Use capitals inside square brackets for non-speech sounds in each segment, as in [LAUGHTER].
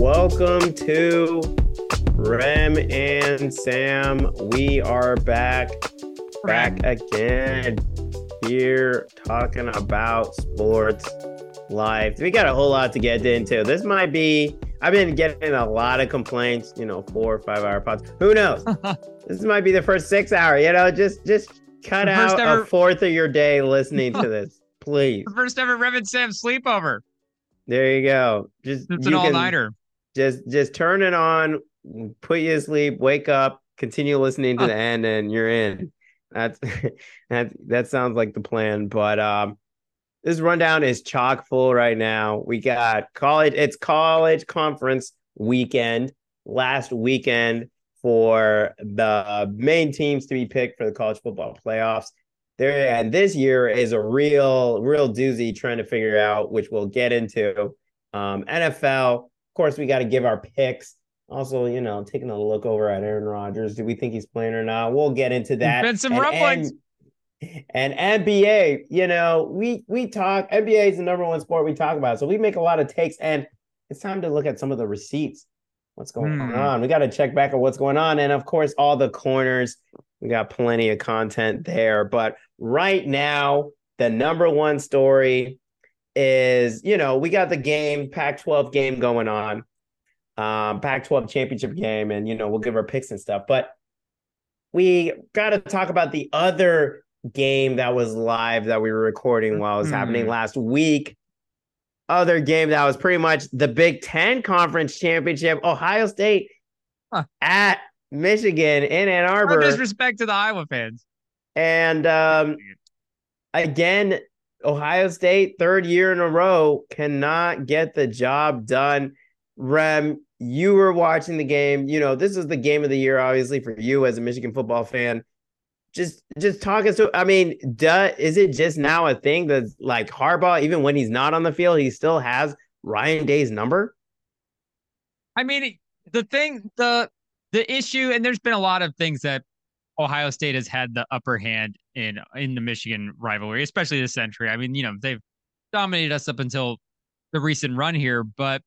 Welcome to Rem and Sam. We are back, back again here talking about sports life. We got a whole lot to get into. This might be, I've been getting a lot of complaints, you know, four or five hour pods. Who knows? [LAUGHS] this might be the first six hour, you know, just, just cut The out ever- a fourth of your day listening to [LAUGHS] this, please. First ever Rem and Sam sleepover. There you go. Just, It's an all nighter. Just just turn it on put you to sleep wake up continue listening to the end and you're in. That's [LAUGHS] that that sounds like the plan but um this rundown is chock full right now. We got college it's college conference weekend last weekend for the main teams to be picked for the college football playoffs. There and this year is a real real doozy trying to figure out which we'll get into. Um nfl of course, we got to give our picks. Also, you know, taking a look over at Aaron Rodgers. Do we think he's playing or not? We'll get into that. been some And- rumblings. And, and NBA, you know, we we talk. NBA is the number one sport we talk about, so we make a lot of takes. And it's time to look at some of the receipts. What's going Hmm. on? We got to check back on what's going on, and of course, all the corners. We got plenty of content there. But right now, the number one story is you know we got the game Pac-12 game going on, um, Pac-12 championship game, and you know we'll give our picks and stuff. But we got to talk about the other game that was live that we were recording while it was happening Mhm. last week. Other game that was pretty much the Big Ten Conference Championship, Ohio State Huh. at Michigan in Ann No Arbor. disrespect to the Iowa fans. And um, again, Ohio State, third year in a row, cannot get the job done. Rem, you were watching the game. You know, this is the game of the year, obviously, for you as a Michigan football fan. Just just talk us to I mean, duh, is it just now a thing that like Harbaugh, even when he's not on the field, he still has Ryan Day's number? I mean, the thing, the the issue, and there's been a lot of things that Ohio State has had the upper hand in in the Michigan rivalry, especially this century. I mean, you know, they've dominated us up until the recent run here, but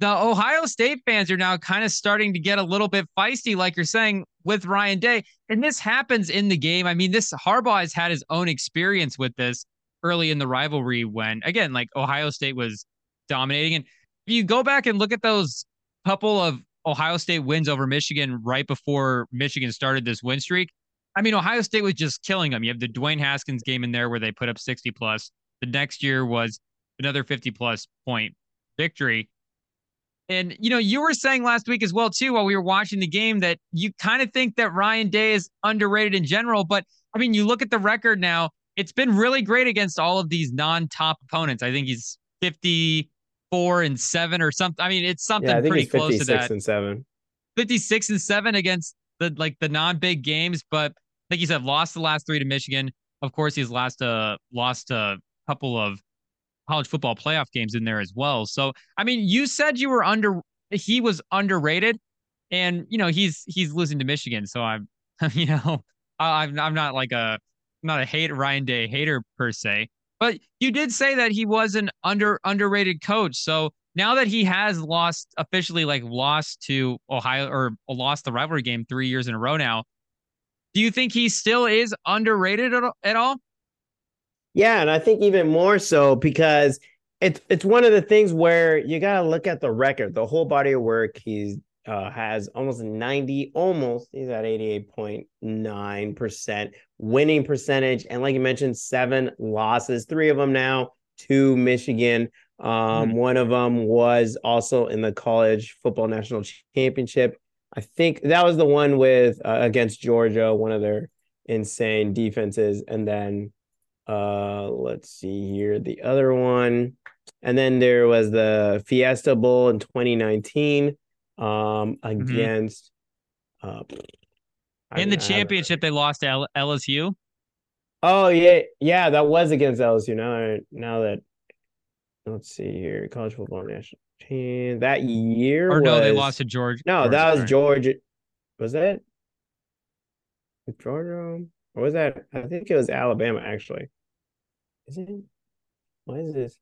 the Ohio State fans are now kind of starting to get a little bit feisty, like you're saying with Ryan Day. And this happens in the game. I mean, this Harbaugh has had his own experience with this early in the rivalry when, again, like Ohio State was dominating. And if you go back and look at those couple of Ohio State wins over Michigan right before Michigan started this win streak, I mean, Ohio State was just killing them. You have the Dwayne Haskins game in there where they put up 60 plus. The next year was another 50 plus point victory. And you know, you were saying last week as well too, while we were watching the game, that you kind of think that Ryan Day is underrated in general. But I mean, you look at the record now; it's been really great against all of these non-top opponents. I think he's fifty-four and seven or something. I mean, it's something Yeah, pretty close to that. 56 that. and 7. 56 and 7 against the like the non-big games, but like you said, lost the last three to Michigan. Of course, he's lost a lost a couple of college football playoff games in there as well. So I mean, you said you were under he was underrated, and you know he's he's losing to Michigan. So I'm [LAUGHS] you know I'm I'm not like a not a hate Ryan Day hater per se, but you did say that he was an under underrated coach. So now that he has lost officially like lost to Ohio or lost the rivalry game three years in a row now, do you think he still is underrated at, at all? Yeah, and I think even more so because it's it's one of the things where you gotta look at the record, the whole body of work. He's uh, has almost 90, almost he's at 88.9% winning percentage. And like you mentioned, seven losses, three of them now to Michigan. Um, one of them was also in the college football national championship. I think that was the one with uh, against Georgia, one of their insane defenses, and then uh, let's see here. The other one. And then there was the Fiesta Bowl in 2019 um, against. Uh, I- In the championship, they lost to L- LSU. Oh yeah, yeah, that was against LSU. Now, now that let's see here, college football national team that year. Or no, they lost to Georgia. No, Georgia, that was. Georgia. Was that Georgia? Or was that? I think it was Alabama. Actually, is it? What is this?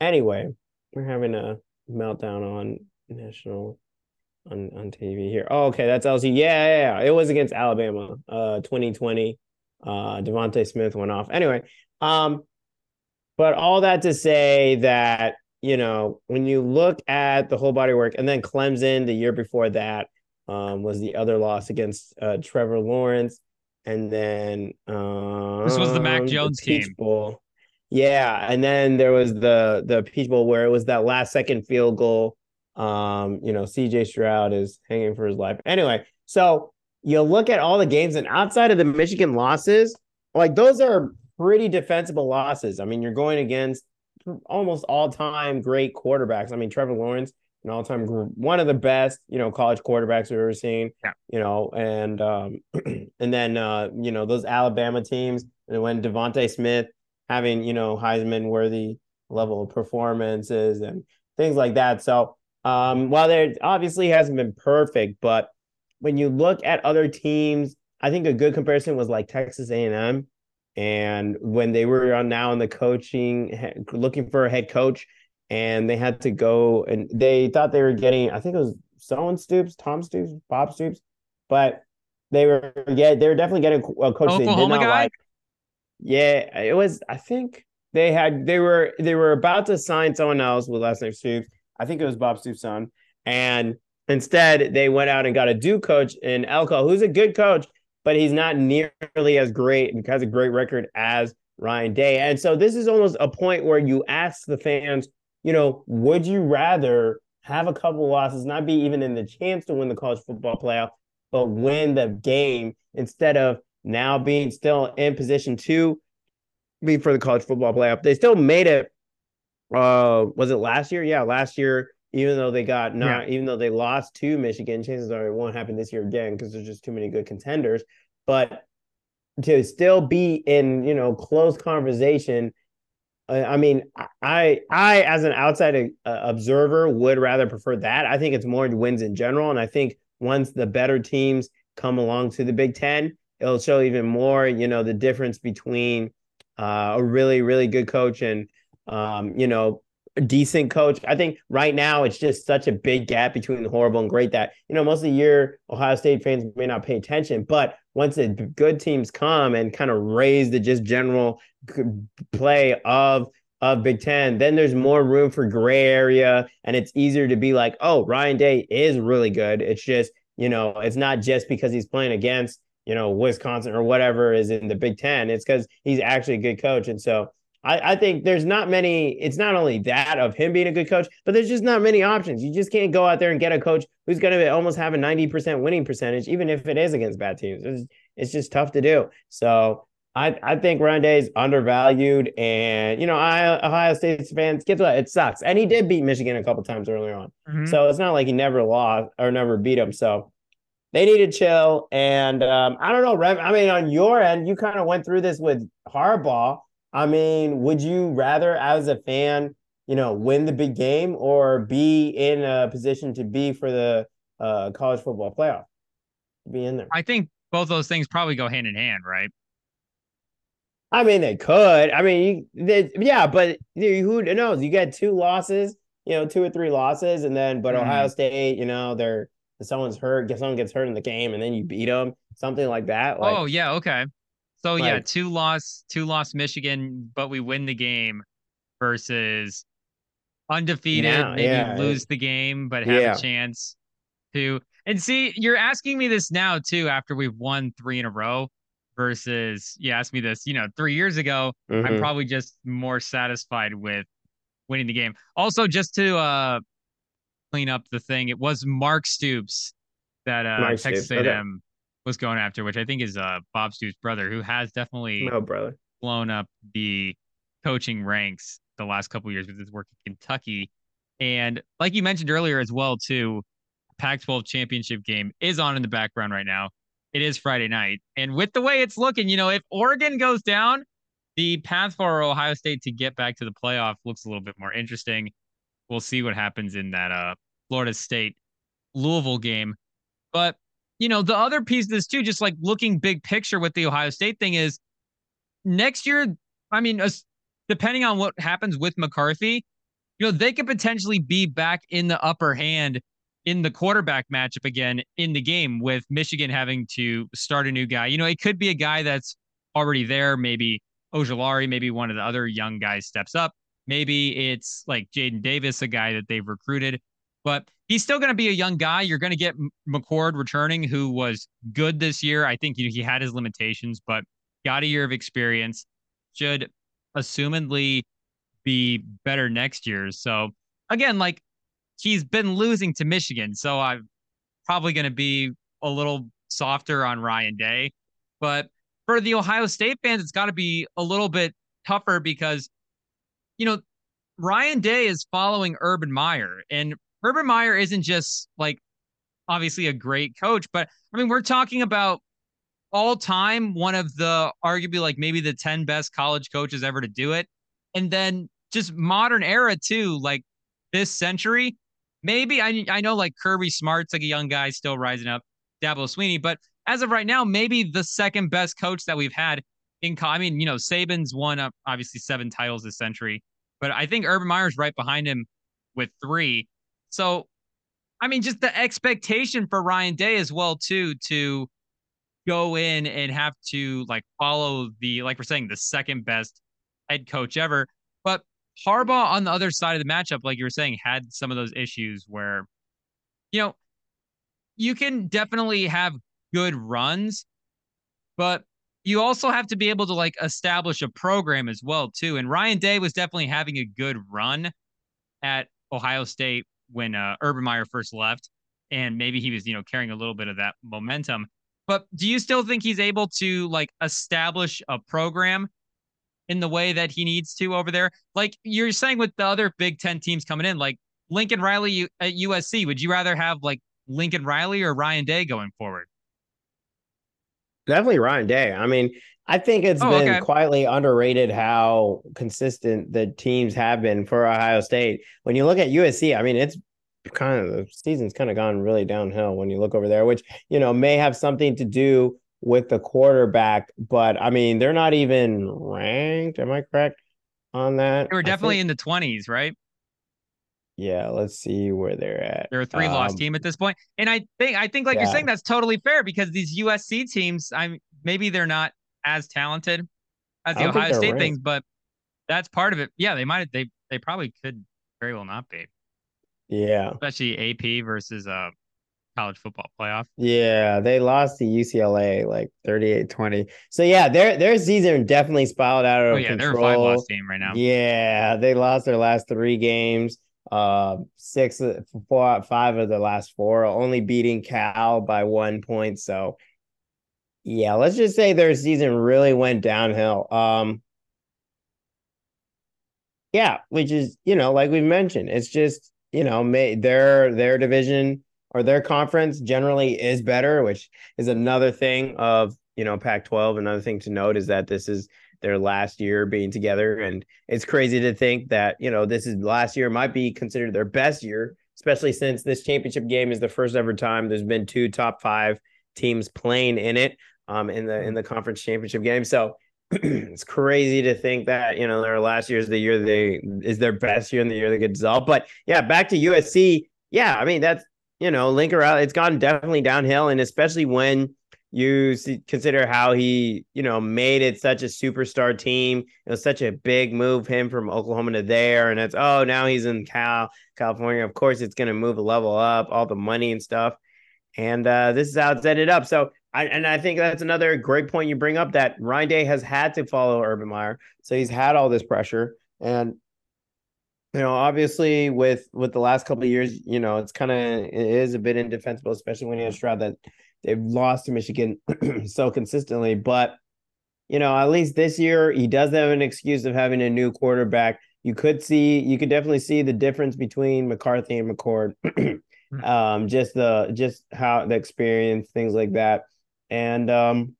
Anyway, we're having a meltdown on national on on TV here. Oh, okay, that's LSU. Yeah, yeah, yeah. It was against Alabama, uh, 2020. Uh, DeVonta Smith went off. Anyway, um, but all that to say that you know when you look at the whole body work, and then Clemson the year before that um, was the other loss against uh, Trevor Lawrence, and then um, this was the Mac Jones the Peach game. Bowl. Yeah, and then there was the the Peach Bowl where it was that last second field goal. Um, you know, CJ Stroud is hanging for his life. Anyway, so you look at all the games, and outside of the Michigan losses, like those are pretty defensible losses. I mean, you're going against almost all time great quarterbacks. I mean, Trevor Lawrence, an all time one of the best, you know, college quarterbacks we've ever seen. Yeah. You know, and um, [CLEARS THROAT] and then uh, you know those Alabama teams, and when DeVonta Smith having you know Heisman worthy level of performances and things like that. So um, while there obviously hasn't been perfect, but when you look at other teams, I think a good comparison was like Texas A&M, and when they were on now in the coaching, looking for a head coach, and they had to go and they thought they were getting, I think it was someone Stoops, Tom Stoops, Bob Stoops, but they were yeah they were definitely getting a coach Oklahoma they did not guy? like. Yeah, it was. I think they had they were they were about to sign someone else with last name Stoops. I think it was Bob Stoops' son, and instead they went out and got a Duke coach in Elko, who's a good coach, but he's not nearly as great and has a great record as Ryan Day. And so this is almost a point where you ask the fans, you know, would you rather have a couple losses, not be even in the chance to win the college football playoff, but win the game instead of now being still in position to be for the college football playoff? They still made it. Uh, was it last year? Yeah, last year. Even though they got not, Yeah. even though they lost to Michigan, chances are it won't happen this year again because there's just too many good contenders. But to still be in you know close conversation I I mean, I I as an outside uh, observer would rather prefer that. I think it's more wins in general, and I think once the better teams come along to the Big Ten, it'll show even more. You know, the difference between uh, a really really good coach and um, you know decent coach. I think right now it's just such a big gap between horrible and great that you know most of the year Ohio State fans may not pay attention, but once the good teams come and kind of raise the just general play of of Big Ten, then there's more room for gray area, and it's easier to be like, oh, Ryan Day is really good. It's just you know, it's not just because he's playing against you know Wisconsin or whatever is in the Big Ten. It's because he's actually a good coach, and so. I, I think there's not many. It's not only that of him being a good coach, but there's just not many options. You just can't go out there and get a coach who's going to almost have a 90% winning percentage, even if it is against bad teams. It's, it's just tough to do. So I, I think Day is undervalued, and you know, I, Ohio State fans, guess what? It sucks, and he did beat Michigan a couple times earlier on, Mhm. so it's not like he never lost or never beat them. So they need to chill, and um, I don't know, Rem. I mean, on your end, you kind of went through this with Harbaugh. I mean, would you rather, as a fan, you know, win the big game or be in a position to be for the uh, college football playoff? Be in there. I think both those things probably go hand in hand, right? I mean, they could. I mean, you, they, yeah, but who knows? You get two losses, you know, two or three losses, and then but Mhm. Ohio State, you know, they're someone's hurt, someone gets hurt in the game, and then you beat them, something like that. Like, oh yeah, okay. So yeah, two loss, two loss Michigan, but we win the game versus undefeated, Yeah, maybe yeah, lose the game, but have Yeah. a chance to. And see, you're asking me this now too, after we've won three in a row, versus you asked me this, you know, three years ago. I'm mhm. probably just more satisfied with winning the game. Also, just to uh clean up the thing, it was Mark Stoops that uh Texas Stoops. A&M was going after, which I think is uh Bob Stoops' brother, who has definitely no, brother. blown up the coaching ranks the last couple years with his work in Kentucky. And like you mentioned earlier as well, too, Pac-12 championship game is on in the background right now. It is Friday night, and with the way it's looking, you know, if Oregon goes down, the path for Ohio State to get back to the playoff looks a little bit more interesting. We'll see what happens in that uh Florida State Louisville game. But you know, the other piece of this too, just like looking big picture with the Ohio State thing is next year, I mean, depending on what happens with McCarthy, you know, they could potentially be back in the upper hand in the quarterback matchup again in the game with Michigan having to start a new guy. You know, it could be a guy that's already there. Maybe Ojulari, maybe one of the other young guys steps up. Maybe it's like Jadyn Davis, a guy that they've recruited, but he's still going to be a young guy. You're going to get McCord returning, who was good this year. I think he had his limitations, but got a year of experience. Should assumedly be better next year. So again, like he's been losing to Michigan, so I'm probably going to be a little softer on Ryan Day. But for the Ohio State fans, it's got to be a little bit tougher because, you know, Ryan Day is following Urban Meyer, and Urban Meyer isn't just like obviously a great coach, but I mean, we're talking about all time one of the arguably like maybe the 10 best college coaches ever to do it. And then just modern era too, like this century. Maybe I I know like Kirby Smart's like a young guy still rising up, Dabo Swinney, but as of right now, maybe the second best coach that we've had in. I mean, you know, Saban's won up obviously seven titles this century, but I think Urban Meyer's right behind him with three. So, I mean, just the expectation for Ryan Day as well too to go in and have to like follow the like we're saying the second best head coach ever. But Harbaugh on the other side of the matchup, like you were saying, had some of those issues where, you know, you can definitely have good runs, but you also have to be able to like establish a program as well too. And Ryan Day was definitely having a good run at Ohio State when uh, Urban Meyer first left, and maybe he was you know carrying a little bit of that momentum. But do you still think he's able to like establish a program in the way that he needs to over there. Like you're saying with the other Big Ten teams coming in, like Lincoln Riley at USC, would you rather have like Lincoln Riley or Ryan Day going forward? Definitely Ryan Day. I mean, I think it's oh, been okay. quietly underrated how consistent the teams have been for Ohio State. When you look at USC, I mean, it's kind of the season's kind of gone really downhill when you look over there, which, you know, may have something to do with the quarterback, but I mean, they're not even ranked. Am I correct on that? They were definitely in the 20s, right? Yeah, let's see where they're at. They're a three loss um, team at this point. And I think I think like yeah. you're saying that's totally fair because these USC teams, I'm maybe they're not as talented as the Ohio State ranked. things, but that's part of it. Yeah, they might they they probably could very well not be. Yeah. Especially AP versus uh college football playoff. Yeah, they lost to UCLA like 38-20. So yeah, their their season definitely spiraled out of oh, yeah, control. They're a five loss team right now. Yeah, they lost their last three games. Uh, six, four, five of the last four, only beating Cal by one point. So yeah, let's just say their season really went downhill. Um, yeah, which is you know, like we've mentioned, it's just you know, may, their their division or their conference generally is better, which is another thing of, you know, Pac 12. Another thing to note is that this is their last year being together. And it's crazy to think that, you know, this is last year might be considered their best year, especially since this championship game is the first ever time there's been two top five teams playing in it um, in the in the conference championship game. So [CLEARS THROAT] it's crazy to think that you know their last year is the year they is their best year in the year they get dissolved. But yeah, back to USC. Yeah, I mean that's you know, Lincoln Riley, it's gone definitely downhill. And especially when you see, consider how he, you know, made it such a superstar team. It was such a big move him from Oklahoma to there. And it's, oh, now he's in Cal, California. Of course, it's going to move a level up, all the money and stuff. And uh, this is how it's ended up. So, I, and I think that's another great point you bring up that Ryan Day has had to follow Urban Meyer. So he's had all this pressure. And you know, obviously with with the last couple of years, you know, it's kind of it is a bit indefensible, especially when you have Stroud that they've lost to Michigan [CLEARS THROAT] so consistently. But you know, at least this year he does have an excuse of having a new quarterback. You could see, you could definitely see the difference between McCarthy and McCord. [CLEARS THROAT] Hmm. um, just the just how the experience, things like that, and um,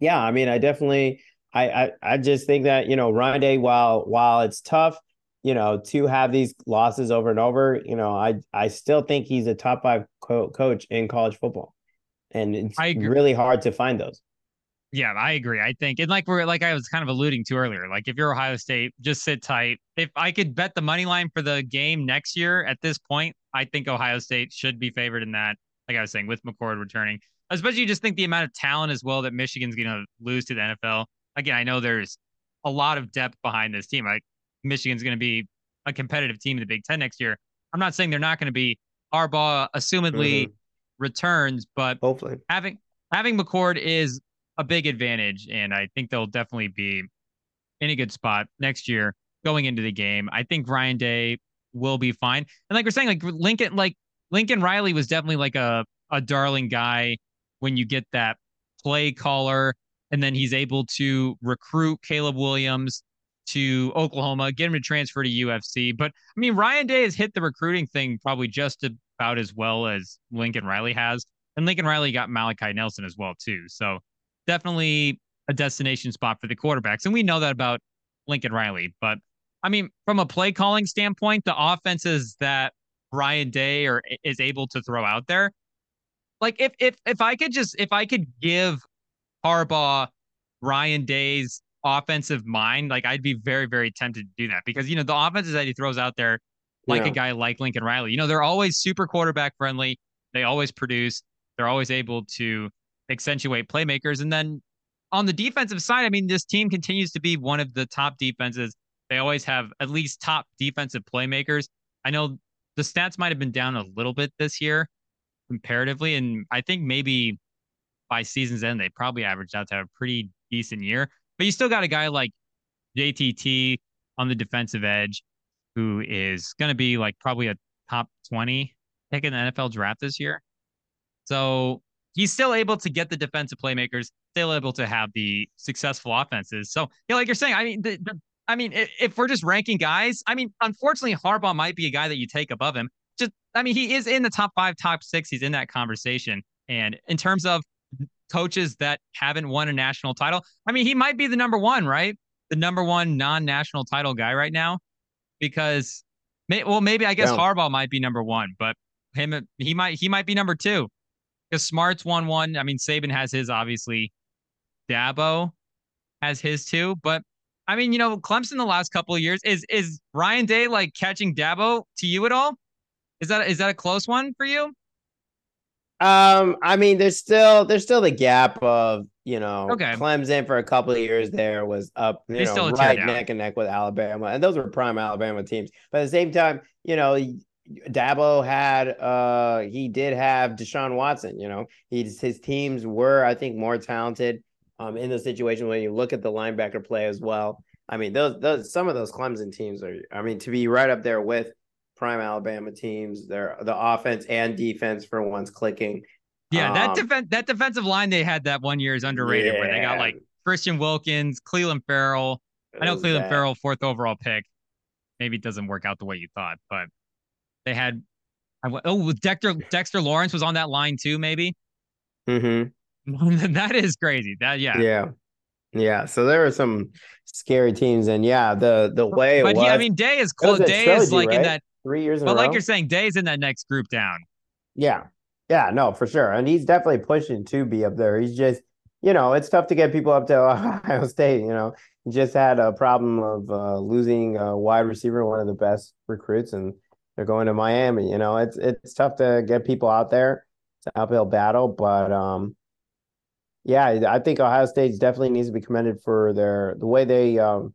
yeah, I mean, I definitely, I I I just think that you know, Ryan Day, while while it's tough you know, to have these losses over and over, you know, I I still think he's a top five co- coach in college football, and it's really hard to find those. Yeah, I agree. I think, and like we're like I was kind of alluding to earlier, like if you're Ohio State, just sit tight. If I could bet the money line for the game next year at this point, I think Ohio State should be favored in that. Like I was saying, with McCord returning, especially you just think the amount of talent as well that Michigan's going to lose to the NFL. Again, I know there's a lot of depth behind this team. Like Michigan's going to be a competitive team in the Big Ten next year. I'm not saying they're not going to be. Harbaugh, assumedly, mm-hmm. returns, but hopefully having having McCord is a big advantage, and I think they'll definitely be in a good spot next year going into the game. I think Ryan Day will be fine. And like we're saying, like Lincoln, like Lincoln Riley was definitely like a a darling guy when you get that play caller, and then he's able to recruit Caleb Williams to Oklahoma, get him to transfer to USC. But I mean, Ryan Day has hit the recruiting thing probably just about as well as Lincoln Riley has. And Lincoln Riley got Malachi Nelson as well, too. So definitely a destination spot for the quarterbacks. And we know that about Lincoln Riley. But I mean, from a play calling standpoint, the offenses that Ryan Day or is able to throw out there, like if if if I could just if I could give Harbaugh Ryan Day's offensive mind, like I'd be very, very tempted to do that because you know the offenses that he throws out there, like yeah. a guy like Lincoln Riley, you know, they're always super quarterback friendly. They always produce. They're always able to accentuate playmakers. And then on the defensive side, I mean, this team continues to be one of the top defenses. They always have at least top defensive playmakers. I know the stats might have been down a little bit this year comparatively. And I think maybe by season's end, they probably averaged out to have a pretty decent year. But you still got a guy like JTT on the defensive edge who is going to be like probably a top 20 pick in the NFL draft this year. So he's still able to get the defensive playmakers, still able to have the successful offenses. So, yeah, like you're saying, I mean, the, the, I mean, if, if we're just ranking guys, I mean, unfortunately, Harbaugh might be a guy that you take above him. I mean, he is in the top five, top six. He's in that conversation. And in terms of coaches that haven't won a national title, I mean, he might be the number one, right? The number one non-national title guy right now, because, may, well, maybe I guess yeah. Harbaugh might be number one, but him, he might, he might be number two because Smart's won one. I mean, Saban has his obviously. Dabo has his too, but I mean, you know, Clemson the last couple of years is is Ryan Day like catching Dabo to you at all? Is that is that a close one for you? Um, I mean, there's still there's still the gap of you know okay. Clemson for a couple of years there was up you know right neck and neck with Alabama, and those were prime Alabama teams. But at the same time, you know, Dabo had uh he did have Deshaun Watson, you know. He's his teams were, I think, more talented um in the situation when you look at the linebacker play as well. I mean, those those some of those Clemson teams are I mean, to be right up there with prime Alabama teams, they're the offense and defense for once clicking. Yeah, um, that defense that defensive line they had that one year is underrated yeah. where they got like Christian Wilkins, Clelin Ferrell. I know Clelin Ferrell fourth overall pick. Maybe it doesn't work out the way you thought, but they had oh Dexter Dexter Lawrence was on that line too, maybe. Mm-hmm. [LAUGHS] that is crazy. That yeah. Yeah. Yeah. So there are some scary teams, and yeah, the the way but was, I mean, Day is close. Day is like right? in that three years. But like row? you're saying, Day's in that next group down. Yeah. Yeah. No, for sure, and he's definitely pushing to be up there. He's just, you know, it's tough to get people up to [LAUGHS] Ohio State. You know, he just had a problem of uh, losing a wide receiver, one of the best recruits, and they're going to Miami. You know, it's it's tough to get people out there. It's an uphill battle, but um, yeah, I think Ohio State definitely needs to be commended for their the way they um,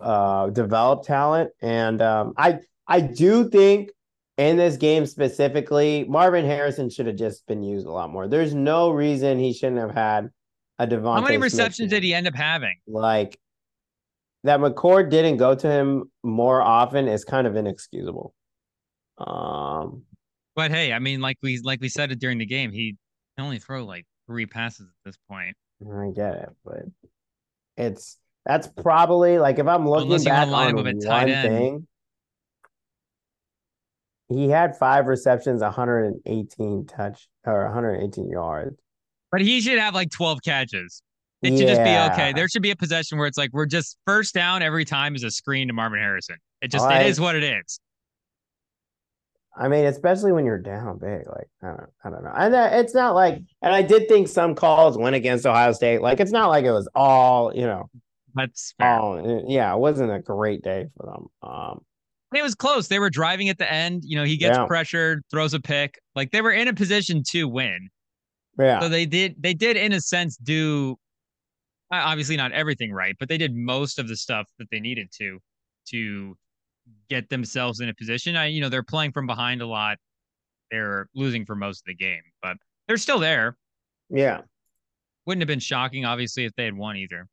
uh, develop talent, and um, I I do think in this game specifically, Marvin Harrison should have just been used a lot more. There's no reason he shouldn't have had a DeVonta. How many receptions did he end up having? Like that McCord didn't go to him more often is kind of inexcusable. Um, but hey, I mean, like we like we said it during the game, he can only throw like three passes at this point. I get it, but it's that's probably like if I'm looking back on one thing, he had five receptions, 118 touch or 118 yards. But he should have like 12 catches. It should yeah. just be okay. There should be a possession where it's like we're just first down every time is a screen to Marvin Harrison. It just it is what it is. I mean, especially when you're down big, like I don't, I don't know. And it's not like, and I did think some calls went against Ohio State. Like it's not like it was all, you know, that's fair. all. Yeah, it wasn't a great day for them. Um, it was close. They were driving at the end. You know, he gets Yeah. pressured, throws a pick. Like they were in a position to win. yeah, So they did. They did, in a sense, do obviously not everything right, but they did most of the stuff that they needed to to get themselves in a position. I, you know, they're playing from behind a lot. They're losing for most of the game, but they're still there. yeah. Wouldn't have been shocking, obviously, if they had won either.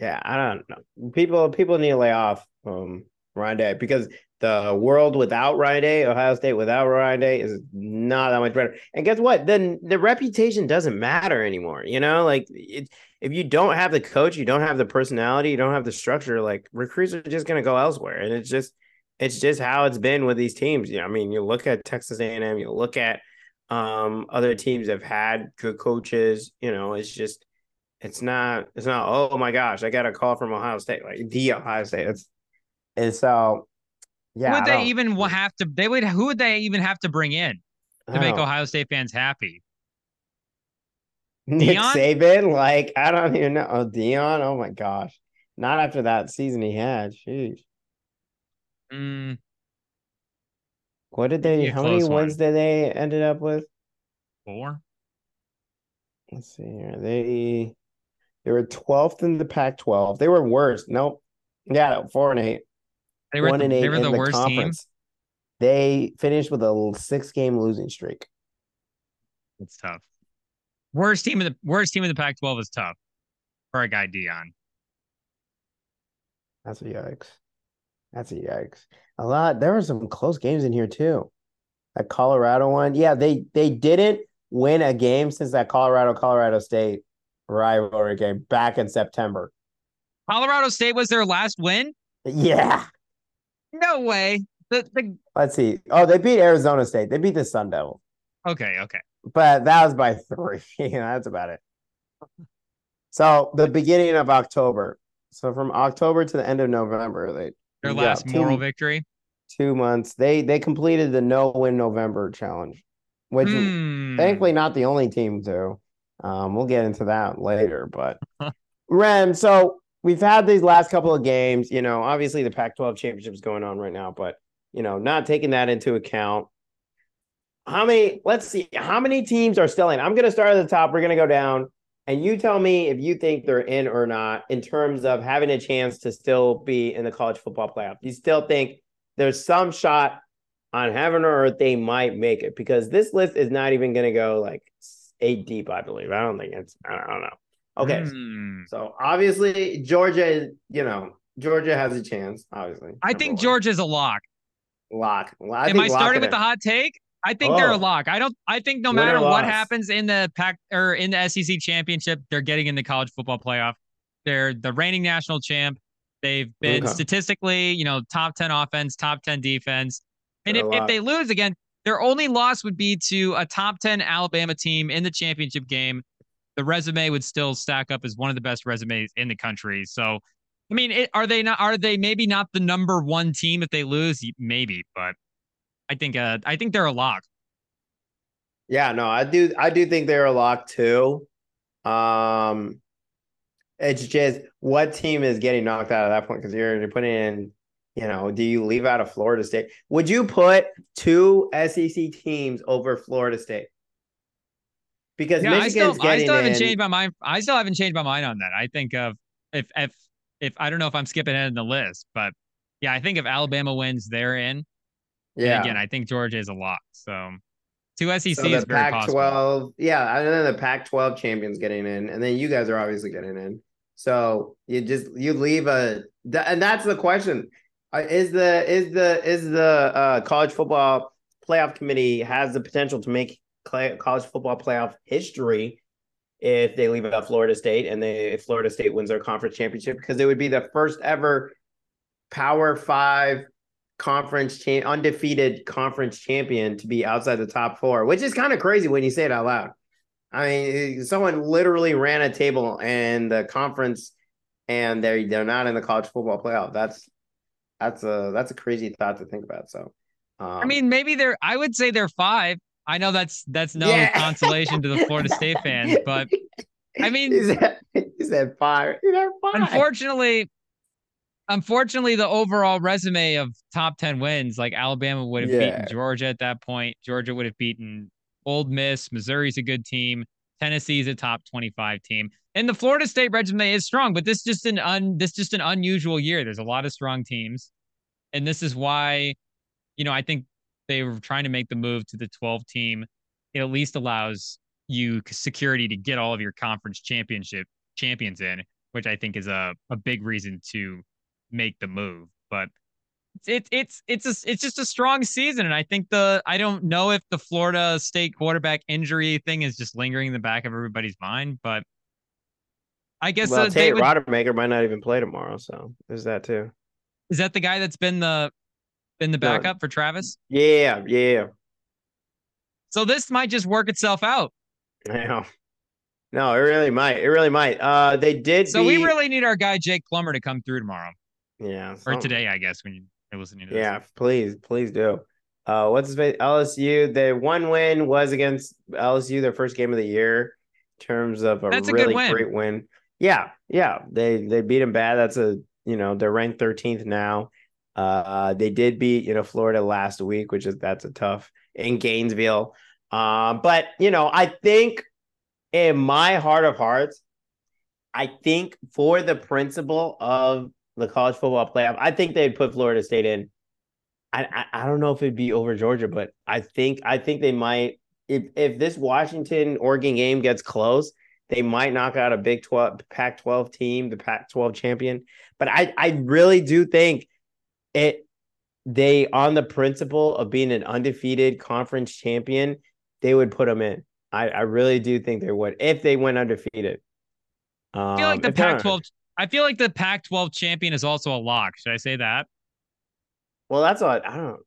Yeah, I don't know. People people need to lay off um Ryan Day because the world without Ryan Day, Ohio State without Ryan Day is not that much better. And guess what? Then the reputation doesn't matter anymore. You know, like it, if you don't have the coach, you don't have the personality, you don't have the structure, like recruits are just gonna go elsewhere. And it's just it's just how it's been with these teams. Yeah, I mean, you look at Texas A&M, you look at um other teams that have had good coaches, you know, it's just it's not it's not oh my gosh i got a call from ohio state like the ohio state it's and so yeah would they even have to? They would. Who would they even have to bring in to make Ohio State fans happy? nick Deion? saban like i don't even know oh deion oh my gosh not after that season he had Jeez. Mm, what did they how many one. wins did they ended up with four. let's see here they they were 12th in the pac 12 they were worse nope yeah four and eight They were. one the, and eight they were in the, the worst team. conference they finished with a six game losing streak It's tough. Worst team in the worst team in the Pac-12 is tough for a guy Deion. That's a yikes. That's a yikes. A lot. There were some close games in here too. That Colorado one. Yeah, they they didn't win a game since that Colorado Colorado State rivalry game back in September. Colorado State was their last win. Yeah. No way. The the Let's see. Oh, they beat Arizona State. They beat the Sun Devil. okay okay. but that was by [LAUGHS] three. [LAUGHS] yeah, that's about it. So the beginning of October. So from October to the end of November, they Their yeah, last two- moral victory. two months. They they completed the no win November challenge, which Hmm. thankfully not the only team to. Um, we'll get into that later, but [LAUGHS] Rem. So we've had these last couple of games. You know, obviously the Pac-12 championship is going on right now, but you know, not taking that into account. How many? Let's see. How many teams are still in? I'm going to start at the top. We're going to go down, and you tell me if you think they're in or not in terms of having a chance to still be in the college football playoff. You still think there's some shot on heaven or earth they might make it because this list is not even going to go like eight deep. I believe. I don't think it's. I don't, I don't know. Okay, Hmm. so obviously Georgia. You know, Georgia has a chance. Obviously, I think one. Georgia's a lock. lock. I Am I starting it with the hot take? I think they're a Oh. lock. I don't. I think no matter what happens in the pack or in the SEC championship, they're getting in the college football playoff. They're the reigning national champ. They've been Okay. statistically, you know, top ten offense, top ten defense. And They're if, if they lose again, their only loss would be to a top ten Alabama team in the championship game. The resume would still stack up as one of the best resumes in the country. So, I mean, it, are they not? Are they maybe not the number one team if they lose? Maybe, but I think uh, I think they're a lock. Yeah, no, I do. I do think they're a lock too. Um, it's just what team is getting knocked out at that point because you're you're putting in. You know, do you leave out of Florida State? Would you put two SEC teams over Florida State? Because Yeah, I Michigan's still I still haven't in- changed my mind. I still haven't changed my mind on that. I think of if if if I don't know if I'm skipping ahead in the list, but yeah, I think if Alabama wins, they're in. And Yeah, again, I think Georgia is a lock. So two SEC so is the very possible. Pac-12, yeah, and then the Pac-12 champions getting in, and then you guys are obviously getting in. So you just you leave a, and that's the question: is the is the is the uh, college football playoff committee has the potential to make cla- college football playoff history if they leave out Florida State and they if Florida State wins their conference championship because it would be the first ever Power Five conference cha- undefeated conference champion to be outside the top four, which is kind of crazy when you say it out loud. I mean, someone literally ran a table and the conference, and they're they're not in the college football playoff. That's that's a that's a crazy thought to think about. So, um, I mean, maybe they're. I would say they're five. I know that's that's no yeah. consolation to the Florida [LAUGHS] State fans, but I mean, is that is that five? five? Unfortunately, unfortunately, the overall resume of top ten wins, like Alabama would have yeah. beaten Georgia at that point. Georgia would have beaten Ole Miss. Missouri's a good team. Tennessee's a top twenty-five team. And the Florida State resume is strong, but this just an un this just an unusual year. There's a lot of strong teams, and this is why, you know, I think they were trying to make the move to the 12 team. It at least allows you security to get all of your conference championship champions in, which I think is a, a big reason to make the move. But it's it's it's a, it's just a strong season, and I think the I don't know if the Florida State quarterback injury thing is just lingering in the back of everybody's mind, but I guess well, uh, Tate would... Rodemaker might not even play tomorrow, so there's that too. Is that the guy that's been the been the backup no. for Travis? Yeah, yeah. So this might just work itself out. Know. No, it really might. It really might. Uh, they did. So we really need our guy Jake Plummer to come through tomorrow. Yeah, or today, I guess when you're listening to this. Yeah, please, please do. Uh, what's his face? LSU. The one win was against LSU, their first game of the year, in terms of a That's really a win. great win. Yeah, yeah, they they beat them bad. That's a you know they're ranked 13th now. Uh, they did beat you know Florida last week, which is that's a tough in Gainesville. Um, but you know I think in my heart of hearts, I think for the principle of the college football playoff, I think they'd put Florida State in. I, I, I don't know if it'd be over Georgia, but I think I think they might if if this Washington Oregon game gets close, they might knock out a Big 12 Pac 12 team, the Pac 12 champion. But I, I really do think it they on the principle of being an undefeated conference champion, they would put them in. I, I really do think they would if they went undefeated. Um, I feel like the Pac 12 I feel like the Pac 12 champion is also a lock. Should I say that? Well, that's what I don't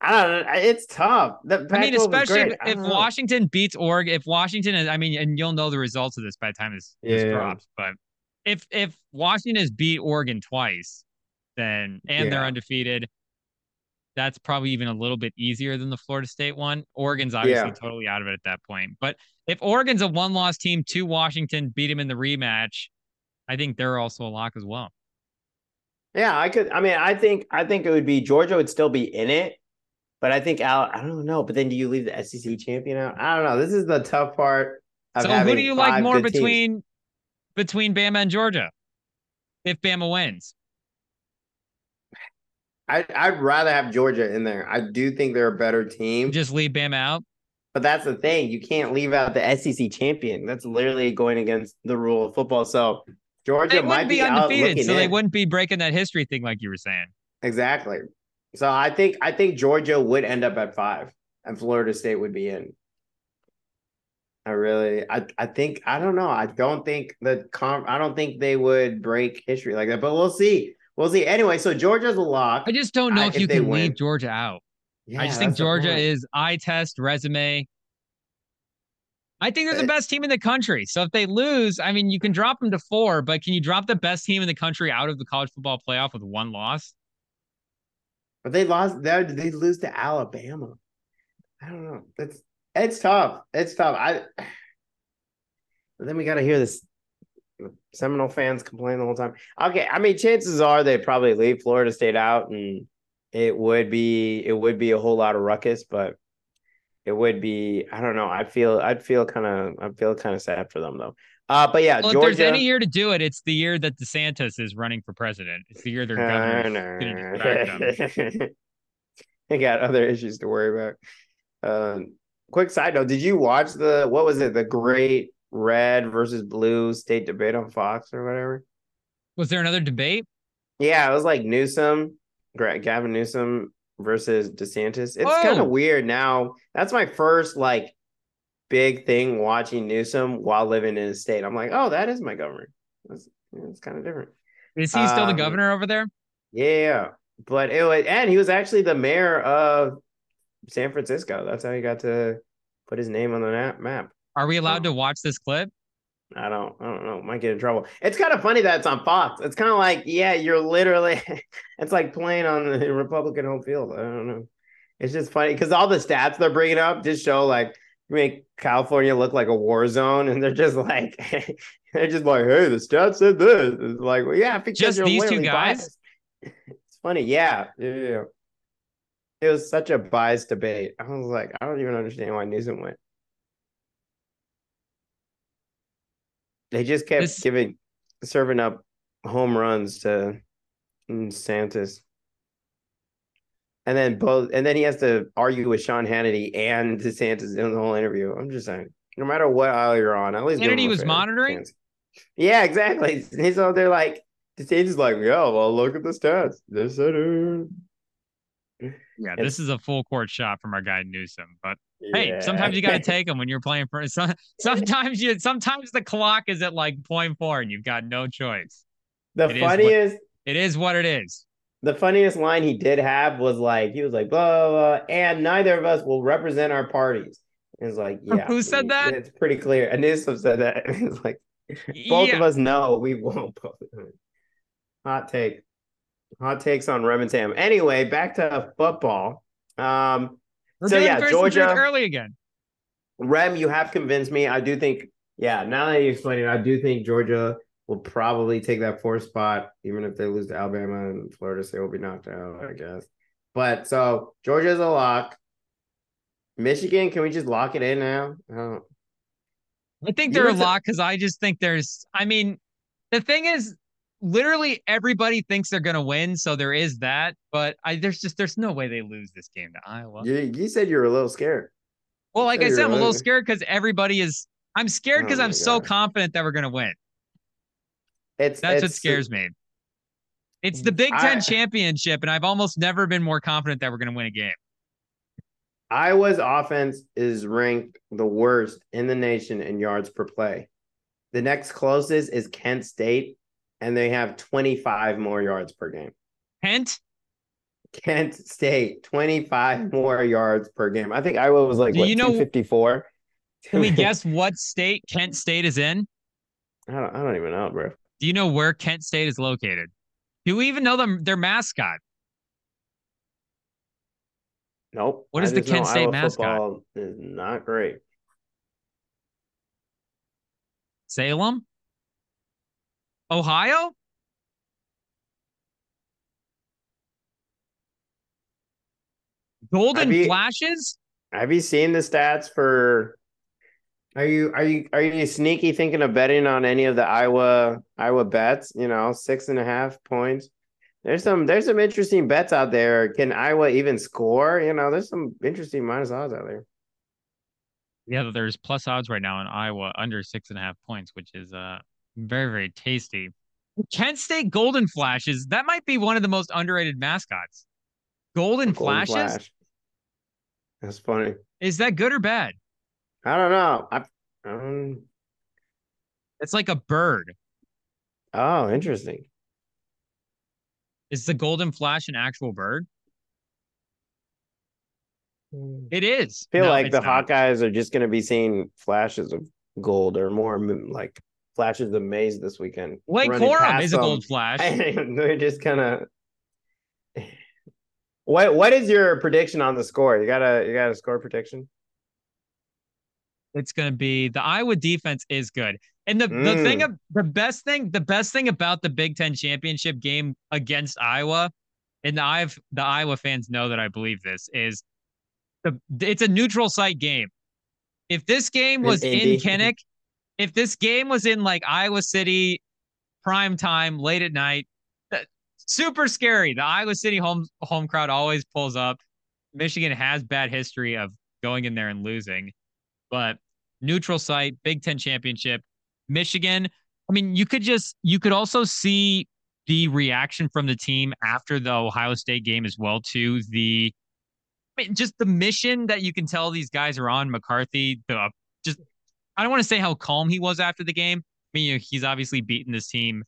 I don't know. It's tough. The I mean, especially if, if Washington beats Oregon, if Washington is, I mean, and you'll know the results of this by the time this, yeah, this drops. But if if Washington has beat Oregon twice, then and yeah. they're undefeated, that's probably even a little bit easier than the Florida State one. Oregon's obviously yeah. totally out of it at that point. But if Oregon's a one loss team to Washington, beat him in the rematch, I think they're also a lock as well. Yeah, I could. I mean, I think I think it would be Georgia would still be in it but I think Al, I don't know. But then do you leave the SEC champion out? I don't know. This is the tough part. so who do you like more between teams. between Bama and Georgia? If Bama wins, I I'd rather have Georgia in there. I do think they're a better team. Just leave Bama out. But that's the thing. You can't leave out the SEC champion. That's literally going against the rule of football. So Georgia might be, be undefeated, so in. they wouldn't be breaking that history thing like you were saying. Exactly. So I think I think Georgia would end up at five, and Florida State would be in. I really, I, I think I don't know. I don't think the com. I don't think they would break history like that, but we'll see. We'll see. Anyway, so Georgia's a lock. I just don't know I, if, if you can win. leave Georgia out. Yeah, I just think Georgia is eye test resume. I think they're the eh. best team in the country. So if they lose, I mean, you can drop them to four, but can you drop the best team in the country out of the college football playoff with one loss? But they lost. They they lose to Alabama. I don't know. It's it's tough. It's tough. I. But [SIGHS] then we got to hear this Seminole fans complain the whole time. Okay, I mean, chances are they probably leave Florida State out, and it would be it would be a whole lot of ruckus, but it would be I don't know. I feel I'd feel kind of I feel kind of sad for them though. Uh, but yeah, well, Georgia. If there's any year to do it, it's the year that DeSantis is running for president. It's the year their governor [LAUGHS] they got other issues to worry about. Um, quick side note: Did you watch the what was it? The Great Red versus Blue state debate on Fox or whatever? Was there another debate? Yeah, it was like Newsom, Gavin Newsom versus DeSantis. It's kind of weird now. That's my first like big thing watching Newsom while living in a state. I'm like, oh, that is my governor. That's, it's kind of different. Is he still um, the governor over there? Yeah, but it was, and he was actually the mayor of San Francisco. That's how he got to put his name on the map. Are we allowed to watch this clip? I don't, I don't know. Might get in trouble. It's kind of funny that it's on Fox. It's kind of like, yeah, you're literally. [LAUGHS] it's like playing on the Republican home field. I don't know. It's just funny because all the stats they're bringing up just show like make California look like a war zone, and they're just like, [LAUGHS] they're just like, hey, the stats said this. It's like, well, yeah, Just these two guys? biased. [LAUGHS] It's funny, yeah, yeah. It was such a biased debate. I was like, I don't even understand why Newsom went. They just kept This- giving, serving up home runs to Santos. And then both, and then he has to argue with Sean Hannity and DeSantis in the whole interview. I'm just saying, no matter what aisle you're on, at least Hannity was monitoring? chance. Yeah, exactly. He's out there like DeSantis is like, yeah, well, look at the stats. It. Yeah, this is a full court shot from our guy Newsom. But hey, Yeah. sometimes you got to [LAUGHS] take them when you're playing for. Some, sometimes you, sometimes the clock is at like point four, and you've got no choice. the it is what- funniest. It is what it is. the funniest line he did have was like he was like blah blah, blah and neither of us will represent our parties. It's like yeah, Who said we- that? It's pretty clear. And Newsom said that. [LAUGHS] It's like both yeah. of us know we won't. [LAUGHS] Hot take, hot takes on Remington. Anyway, back to football. Um, We're so yeah, Chris and Truth Georgia- early again. Rem, you have convinced me. I do think, yeah. Now that you explain it, I do think Georgia will probably take that fourth spot, even if they lose to Alabama and Florida State will be knocked out. I guess. But so Georgia's a lock. Michigan, can we just lock it in now? Oh, I think they're a lot because I just think there's. I mean, the thing is, literally everybody thinks they're gonna win, so there is that. But I there's just there's no way they lose this game to Iowa. you, you said you were a little scared. well, like I said, I'm a little scared because everybody is. I'm scared because Oh I'm my so confident that we're gonna win. It's That's what scares me. It's the mm, Big Ten I- championship, and I've almost never been more confident that we're gonna win a game. Iowa's offense is ranked the worst in the nation in yards per play. The next closest is Kent State, and they have 25 more yards per game. Kent, Kent State, 25 more yards per game. I think Iowa was like, Do what, you know- 254? can we [LAUGHS] guess what state Kent State is in? I don't, I don't even know, bro. Do you know where Kent State is located? Do we even know them their mascot? Nope. What is the Kent State Iowa mascot? Is not great. Salem? Ohio? Golden Have you- Flashes? Have you seen the stats for? Are you are you are you sneaky thinking of betting on any of the Iowa Iowa bets? You know, six and a half points. There's some there's some interesting bets out there. Can Iowa even score? You know, there's some interesting minus odds out there. Yeah, there's plus odds right now in Iowa under six and a half points, which is uh very, very tasty. Kent State Golden Flashes, that might be one of the most underrated mascots. Golden, Golden Flashes? Flash. That's funny. Is that good or bad? I don't know. I, um, It's like a bird. oh, interesting. Is the Golden Flash an actual bird? It is. I feel No, like the not. Hawkeyes are just going to be seeing flashes of gold or more m- flashes of maze this weekend. Running Corum is a gold flash. [LAUGHS] They're just kind of. [LAUGHS] What what is your prediction on the score? You got a you got a score prediction? it's going to be the Iowa defense is good. And the, the thing Mm. of the best thing, the best thing about the Big Ten championship game against Iowa, and the I've the Iowa fans know that I believe this is the it's a neutral site game. If this game was in. Kinnick, if this game was in like Iowa City, prime time, late at night, that- super scary. The Iowa City home home crowd always pulls up. Michigan has bad history of going in there and losing, but neutral site, Big Ten championship, Michigan. I mean, you could just you could also see the reaction from the team after the Ohio State game as well to the I mean, just the mission that you can tell these guys are on. McCarthy, the just I don't want to say how calm he was after the game. I mean, you know, he's obviously beaten this team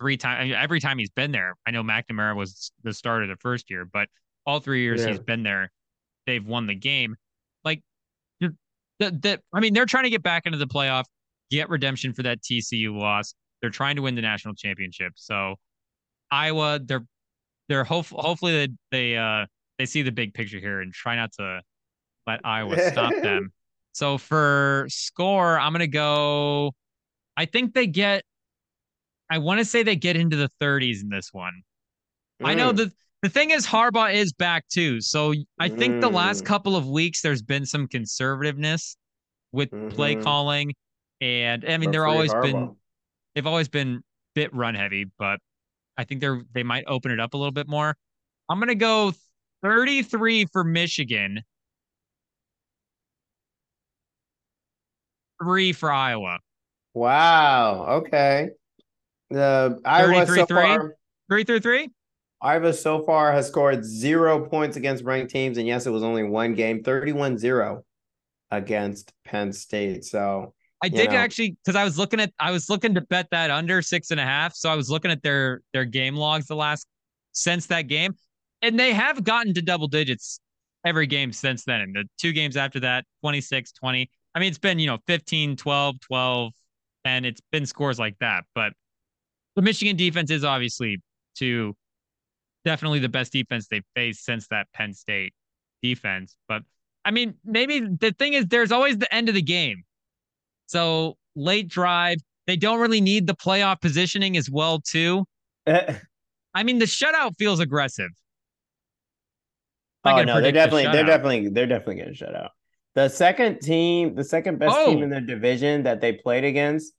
three times. Every time he's been there, I know McNamara was the starter the first year, but all three years Yeah. he's been there, they've won the game. Like the, the, I mean, they're trying to get back into the playoff. get redemption for that TCU loss. They're trying to win the national championship. So Iowa, they're they're hope, hopefully they they uh they see the big picture here and try not to let Iowa stop [LAUGHS] them. So for score, I'm gonna go. I think they get. I want to say they get into the 30s in this one. Mm. I know mm. the the thing is Harbaugh is back too, so I think mm. the last mm. couple of weeks there's been some conservativeness with mm-hmm. play calling, and I mean they're always Harbaugh. been they've always been bit run heavy, but I think they're they might open it up a little bit more. I'm gonna go 33 for Michigan, three for Iowa. Wow. Okay. The Iowa so far, three through three. Iowa so far has scored zero points against ranked teams, and yes, it was only one game, 31-0 against Penn State. So I did know. actually because I was looking at I was looking to bet that under six and a half. So I was looking at their their game logs the last since that game, and they have gotten to double digits every game since then. And the two games after that, 26, 20. I mean, it's been, you know, 15, 12, 12, and it's been scores like that. But the Michigan defense is obviously to definitely the best defense they've faced since that Penn State defense. But I mean, maybe the thing is there's always the end of the game. So late drive, they don't really need the playoff positioning as well, too. [LAUGHS] I mean, the shutout feels aggressive. oh no, they're definitely they're definitely they're definitely getting shut out. The second team, the second best oh. team in the division that they played against,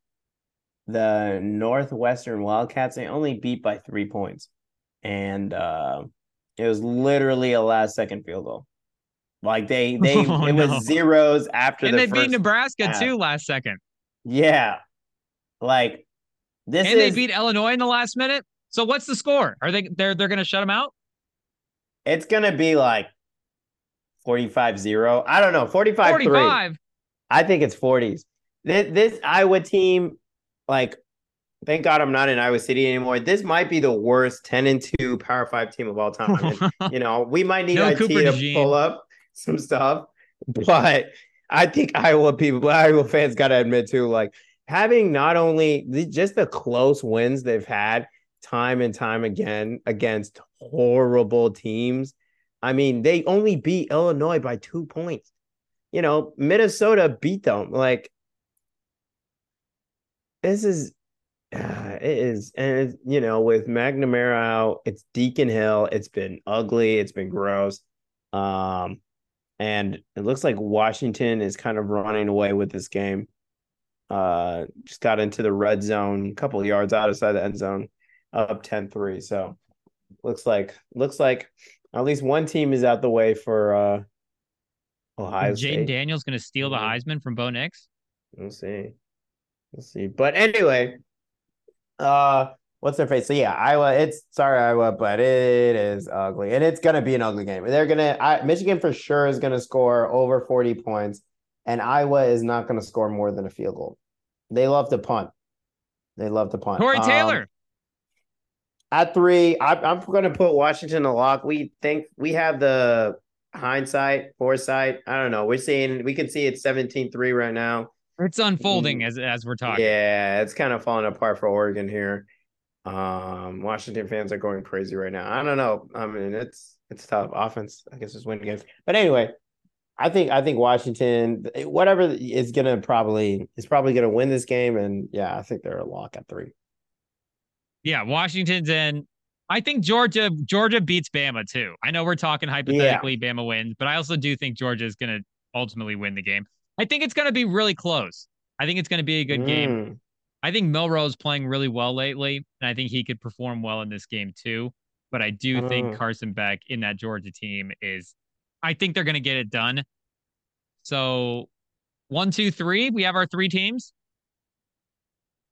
the Northwestern Wildcats, they only beat by three points. And uh, it was literally a last second field goal. Like they [LAUGHS] they oh, it was no. zeros after and the they beat Nebraska half. too last second. Yeah. Like this And is... they beat Illinois in the last minute. So what's the score? Are they they're they're gonna shut them out? It's gonna be like 45 0. I don't know. 45 45. 3. I think it's 40s. This, this Iowa team, like, thank God I'm not in Iowa City anymore. This might be the worst 10 and 2 Power 5 team of all time. And, [LAUGHS] you know, we might need no IT Cooper to pull up some stuff, but I think Iowa people, Iowa fans got to admit too, like, having not only the, just the close wins they've had time and time again against horrible teams I mean, they only beat Illinois by two points. You know, Minnesota beat them. Like, this is, uh, it is, and you know, with McNamara out, it's Deacon Hill. It's been ugly. It's been gross. Um, and it looks like Washington is kind of running away with this game. Uh, just got into the red zone, a couple yards outside the end zone, up 10-3. So looks like looks like at least one team is out the way for uh Ohio Jayden Daniels going to steal the mm-hmm. Heisman from Bo Nix. We'll see. We'll see. But anyway, uh, what's their face? So yeah, Iowa. It's sorry, Iowa, but it is ugly, and it's gonna be an ugly game. They're gonna. I, Michigan for sure is gonna score over forty points, and Iowa is not gonna score more than a field goal. They love to punt. They love to punt. Tory Taylor. At three, I, I'm going to put Washington a lock. We think we have the hindsight, foresight. I don't know. We're seeing, we can see it's 17 3 right now. It's unfolding as as we're talking. Yeah, it's kind of falling apart for Oregon here. Um, Washington fans are going crazy right now. I don't know. I mean, it's it's tough. Offense, I guess, is winning games. But anyway, I think I think Washington, whatever is gonna probably is probably gonna win this game, and yeah, I think they're a lock at three. Yeah, Washington's in. I think Georgia Georgia beats Bama too. I know we're talking hypothetically yeah. Bama wins, but I also do think Georgia is going to ultimately win the game. I think it's going to be really close. I think it's going to be a good mm. game. I think Milroe's playing really well lately, and I think he could perform well in this game too. But I do mm. think Carson Beck in that Georgia team is. I think they're going to get it done. So, one, two, three. We have our three teams.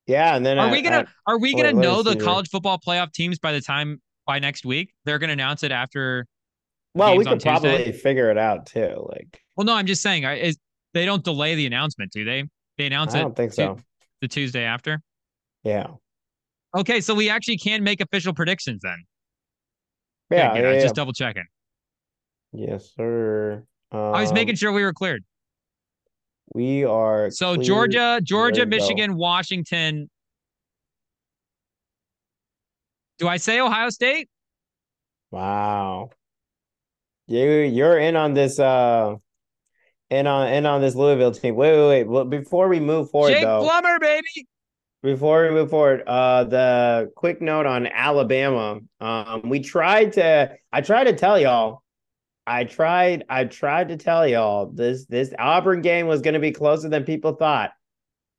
Yeah, and then are at, we gonna at, are we gonna know the college football playoff teams by the time by next week? They're gonna announce it after. Well, we could probably figure it out too. Like, well, no, I'm just saying, is they don't delay the announcement, do they? They announce I it. I don't think so. The Tuesday after. Yeah. Okay, so we actually can make official predictions then. Yeah, yeah, yeah just double checking. Yes, sir. Um, I was making um, sure we were cleared. We are so Georgia, Georgia, to go. Michigan, Washington. Do I say Ohio State? Wow. You you're in on this uh in on in on this Louisville team. Wait, wait, wait. Well, before we move forward Jake though, Plummer, baby. before we move forward, uh the quick note on Alabama. Um we tried to I tried to tell y'all. I tried I tried to tell y'all this this Auburn game was gonna be closer than people thought.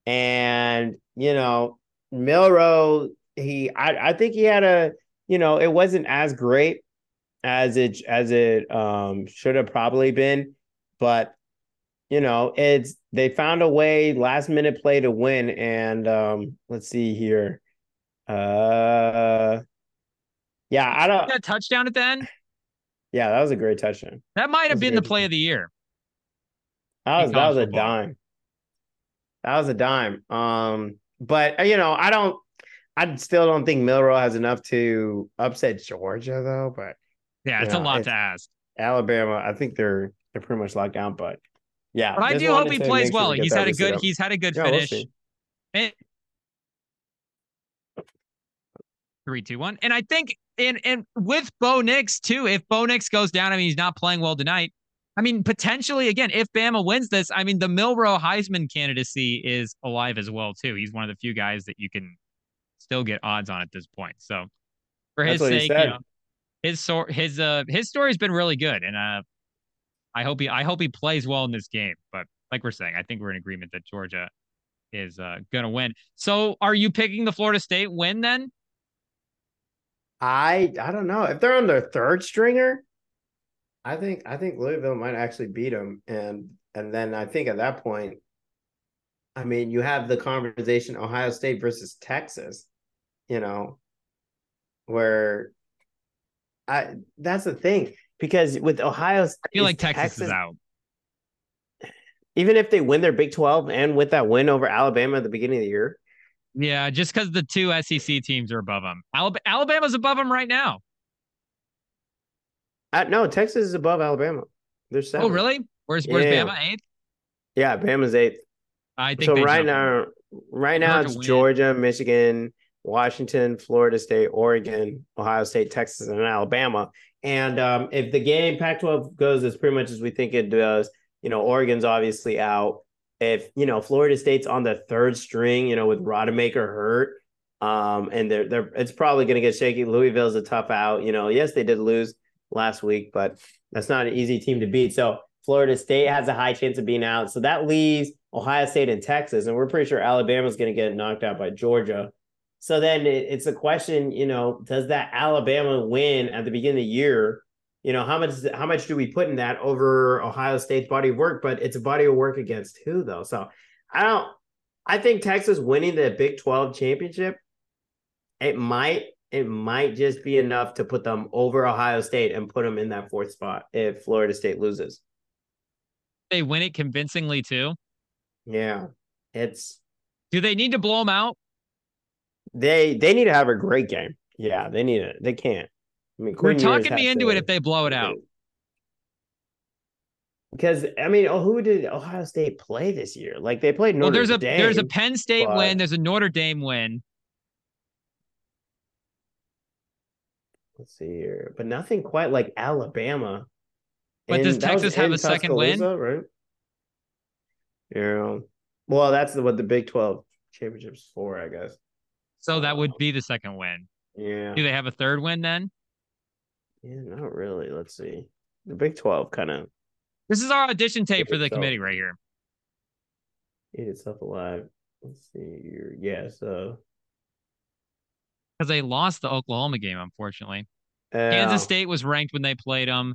And you know, Milroe, he I, I think he had a you know, it wasn't as great as it as it um should have probably been, but you know, it's they found a way last minute play to win and um let's see here. Uh yeah, I don't That touchdown at the end. Yeah, that was a great touchdown. That might have been the play of the year. That was that was college a dime. That was a dime. Um, but uh, you know, I don't I still don't think Milroe has enough to upset Georgia though, but Yeah, it's Yeah, a lot it's- to ask. Alabama, I think they're they're pretty much locked down, but yeah. But I do hope he plays sure well. we get He's had a good he's had a good Yeah, we'll finish. see. Three, two, one. And I think and and with Bo Nix too, if Bo Nix goes down, I mean he's not playing well tonight. I mean, potentially again, if Bama wins this, I mean the Milroe Heisman candidacy is alive as well too. He's one of the few guys that you can still get odds on at this point. So for his That's what he sake, you know, his sor- his uh his story's been really good, and uh, I hope he I hope he plays well in this game. But like we're saying, I think we're in agreement that Georgia is uh gonna win. So are you picking the Florida State win then? I I don't know. If they're on their third stringer, I think I think Louisville might actually beat them. And and then I think at that point, I mean, you have the conversation Ohio State versus Texas, you know, where I that's the thing. Because with Ohio I feel like Texas, is out. even if they win their Big 12 and with that win over Alabama at the beginning of the year, Yeah, just because the two SEC teams are above them. Alabama's above them right now. I, no, Texas is above Alabama. They're seven. Oh, really? Where's where's Yeah. Bama eighth? Yeah, Bama's eighth. I think so right now, right now it's. Georgia, Michigan, Washington, Florida State, Oregon, Ohio State, Texas, and Alabama. And um, if the game Pac-12 goes as pretty much as we think it does, you know, Oregon's obviously out. If you know Florida State's on the third string, you know, with Rodemaker hurt, um, and they're they're it's probably going to get shaky. Louisville's a tough out. You know, yes, they did lose last week, but that's not an easy team to beat. So Florida State has a high chance of being out. So that leaves Ohio State and Texas, and we're pretty sure Alabama's going to get knocked out by Georgia. So then it, it's a question, you know, does that Alabama win at the beginning of the year? You know, how much how much do we put in that over Ohio State's body of work? But it's a body of work against who though? So I don't. I think Texas winning the Big Twelve championship, it might it might just be enough to put them over Ohio State and put them in that fourth spot if Florida State loses. They win it convincingly too. Yeah, it's Do they need to blow them out? they they need to have a great game. Yeah, they need it. They can't. I mean, Quinn Ewers talking me into to- it if they blow it out. Because I mean, oh, who did Ohio State play this year? Like they played Well, Notre there's a Dame. there's a Penn State but- win, there's a Notre Dame win. Let's see here, but nothing quite like Alabama. But does And was Texas have a second win? Right. Yeah. Well, that's the, what the Big Twelve championship's for, I guess. So that would be the second win. Yeah. Do they have a third win then? Yeah, not really. Let's see. The Big Twelve kind of This is our audition tape for the So- committee right here. ate itself alive. Let's see here. Yeah. So Because they lost the Oklahoma game, unfortunately. Kansas State was ranked when they played them,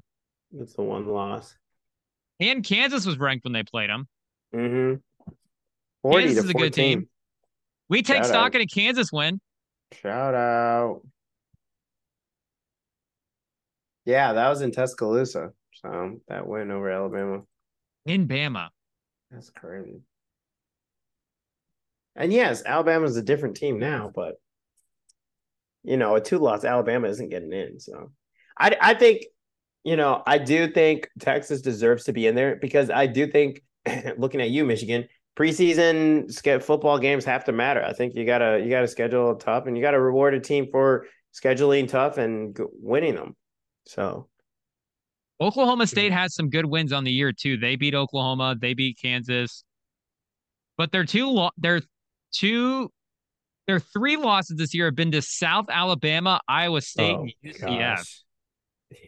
It's the one loss. and Kansas was ranked when they played them. Mm-hmm. Forty Kansas is a good team. We take Shout stock out. in a Kansas win. Shout out. Yeah, that was in Tuscaloosa. So that win over Alabama. in Bama. That's crazy. And yes, Alabama's a different team now, but you know, a two loss Alabama isn't getting in. So I I think, you know, I do think Texas deserves to be in there because I do think [LAUGHS] looking at you, Michigan, preseason football games have to matter. I think you gotta you gotta schedule tough, and you gotta reward a team for scheduling tough and winning them. So Oklahoma State has some good wins on the year too. They beat Oklahoma, they beat Kansas, but their two lo- their two their three losses this year have been to South Alabama, Iowa State, oh, and UCF. Gosh.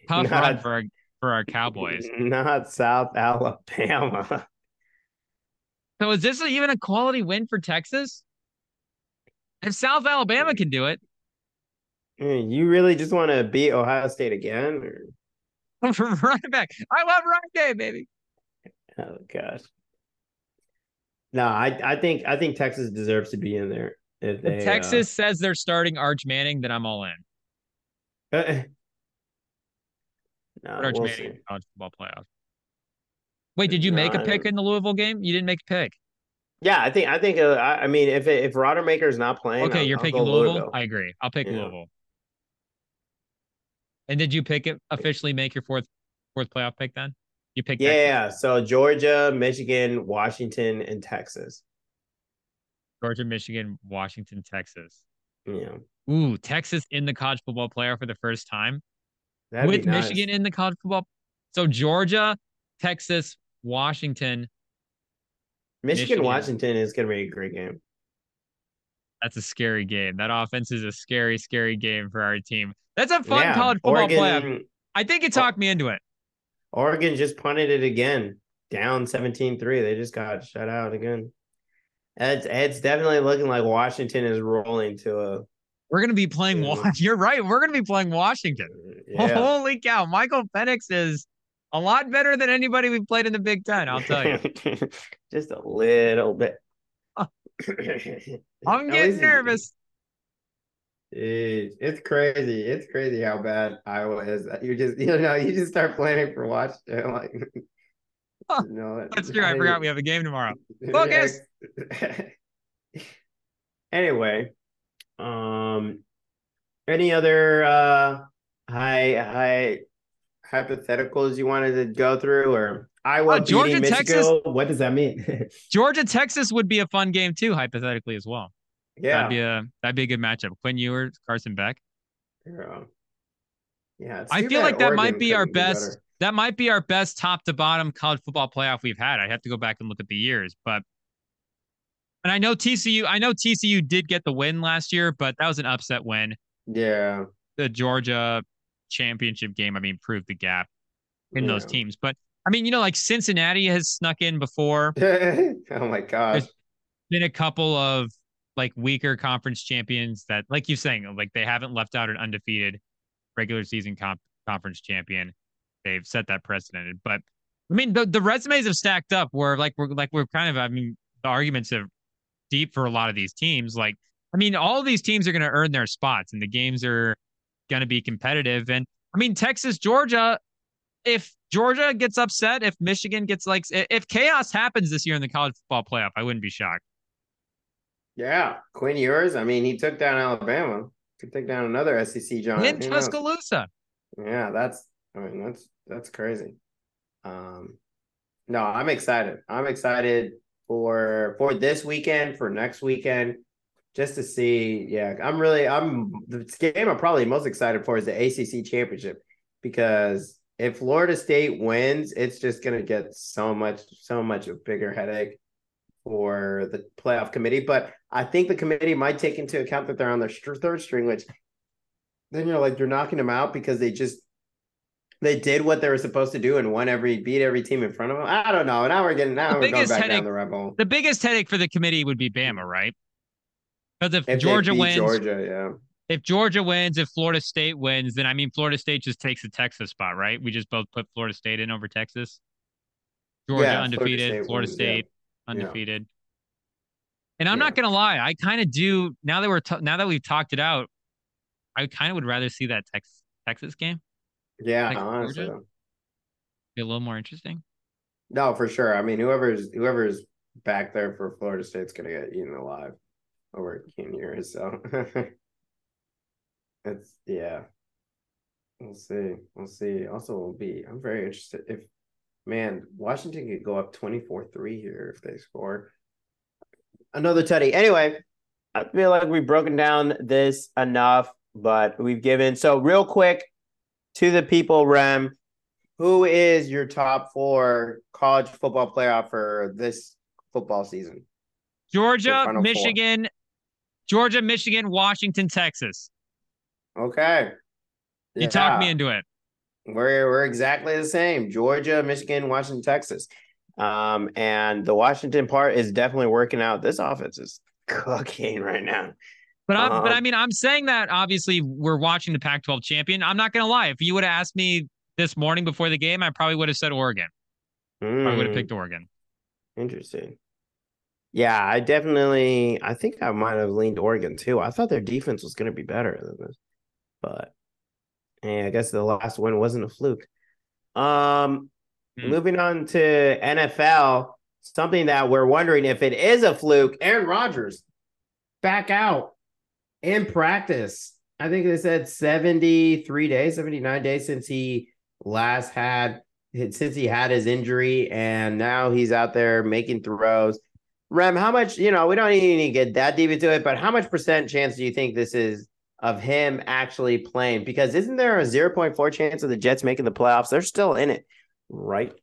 Tough not, run for our, for our Cowboys. [LAUGHS] Not South Alabama. So is this even a quality win for Texas? If South Alabama can do it, you really just want to beat Ohio State again? Or? [LAUGHS] running back. I love running game, baby. Oh gosh. No, I I think I think Texas deserves to be in there. If, they, if Texas uh, says they're starting Arch Manning, then I'm all in. [LAUGHS] Uh, no, Arch we'll Manning college football playoff. Wait, did you no, make a pick in the Louisville game? You didn't make a pick. Yeah, I think I think uh, I mean if if Rodemaker is not playing, okay, I'll, you're I'll picking Louisville? Louisville? I agree. I'll pick yeah. Louisville. And did you pick it officially make your fourth fourth playoff pick then? You picked Yeah, Texas. so Georgia, Michigan, Washington, and Texas. Georgia, Michigan, Washington, Texas. Yeah. Ooh, Texas in the college football playoff for the first time. That'd with nice. Michigan in the college football. So Georgia, Texas, Washington. Michigan, Michigan. Washington is going to be a great game. That's a scary game. That offense is a scary, scary game for our team. That's a fun yeah, college football Oregon, playoff. I think it oh. talked me into it. Oregon just punted it again, down 17-3. They just got shut out again. It's it's definitely looking like Washington is rolling to a. We're gonna be playing. [LAUGHS] You're right. We're gonna be playing Washington. Uh, yeah. Holy cow! Michael Penix is a lot better than anybody we've played in the Big Ten. I'll tell you. [LAUGHS] just a little bit. Ah. [CLEARS THROAT] I'm getting nervous. It's crazy. It's crazy how bad Iowa is. You just [LAUGHS] you know you just start planning for Washington. [LAUGHS] Like, no, that's true. I, I forgot we have a game tomorrow. Focus. [LAUGHS] anyway, um, any other uh high high hypotheticals you wanted to go through, or Iowa uh, Georgia? Texas? What does that mean? [LAUGHS] Georgia Texas would be a fun game too, hypothetically as well. Yeah, that'd be a that'd be a good matchup. Quinn Ewers, Carson Beck. Yeah, yeah. I feel like that Oregon might be our best. Be that might be our best top to bottom college football playoff we've had. I'd have to go back and look at the years, but and I know TCU. I know TCU did get the win last year, but that was an upset win. Yeah, the Georgia championship game. I mean, proved the gap in yeah. those teams. But I mean, you know, like Cincinnati has snuck in before. [LAUGHS] oh my gosh. There's been a couple of like weaker conference champions that, like you're saying, like they haven't left out an undefeated regular season comp- conference champion. They've set that precedent. But I mean, the, the resumes have stacked up where like we're like we're kind of I mean the arguments have deep for a lot of these teams. Like I mean, all these teams are going to earn their spots, and the games are going to be competitive. And I mean, Texas, Georgia. If Georgia gets upset, if Michigan gets like, if chaos happens this year in the college football playoff, I wouldn't be shocked. Yeah, Quinn Ewers. I mean, he took down Alabama. Could take down another SEC giant in Tuscaloosa. Yeah, that's. I mean, that's that's crazy. Um, no, I'm excited. I'm excited for for this weekend, for next weekend, just to see. Yeah, I'm really. I'm the game. I'm probably most excited for is the ACC championship because if Florida State wins, it's just gonna get so much so much a bigger headache for the playoff committee. But I think the committee might take into account that they're on their third string, which then you're like you're knocking them out because they just they did what they were supposed to do and won every beat every team in front of them. I don't know. Now we're getting now the we're going back headache, down the rebel. The biggest headache for the committee would be Bama, right? Because if, if Georgia wins, Georgia, yeah. If Georgia wins, if Florida State wins, then I mean Florida State just takes the Texas spot, right? We just both put Florida State in over Texas. Georgia yeah, undefeated, Florida State, Florida State yeah. undefeated. Yeah. And I'm not gonna lie, I kind of do now that we're t- now that we've talked it out. I kind of would rather see that Texas Texas game. Yeah, honestly, be a little more interesting. No, for sure. I mean, whoever's whoever's back there for Florida State's gonna get eaten alive over Quinn Ewers. So [LAUGHS] it's yeah. We'll see. We'll see. Also, will be. I'm very interested if man, Washington could go up 24-3 here if they score. Another Teddy. Anyway, I feel like we've broken down this enough, but we've given so real quick to the people, Rem. Who is your top four college football playoff for this football season? Georgia, Michigan, four. Georgia, Michigan, Washington, Texas. Okay. You yeah. talked me into it. We're we're exactly the same. Georgia, Michigan, Washington, Texas. Um, and the Washington part is definitely working out. This offense is [LAUGHS] cooking right now. But I, um, but I mean, I'm saying that obviously we're watching the Pac-12 champion. I'm not gonna lie. If you would have asked me this morning before the game, I probably would have said Oregon. Mm, I would have picked Oregon. Interesting. Yeah, I definitely. I think I might have leaned Oregon too. I thought their defense was going to be better than this, but and I guess the last one wasn't a fluke. Um, mm. moving on to NFL, something that we're wondering if it is a fluke. Aaron Rodgers back out in practice. I think they said 73 days, 79 days since he last had since he had his injury, and now he's out there making throws. Rem, how much, you know, we don't even need to get that deep into it, but how much percent chance do you think this is of him actually playing? Because isn't there a 0.4 chance of the Jets making the playoffs? They're still in it, right?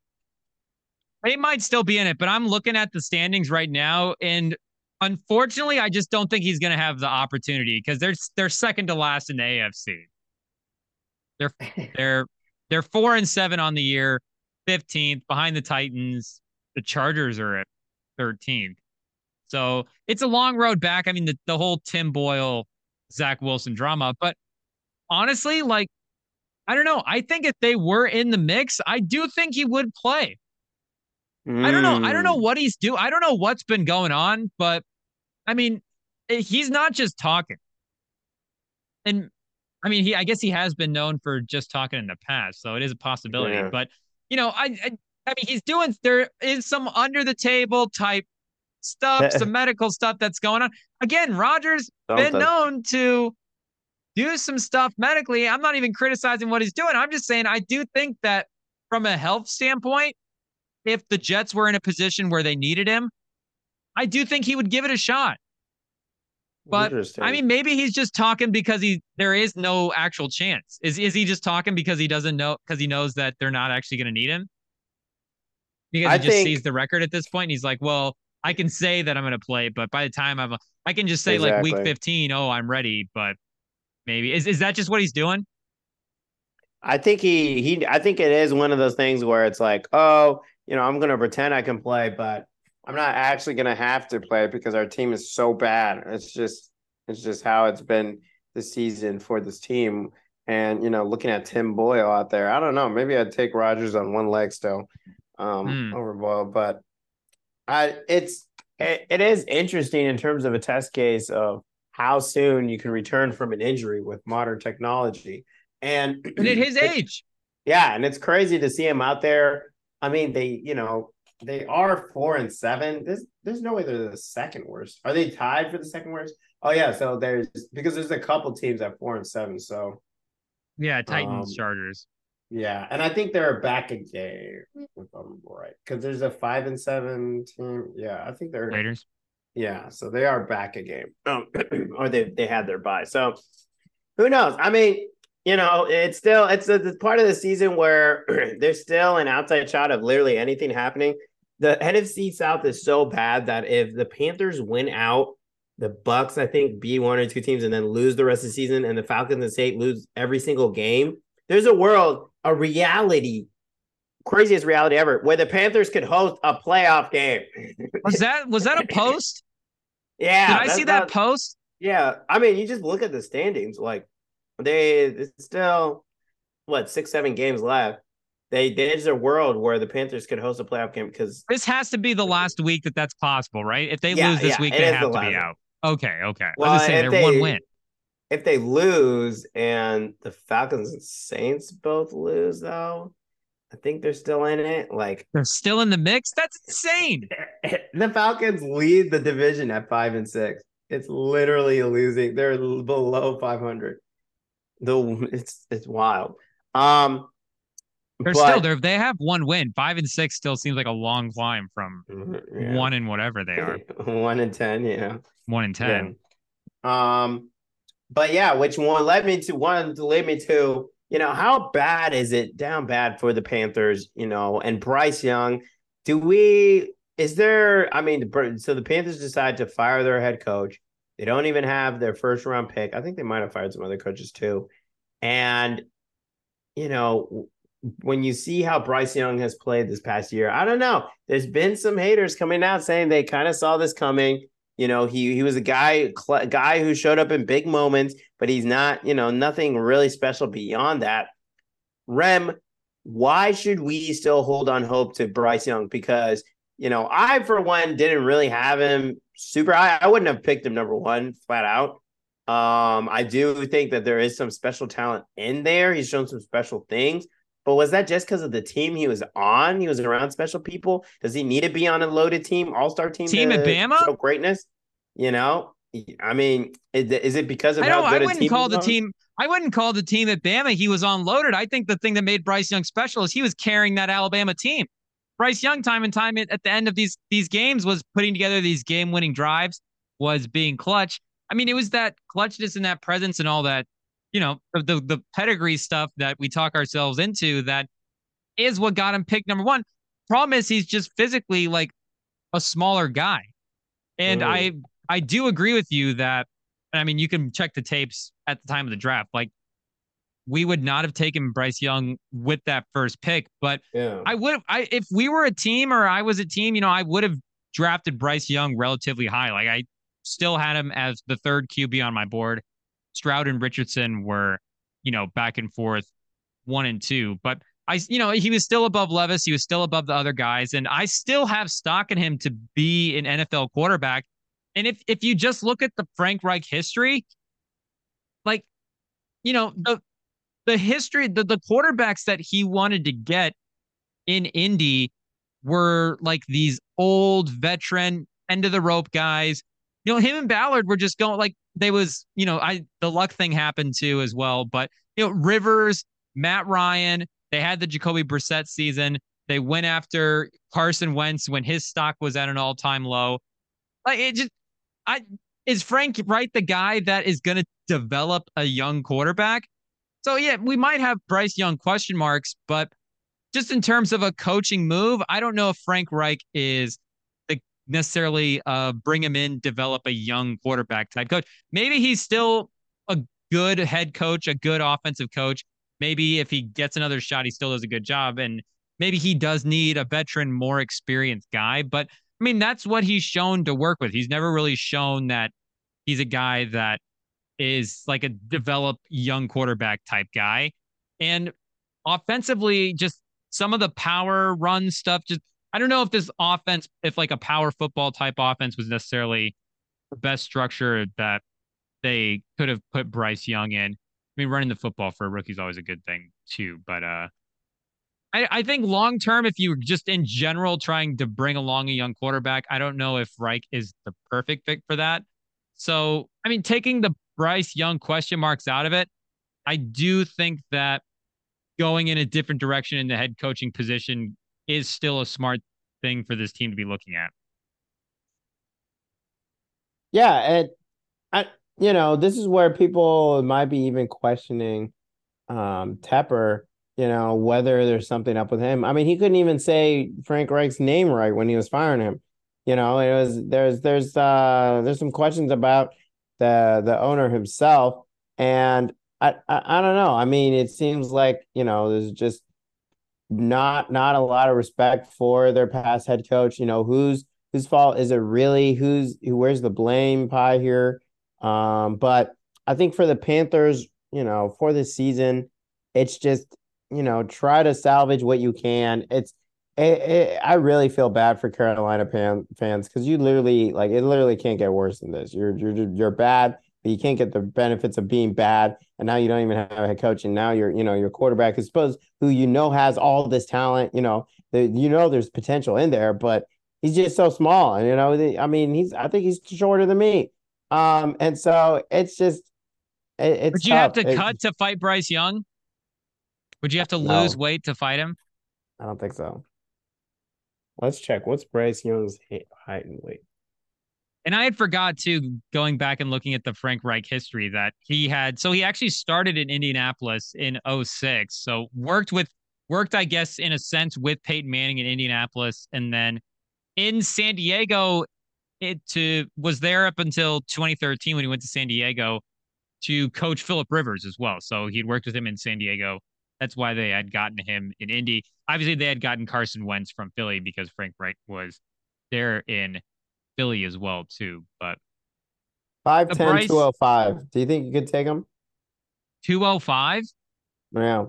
They might still be in it, but I'm looking at the standings right now, and unfortunately, I just don't think he's going to have the opportunity because they're they're second to last in the AFC. They're [LAUGHS] they're they're four and seven on the year, fifteenth behind the Titans. The Chargers are at thirteenth. So it's a long road back. I mean, the, the whole Tim Boyle Zach Wilson drama. But honestly, like, I don't know. I think if they were in the mix, I do think he would play. Mm. I don't know. I don't know hmm. what he's doing. I don't know what's been going on, but I mean, eh, he's not just talking. And I mean, he I guess he has been known for just talking in the past, so it is a possibility. Yeah. But you know, I, I I mean, he's doing there is some under the table type stuff, [LAUGHS] some medical stuff that's going on. Again, Rodgers Something. been known to do some stuff medically. I'm not even criticizing what he's doing. I'm just saying I do think that from a health standpoint, if the Jets were in a position where they needed him, I do think he would give it a shot. But I mean, maybe he's just talking because he there is no actual chance. Is is he just talking because he doesn't know because he knows that they're not actually going to need him? Because I he just think, sees the record at this point. And he's like, well, I can say that I'm going to play, but by the time I'm, I can just say exactly. like week 15, oh, I'm ready. But maybe is is that just what he's doing? I think he he. I think it is one of those things where it's like, oh, you know, I'm going to pretend I can play, but I'm not actually going to have to play because our team is so bad. It's just it's just how it's been this season for this team. And you know, looking at Tim Boyle out there, I don't know. Maybe I'd take Rodgers on one leg still um, mm. over Boyle, but I it's it, it is interesting in terms of a test case of how soon you can return from an injury with modern technology. And, and at his age. Yeah, and it's crazy to see him out there. I mean, they, you know, they are four and seven. There's there's no way they're the second worst. Are they tied for the second worst? Oh yeah, so there's because there's a couple teams at four and seven. So yeah, Titans, um, Chargers. Yeah, and I think they're back again, if I'm right, because there's a five and seven team. Yeah, I think they're Raiders. Yeah, so they are back again, um, [CLEARS THROAT] [CLEARS THROAT] or they they had their bye. So who knows? I mean, you know, it's still it's a, it's part of the season where [CLEARS THROAT] there's still an outside shot of literally anything happening. The NFC South is so bad that if the Panthers win out, the Bucs I think be one or two teams and then lose the rest of the season, and the Falcons and State lose every single game. There's a world a reality, craziest reality ever, where the Panthers could host a playoff game. [LAUGHS] was that was that a [LAUGHS] post? Yeah. Did I see that post? Yeah. I mean, you just look at the standings, like they it's still what six, seven games left. They there's a world where the Panthers could host a playoff game because this has to be the last week that that's possible, right? If they yeah, lose this yeah, week, they have to be out. Okay, okay. Well, I was just saying they're one win if they lose and the Falcons and Saints both lose, though, I think they're still in it. Like they're still in the mix. That's insane. [LAUGHS] the Falcons lead the division at five and six. It's literally losing. They're below five hundred. The it's it's wild. Um, They're But- still there. They have one win. Five and six still seems like a long climb from Yeah. one and whatever they are. [LAUGHS] one in ten, yeah. One and ten. Yeah. Um, but yeah, which one led me to one to lead me to, you know, how bad is it down bad for the Panthers, you know, and Bryce Young? Do we is there I mean, so the Panthers decide to fire their head coach. They don't even have their first round pick. I think they might have fired some other coaches too. And you know, when you see how Bryce Young has played this past year, I don't know. There's been some haters coming out saying they kind of saw this coming. You know, he he was a guy cl- guy who showed up in big moments, but he's not, you know, nothing really special beyond that. Rem, why should we still hold on hope to Bryce Young? Because you know, I for one didn't really have him super high. I wouldn't have picked him number one flat out. Um, I do think that there is some special talent in there. He's shown some special things. But was that just because of the team he was on? He was around special people. Does he need to be on a loaded team, all star team? Team at Bama? show greatness. You know, I mean, is, is it because of I how good I a wouldn't team call the on? team. I wouldn't call the team at Bama. He was on loaded. I think the thing that made Bryce Young special is he was carrying that Alabama team. Bryce Young, time and time at the end of these these games, was putting together these game winning drives, was being clutch. I mean, it was that clutchness and that presence and all that, you know, the the, the pedigree stuff that we talk ourselves into. That is what got him picked number one. Problem is, he's just physically like a smaller guy, and. I I do agree with you that. I mean, you can check the tapes at the time of the draft. Like, we would not have taken Bryce Young with that first pick, but Yeah. I would. I if we were a team or I was a team, you know, I would have drafted Bryce Young relatively high. Like I still had him as the third QB on my board. Stroud and Richardson were, you know, back and forth, one and two. But I, you know, he was still above Levis. He was still above the other guys, and I still have stock in him to be an NFL quarterback. And if if you just look at the Frank Reich history, like, you know, the the history, the the quarterbacks that he wanted to get in Indy were like these old veteran end of the rope guys. You know, him and Ballard were just going like they was, you know, I the luck thing happened too as well. But you know, Rivers, Matt Ryan, they had the Jacoby Brissett season. They went after Carson Wentz when his stock was at an all-time low. Like it just I is Frank Reich the guy that is gonna develop a young quarterback? So yeah, we might have Bryce Young question marks, but just in terms of a coaching move, I don't know if Frank Reich is necessarily uh bring him in, develop a young quarterback type coach. Maybe he's still a good head coach, a good offensive coach. Maybe if he gets another shot, he still does a good job. And maybe he does need a veteran, more experienced guy. But I mean, that's what he's shown to work with. He's never really shown that he's a guy that is like a developed young quarterback type guy. And offensively, just some of the power run stuff, just I don't know if this offense, if like a power football type offense was necessarily the best structure that they could have put Bryce Young in. I mean, running the football for a rookie is always a good thing too. But uh I, I think long term, if you just in general trying to bring along a young quarterback, I don't know if Reich is the perfect fit for that. So, I mean, taking the Bryce Young question marks out of it, I do think that going in a different direction in the head coaching position is still a smart thing for this team to be looking at. Yeah, and I you know, this is where people might be even questioning um Tepper, you know, whether there's something up with him. I mean, he couldn't even say Frank Reich's name right when he was firing him. You know, it was there's there's uh there's some questions about the the owner himself and I, I I don't know. I mean, it seems like, you know, there's just not not a lot of respect for their past head coach. You know, whose whose fault is it really? Who's who where's the blame pie here? Um, but I think for the Panthers, you know, for this season, it's just, you know, try to salvage what you can. It's it, it, I really feel bad for Carolina pan, fans because you literally like it literally can't get worse than this. You're you're you're bad, but you can't get the benefits of being bad, and now you don't even have a head coach, and now you're you know your quarterback is supposed who you know has all this talent. You know, the, you know there's potential in there, but he's just so small, and you know, the, I mean, he's I think he's shorter than me. Um, and so it's just it, it's Would you have to It- cut to fight Bryce Young? Would you have to No. lose weight to fight him? I don't think so. Let's check. What's Bryce Young's height and weight? And I had forgot too, going back and looking at the Frank Reich history that he had. So he actually started in Indianapolis in 06. So worked with worked, I guess, in a sense, with Peyton Manning in Indianapolis, and then in San Diego, it to was there up until 2013 when he went to San Diego to coach Philip Rivers as well. So he'd worked with him in San Diego. That's why they had gotten him in Indy. Obviously, they had gotten Carson Wentz from Philly because Frank Reich was there in Philly as well too. But 5'10, Bryce- 205. Do you think you could take him? 205, Yeah.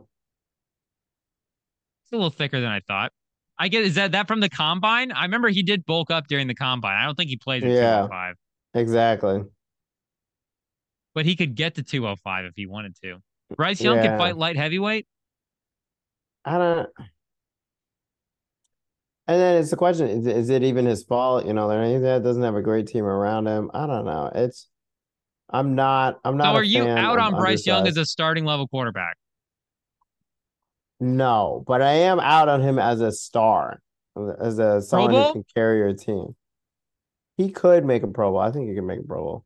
it's a little thicker than I thought. I get is that that from the combine? I remember he did bulk up during the combine. I don't think he plays at Yeah. 205, Exactly. but he could get to 205 if he wanted to. Bryce Young Yeah. could fight light heavyweight. I don't. And then it's the question: is, is it even his fault? You know, there he doesn't have a great team around him. I don't know. It's. I'm not. I'm not. So are you out on Bryce Young as a starting level quarterback? No, but I am out on him as a star, as a someone who can carry your team. He could make a Pro Bowl. I think he can make a Pro Bowl.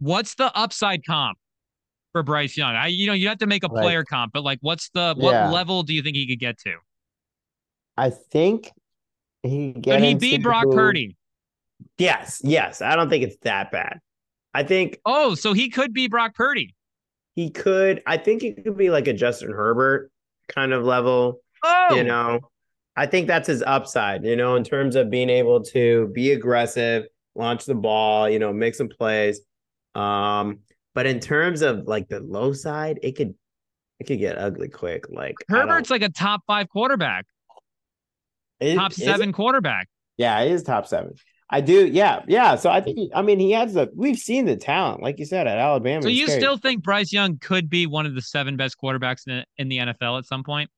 What's the upside comp for Bryce Young? I you know you have to make a Like- player comp, but like what's the what Yeah. level do you think he could get to? I think he Could he beat Brock Purdy? Yes, yes. I don't think it's that bad. I think Oh, so he could be Brock Purdy. he could. I think he could be like a Justin Herbert kind of level. Oh, You know, I think that's his upside. You know, in terms of being able to be aggressive, launch the ball. You know, make some plays. Um, but in terms of like the low side, it could it could get ugly quick. Like Herbert's like a top five quarterback, Is- top is it? seven quarterback. Yeah, he is top seven. I do. Yeah, yeah. So I think. He, I mean, he has the. We've seen the talent, like you said, at Alabama. So you scary. still think Bryce Young could be one of the seven best quarterbacks in, in the NFL at some point?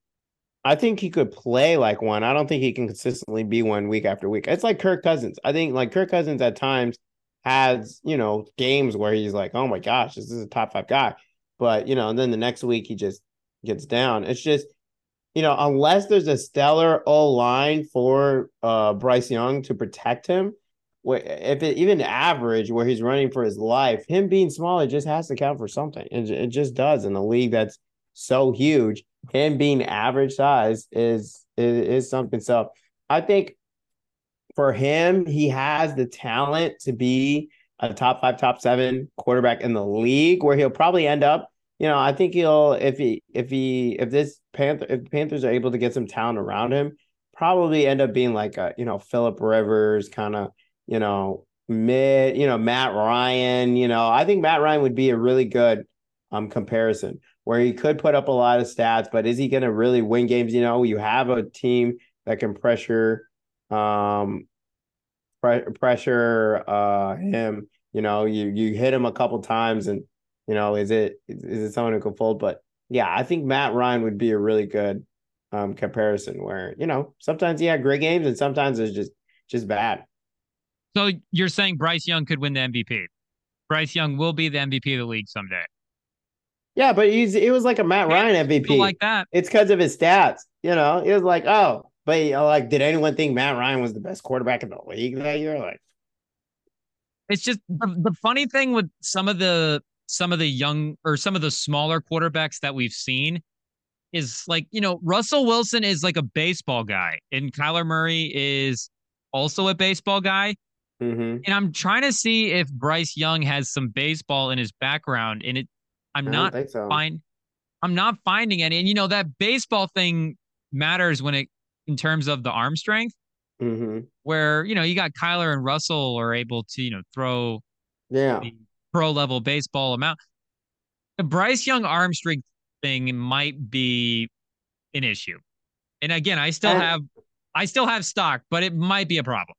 I think he could play like one. I don't think he can consistently be one week after week. It's like Kirk Cousins. I think like Kirk Cousins at times has, you know, games where he's like, oh my gosh, this is a top five guy. But, you know, and then the next week he just gets down. It's just, you know, unless there's a stellar O line for uh Bryce Young to protect him, if it even average where he's running for his life, him being small, it just has to count for something. It, it just does in a league that's so huge him being average size is, is is something. So I think for him, he has the talent to be a top five, top seven quarterback in the league, where he'll probably end up. You know, I think he'll if he if he if this Panther if Panthers are able to get some talent around him, probably end up being like a you know Philip Rivers kind of you know mid you know Matt Ryan. You know, I think Matt Ryan would be a really good um comparison where he could put up a lot of stats, but is he going to really win games? You know, you have a team that can pressure, um, pre- pressure uh him. You know, you you hit him a couple times, and you know, is it is, it someone who can fold? But yeah, I think Matt Ryan would be a really good um comparison. Where you know sometimes he had great games, and sometimes it's just just bad. So you're saying Bryce Young could win the MVP? Bryce Young will be the MVP of the league someday. Yeah, but he's it was like a Matt Ryan MVP. Like that. It's because of his stats. You know, it was like, oh, but you know, like, did anyone think Matt Ryan was the best quarterback in the league that year? Like, It's just the, the funny thing with some of the some of the young or some of the smaller quarterbacks that we've seen is like, you know, Russell Wilson is like a baseball guy and Kyler Murray is also a baseball guy. mhm. And I'm trying to see if Bryce Young has some baseball in his background and it I'm I not so. find I'm not finding any. And you know, that baseball thing matters when it in terms of the arm strength, hmm where, you know, you got Kyler and Russell are able to, you know, throw Yeah, pro level baseball amount. The Bryce Young arm strength thing might be an issue. And again, I still And- have I still have stock, but it might be a problem.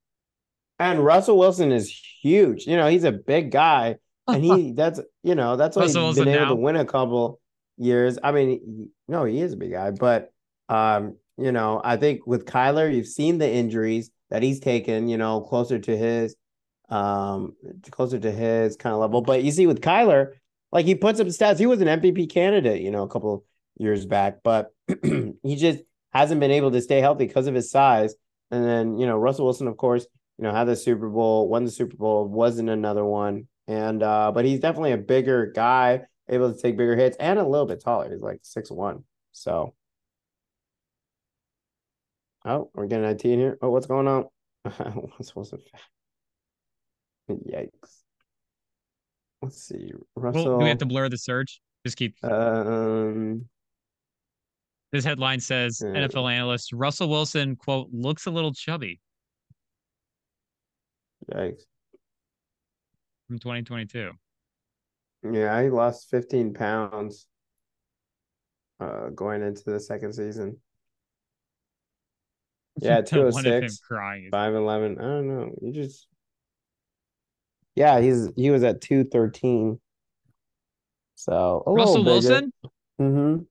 and Russell Wilson is huge. You know, he's a big guy, and he [LAUGHS] that's you know that's why he's been Wilson able to win a couple years. I mean, no, he is a big guy, but um, you know, I think with Kyler, you've seen the injuries that he's taken. You know, closer to his um closer to his kind of level. But you see with Kyler, like he puts up stats. He was an MVP candidate, you know, a couple years back, but [CLEARS THROAT] he just hasn't been able to stay healthy because of his size. And then, you know, Russell Wilson, of course, you know, had the Super Bowl, won the Super Bowl, wasn't another one. And uh, but he's definitely a bigger guy, able to take bigger hits and a little bit taller. He's like six one. So Oh, we're getting IT in here. Oh, what's going on? [LAUGHS] what's Wilson? Yikes. Let's see. Russell. Well, do we have to blur the search? Just keep. Um. This headline says uh, NFL analyst Russell Wilson quote looks a little chubby Yikes. from 2022. Yeah, I lost 15 pounds uh going into the second season. Yeah, One of him 206, crying. 5'11. I don't know. You just Yeah, he's he was at 213. So a Russell. Wilson? Mm-hmm.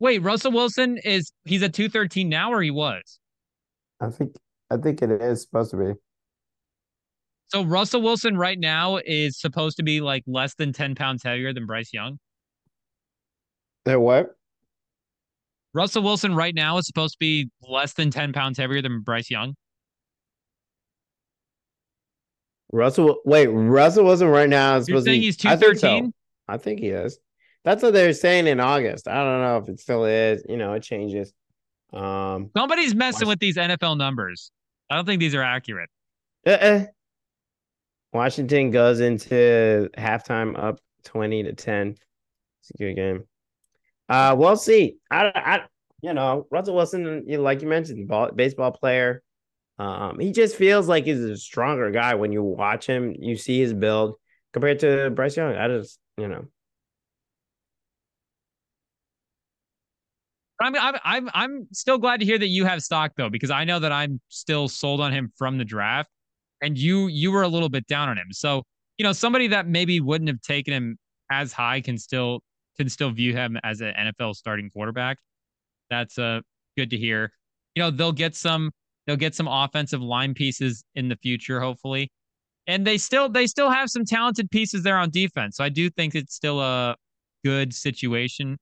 Wait, Russell Wilson is he's at 213 now or he was? I think I think it is supposed to be. So Russell Wilson right now is supposed to be like less than 10 pounds heavier than Bryce Young. There what? Russell Wilson right now is supposed to be less than 10 pounds heavier than Bryce Young. Russell wait, Russell Wilson right now is You're supposed to saying be he's I so. 213? I think he is. That's what they're saying in August. I don't know if it still is. You know, it changes. Um, Somebody's messing Was- with these NFL numbers. I don't think these are accurate. uh-uh. Washington goes into halftime up twenty to ten. It's a good game. Uh, we'll see. I, I, you know, Russell Wilson, you like you mentioned, ball, baseball player. Um, he just feels like he's a stronger guy when you watch him. You see his build compared to Bryce Young. I just, you know, I'm I'm I'm I'm still glad to hear that you have stock though, because I know that I'm still sold on him from the draft, and you you were a little bit down on him. So you know somebody that maybe wouldn't have taken him as high can still can still view him as an NFL starting quarterback. That's uh good to hear. You know they'll get some they'll get some offensive line pieces in the future, hopefully, and they still they still have some talented pieces there on defense. So I do think it's still a good situation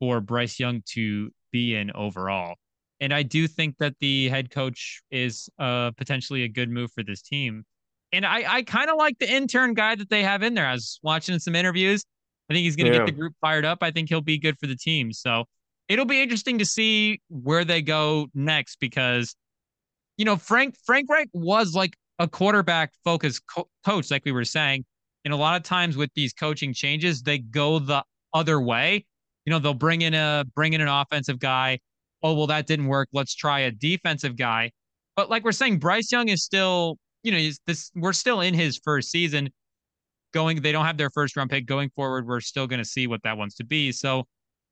for Bryce Young to be in overall. And I do think that the head coach is uh, potentially a good move for this team. And I, I kind of like the intern guy that they have in there. I was watching some interviews. I think he's going to Yeah. get the group fired up. I think he'll be good for the team. So it'll be interesting to see where they go next because, you know, Frank Frank Reich was like a quarterback focused co- coach, like we were saying. And a lot of times with these coaching changes, they go the other way. You know they'll bring in a bring in an offensive guy. Oh well that didn't work. Let's try a defensive guy. But like we're saying bryce young is still you know this we're still in his first season. Going they don't have their first round pick. Going forward we're still going to see what that wants to be. So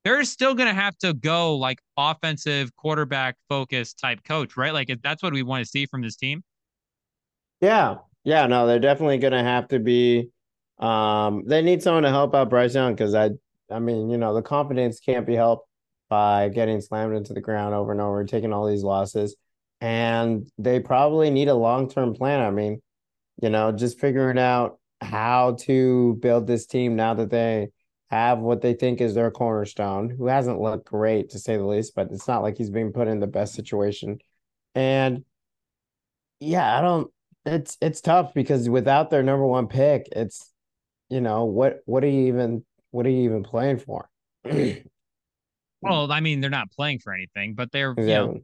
they're still going to have to go like offensive quarterback focused type coach right like that's what we want to see from this team Yeah. Yeah, no, they're definitely gonna have to be um they need someone to help out Bryce Young because I I mean, you know, the confidence can't be helped by getting slammed into the ground over and over, taking all these losses. And they probably need a long-term plan. I mean, you know, just figuring out how to build this team now that they have what they think is their cornerstone, who hasn't looked great to say the least, but it's not like he's being put in the best situation. And yeah, I don't it's it's tough because without their number one pick, it's you know, what what are you even what are you even playing for? [CLEARS THROAT] well i mean they're not playing for anything but they're you know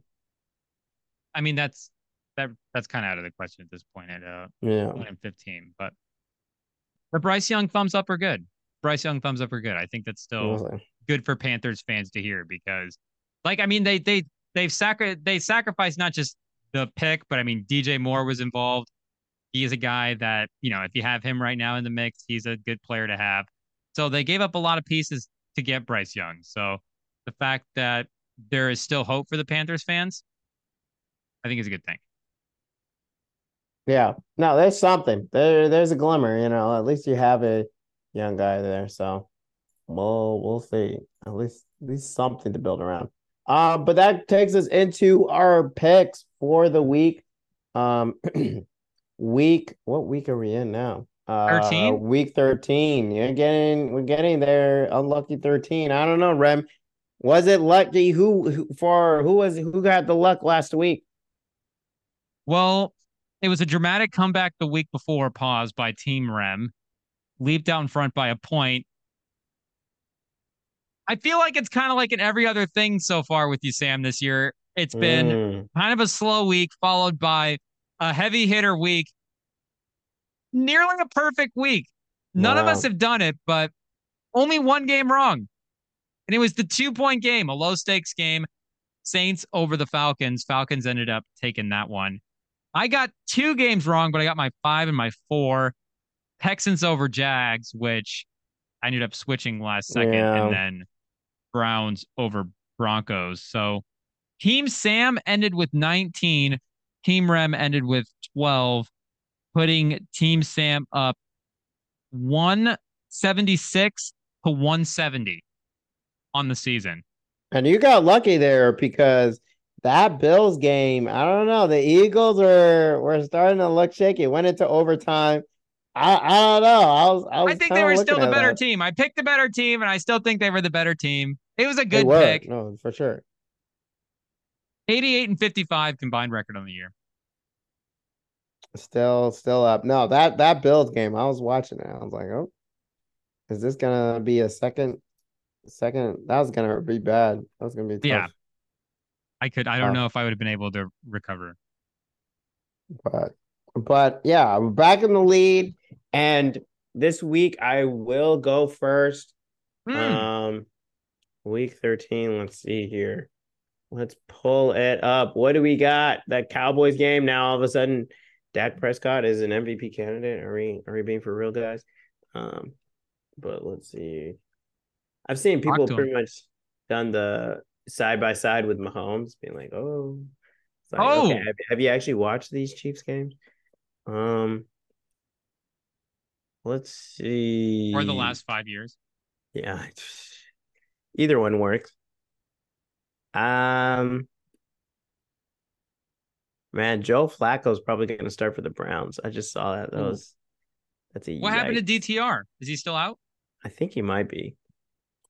i mean that's that that's kind of out of the question at this point at uh Yeah. one and 15. But the Bryce Young thumbs up are good. Bryce Young thumbs up are good. I think that's still Honestly. good for Panthers fans to hear because, like, I mean, they they they've sacri- they sacrificed not just the pick, but I mean, DJ Moore was involved. He is a guy that you know, if you have him right now in the mix, he's a good player to have. So they gave up a lot of pieces to get Bryce Young. So the fact that there is still hope for the Panthers fans, I think is a good thing. Yeah. No, there's something. There there's a glimmer, you know. At least you have a young guy there. So we'll we'll see. At least at least something to build around. Um, but that takes us into our picks for the week. Um [CLEARS THROAT] week what week are we in now? Uh 13? week 13. You're getting we're getting there. Unlucky 13. I don't know, Rem. Was it lucky? Who, who for who was who got the luck last week? Well, it was a dramatic comeback the week before, pause by Team Rem, leaped down front by a point. I feel like it's kind of like in every other thing so far with you, Sam, this year. It's been mm. kind of a slow week, followed by a heavy hitter week, nearly a perfect week. None wow. of us have done it, but only one game wrong. And it was the two point game, a low stakes game. Saints over the Falcons. Falcons ended up taking that one. I got two games wrong, but I got my five and my four. Texans over Jags, which I ended up switching last second, yeah. and then Browns over Broncos. So Team Sam ended with 19. Team Rem ended with 12, putting Team Sam up 176 to 170 on the season. And you got lucky there because that Bills game, I don't know. The Eagles were were starting to look shaky. Went into overtime. I, I don't know. I was I, was I think they were still the better that. team. I picked the better team, and I still think they were the better team. It was a good pick. No, for sure. 88 and 55 combined record on the year. Still, still up. No, that that Bills game, I was watching it. I was like, oh, is this gonna be a second? Second, that was gonna be bad. That was gonna be tough. Yeah. I could. I don't know if I would have been able to recover. But, but yeah, we're back in the lead, and this week I will go first. Mm. Um, week thirteen. Let's see here. Let's pull it up. What do we got? That Cowboys game. Now all of a sudden, Dak Prescott is an MVP candidate. Are we are we being for real, guys? Um, but let's see. I've seen people pretty much done the side by side with Mahomes, being like, "Oh, like, oh, okay, have, have, you actually watched these Chiefs games?" Um, let's see. Or the last five years. Yeah, either one works. Um, man, Joe Flacco is probably going to start for the Browns. I just saw that. That Ooh. was that's a. What yikes. happened to DTR? Is he still out? I think he might be.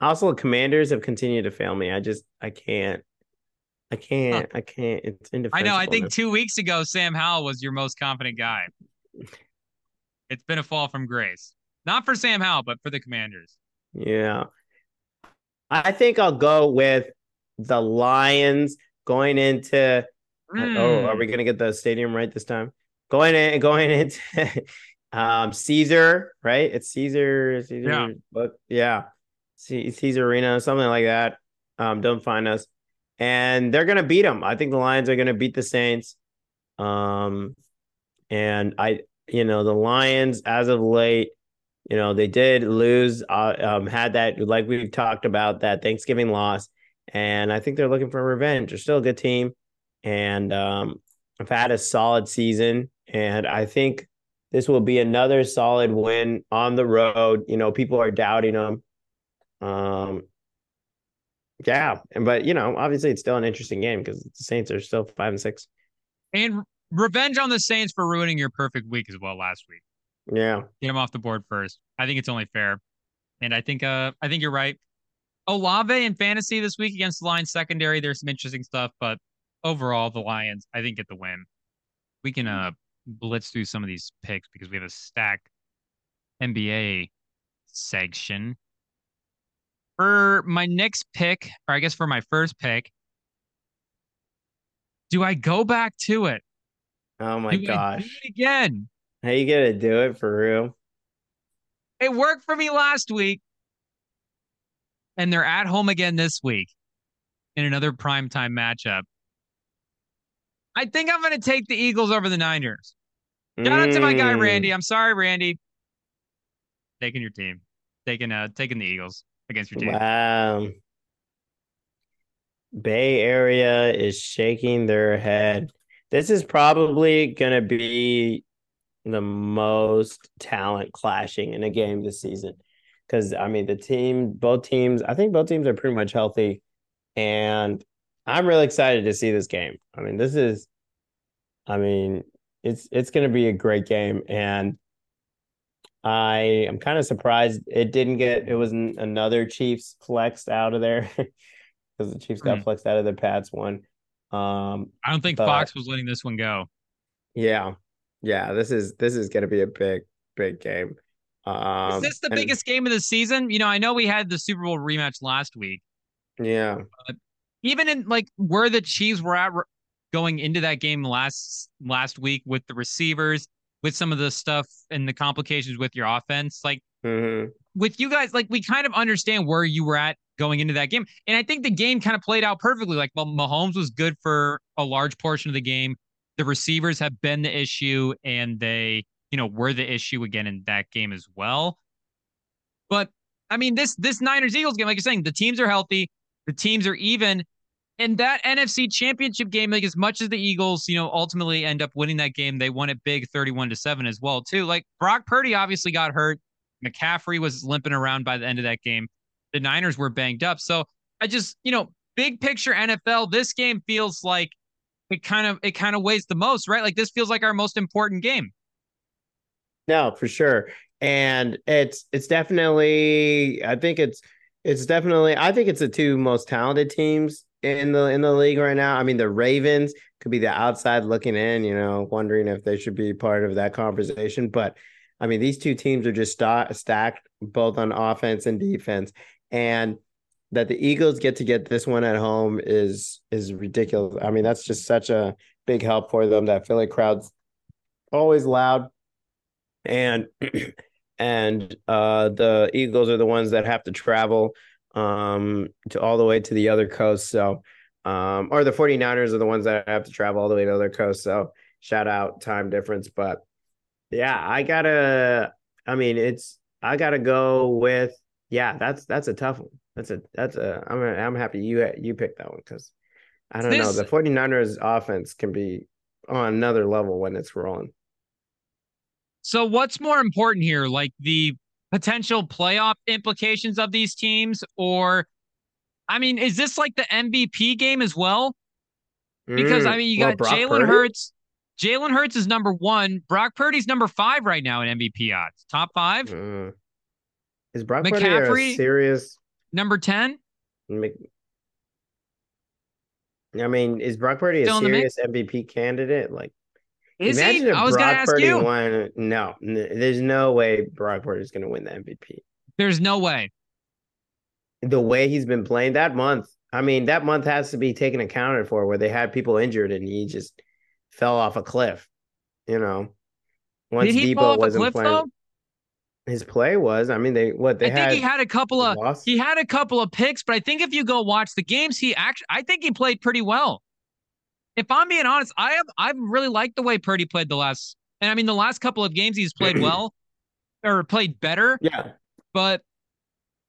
Also, Commanders have continued to fail me. I just I can't. I can't. Huh. I can't. It's indefensible. I know. I think two weeks ago, Sam Howell was your most confident guy. [LAUGHS] It's been a fall from grace. Not for Sam Howell, but for the Commanders. Yeah. I think I'll go with the Lions going into. Mm. Oh, are we gonna get the stadium right this time? Going in, going [LAUGHS] into um Caesar, right? It's Caesar, Caesar, yeah. but yeah, Caesar Arena, something like that. Um, don't find us, and they're gonna beat them. I think the Lions are gonna beat the Saints. Um, and I, you know, the Lions as of late, you know, they did lose. Uh, um, had that like we've talked about that Thanksgiving loss and I think they're looking for revenge. They're still a good team, and um, I've had a solid season, and I think this will be another solid win on the road. You know, people are doubting them. Um, yeah, and but you know, obviously, it's still an interesting game because the Saints are still five and six. And revenge on the Saints for ruining your perfect week as well last week. Yeah, get them off the board first. I think it's only fair, and I think uh, I think you're right. Olave in fantasy this week against the Lions secondary. There's some interesting stuff, but overall, the Lions, I think, get the win. We can uh blitz through some of these picks because we have a stack NBA section. For my next pick, or I guess for my first pick, do I go back to it? Oh my do gosh. again. How you gonna do it for real? It worked for me last week and they're at home again this week in another primetime matchup. I think I'm going to take the Eagles over the Niners. Shout mm. out to my guy Randy. Mm. I'm sorry, Randy. Taking your team, taking uh, taking the Eagles against your team. Wow. Bay Area is shaking their head. This is probably going to be the most talent clashing in a game this season because I mean the team, both teams, I think both teams are pretty much healthy, and I'm really excited to see this game. I mean, this is, I mean, it's it's going to be a great game, and I am kind of surprised it didn't get it wasn't another Chiefs flexed out of there. [LAUGHS] because the Chiefs got mm. flexed out of the Pats one. Um, I don't think but, Fox was letting this one go. Yeah, yeah. This is this is going to be a big big game. Um, is this the and, biggest game of the season? You know, I know we had the Super Bowl rematch last week. Yeah. even in like where the Chiefs were at going into that game last last week with the receivers, with some of the stuff and the complications with your offense, like mm-hmm. with you guys, like we kind of understand where you were at going into that game, and I think the game kind of played out perfectly. Like, well, Mahomes was good for a large portion of the game. The receivers have been the issue, and they, you know, were the issue again in that game as well. But I mean, this this Niners Eagles game, like you're saying, the teams are healthy, the teams are even, and that NFC championship game, like as much as the Eagles, you know, ultimately end up winning that game, they won it big 31 to 7 as well, too. Like Brock Purdy obviously got hurt. McCaffrey was limping around by the end of that game. The Niners were banged up. So I just, you know, big picture NFL, this game feels like it kind of it kind of weighs the most, right? Like this feels like our most important game. No, for sure. And it's it's definitely I think it's it's definitely I think it's the two most talented teams in the in the league right now. I mean, the Ravens could be the outside looking in, you know, wondering if they should be part of that conversation. But I mean, these two teams are just st- stacked both on offense and defense, and that the Eagles get to get this one at home is is ridiculous. I mean, that's just such a big help for them. That Philly crowd's always loud, and [CLEARS THROAT] and uh, the Eagles are the ones that have to travel um, to all the way to the other coast. So, um, or the 49ers are the ones that have to travel all the way to the other coast. So, shout out time difference. But yeah, I gotta, I mean, it's, I gotta go with, yeah, that's, that's a tough one. That's a, that's a, I'm, a, I'm happy you, you picked that one because I don't this, know. The 49ers offense can be on another level when it's rolling. So, what's more important here? Like the potential playoff implications of these teams? Or, I mean, is this like the MVP game as well? Because, mm, I mean, you got well, Jalen Hurts. Jalen Hurts is number one. Brock Purdy's number five right now in MVP odds. Top five. Mm. Is Brock McCaffrey Purdy serious number ten? I mean, is Brock Purdy Still a serious MVP candidate? Like, is Imagine he? I was going to ask Purdy you. Won, no, there's no way Brock Purdy is going to win the MVP. There's no way. The way he's been playing that month, I mean, that month has to be taken accounted for, where they had people injured and he just fell off a cliff. You know, once Did he Deebo fall off wasn't a cliff, playing. Though? His play was, I mean, they what they I think he had a couple of lost. he had a couple of picks, but I think if you go watch the games, he actually I think he played pretty well if I'm being honest, I have I've really liked the way Purdy played the last, and I mean the last couple of games he's played [CLEARS THROAT] well or played better. Yeah, but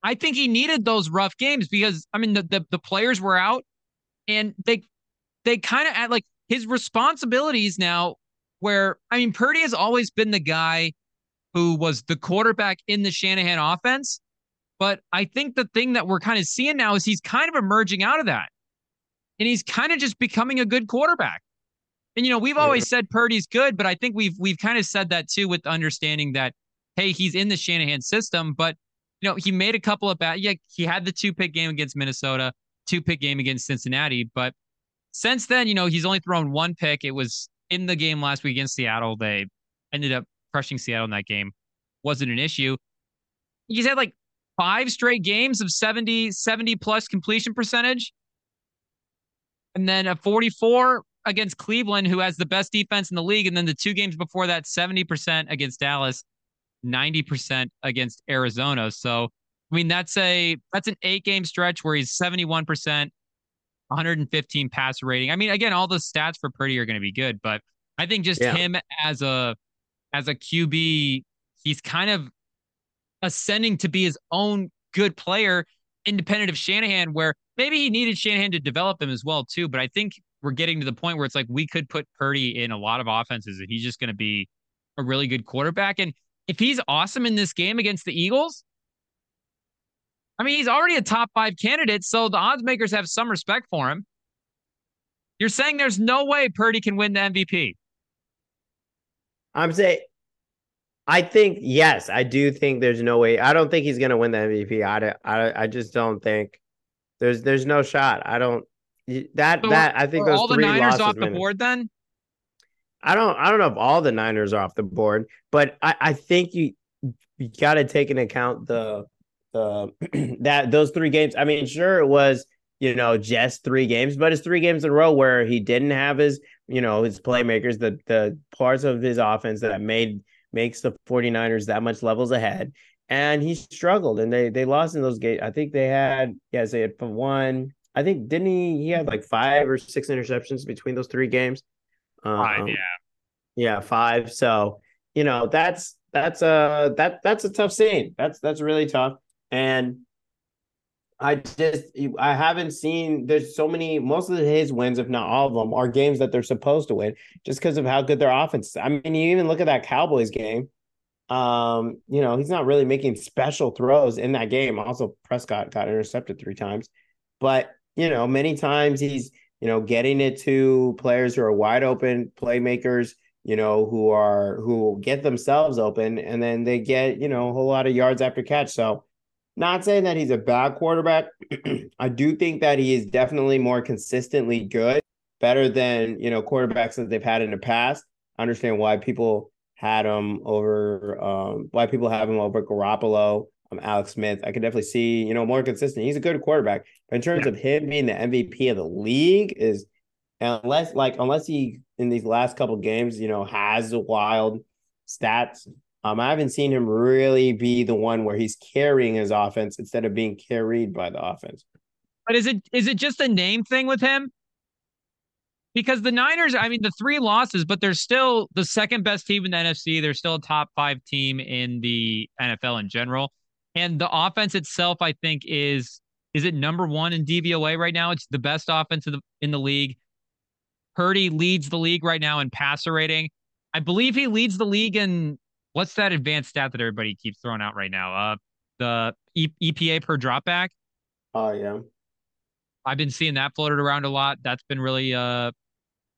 I think he needed those rough games because I mean the the, the players were out, and they they kind of at like his responsibilities now. Where I mean Purdy has always been the guy who was the quarterback in the Shanahan offense. But I think the thing that we're kind of seeing now is he's kind of emerging out of that and he's kind of just becoming a good quarterback. And you know, we've always said Purdy's good, but I think we've we've kind of said that too with understanding that hey, he's in the Shanahan system, but you know, he made a couple of bad yeah, he had the two pick game against Minnesota, two pick game against Cincinnati, but since then, you know, he's only thrown one pick. It was in the game last week against Seattle. They ended up crushing Seattle in that game. Wasn't an issue. He's had like five straight games of 70, 70 plus completion percentage. And then a 44 against Cleveland, who has the best defense in the league. And then the two games before that, 70% against Dallas, 90% against Arizona. So, I mean, that's a that's an eight game stretch where he's 71%, 115 pass rating. I mean, again, all the stats for Purdy are going to be good, but I think just yeah. him as a as a QB, he's kind of ascending to be his own good player, independent of Shanahan, where maybe he needed Shanahan to develop him as well too. But I think we're getting to the point where it's like we could put Purdy in a lot of offenses and he's just going to be a really good quarterback. And if he's awesome in this game against the Eagles, I mean, he's already a top five candidate, so the odds makers have some respect for him. You're saying there's no way Purdy can win the MVP. I'm saying, I think yes, I do think there's no way. I don't think he's going to win the MVP. I, I, I just don't think There's there's no shot. I don't that so that I think those all the Niners off the board then. I don't I don't know if all the Niners are off the board, but I, I think you you got to take into account the the [CLEARS THROAT] that those three games. I mean, sure it was you know just three games, but it's three games in a row where he didn't have his you know his playmakers, the the parts of his offense that made makes the 49ers that much levels ahead. And he struggled and they they lost in those games. I think they had yes, they had one. I think didn't he he had like five or six interceptions between those three games. Five, um, yeah. Yeah, five. So, you know, that's that's a that that's a tough scene. That's that's really tough. And I just I haven't seen there's so many most of his wins, if not all of them, are games that they're supposed to win just because of how good their offense is. I mean, you even look at that Cowboys game. Um, you know, he's not really making special throws in that game. Also, Prescott got intercepted three times, but you know, many times he's you know getting it to players who are wide open playmakers you know, who are who get themselves open and then they get, you know, a whole lot of yards after catch. So not saying that he's a bad quarterback. [CLEARS THROAT] I do think that he is definitely more consistently good, better than, you know, quarterbacks that they've had in the past. I understand why people had him over um why people have him over Garoppolo, um, Alex Smith. I could definitely see, you know, more consistent. He's a good quarterback. But in terms of him being the MVP of the league is unless like unless he in these last couple games, you know, has the wild stats. Um, I haven't seen him really be the one where he's carrying his offense instead of being carried by the offense. But is it is it just a name thing with him? Because the Niners, I mean, the three losses, but they're still the second best team in the NFC. They're still a top five team in the NFL in general. And the offense itself, I think, is is it number one in DVOA right now? It's the best offense in the in the league. Purdy leads the league right now in passer rating. I believe he leads the league in what's that advanced stat that everybody keeps throwing out right now? Uh, the e- EPA per dropback. Oh yeah, I've been seeing that floated around a lot. That's been really, uh,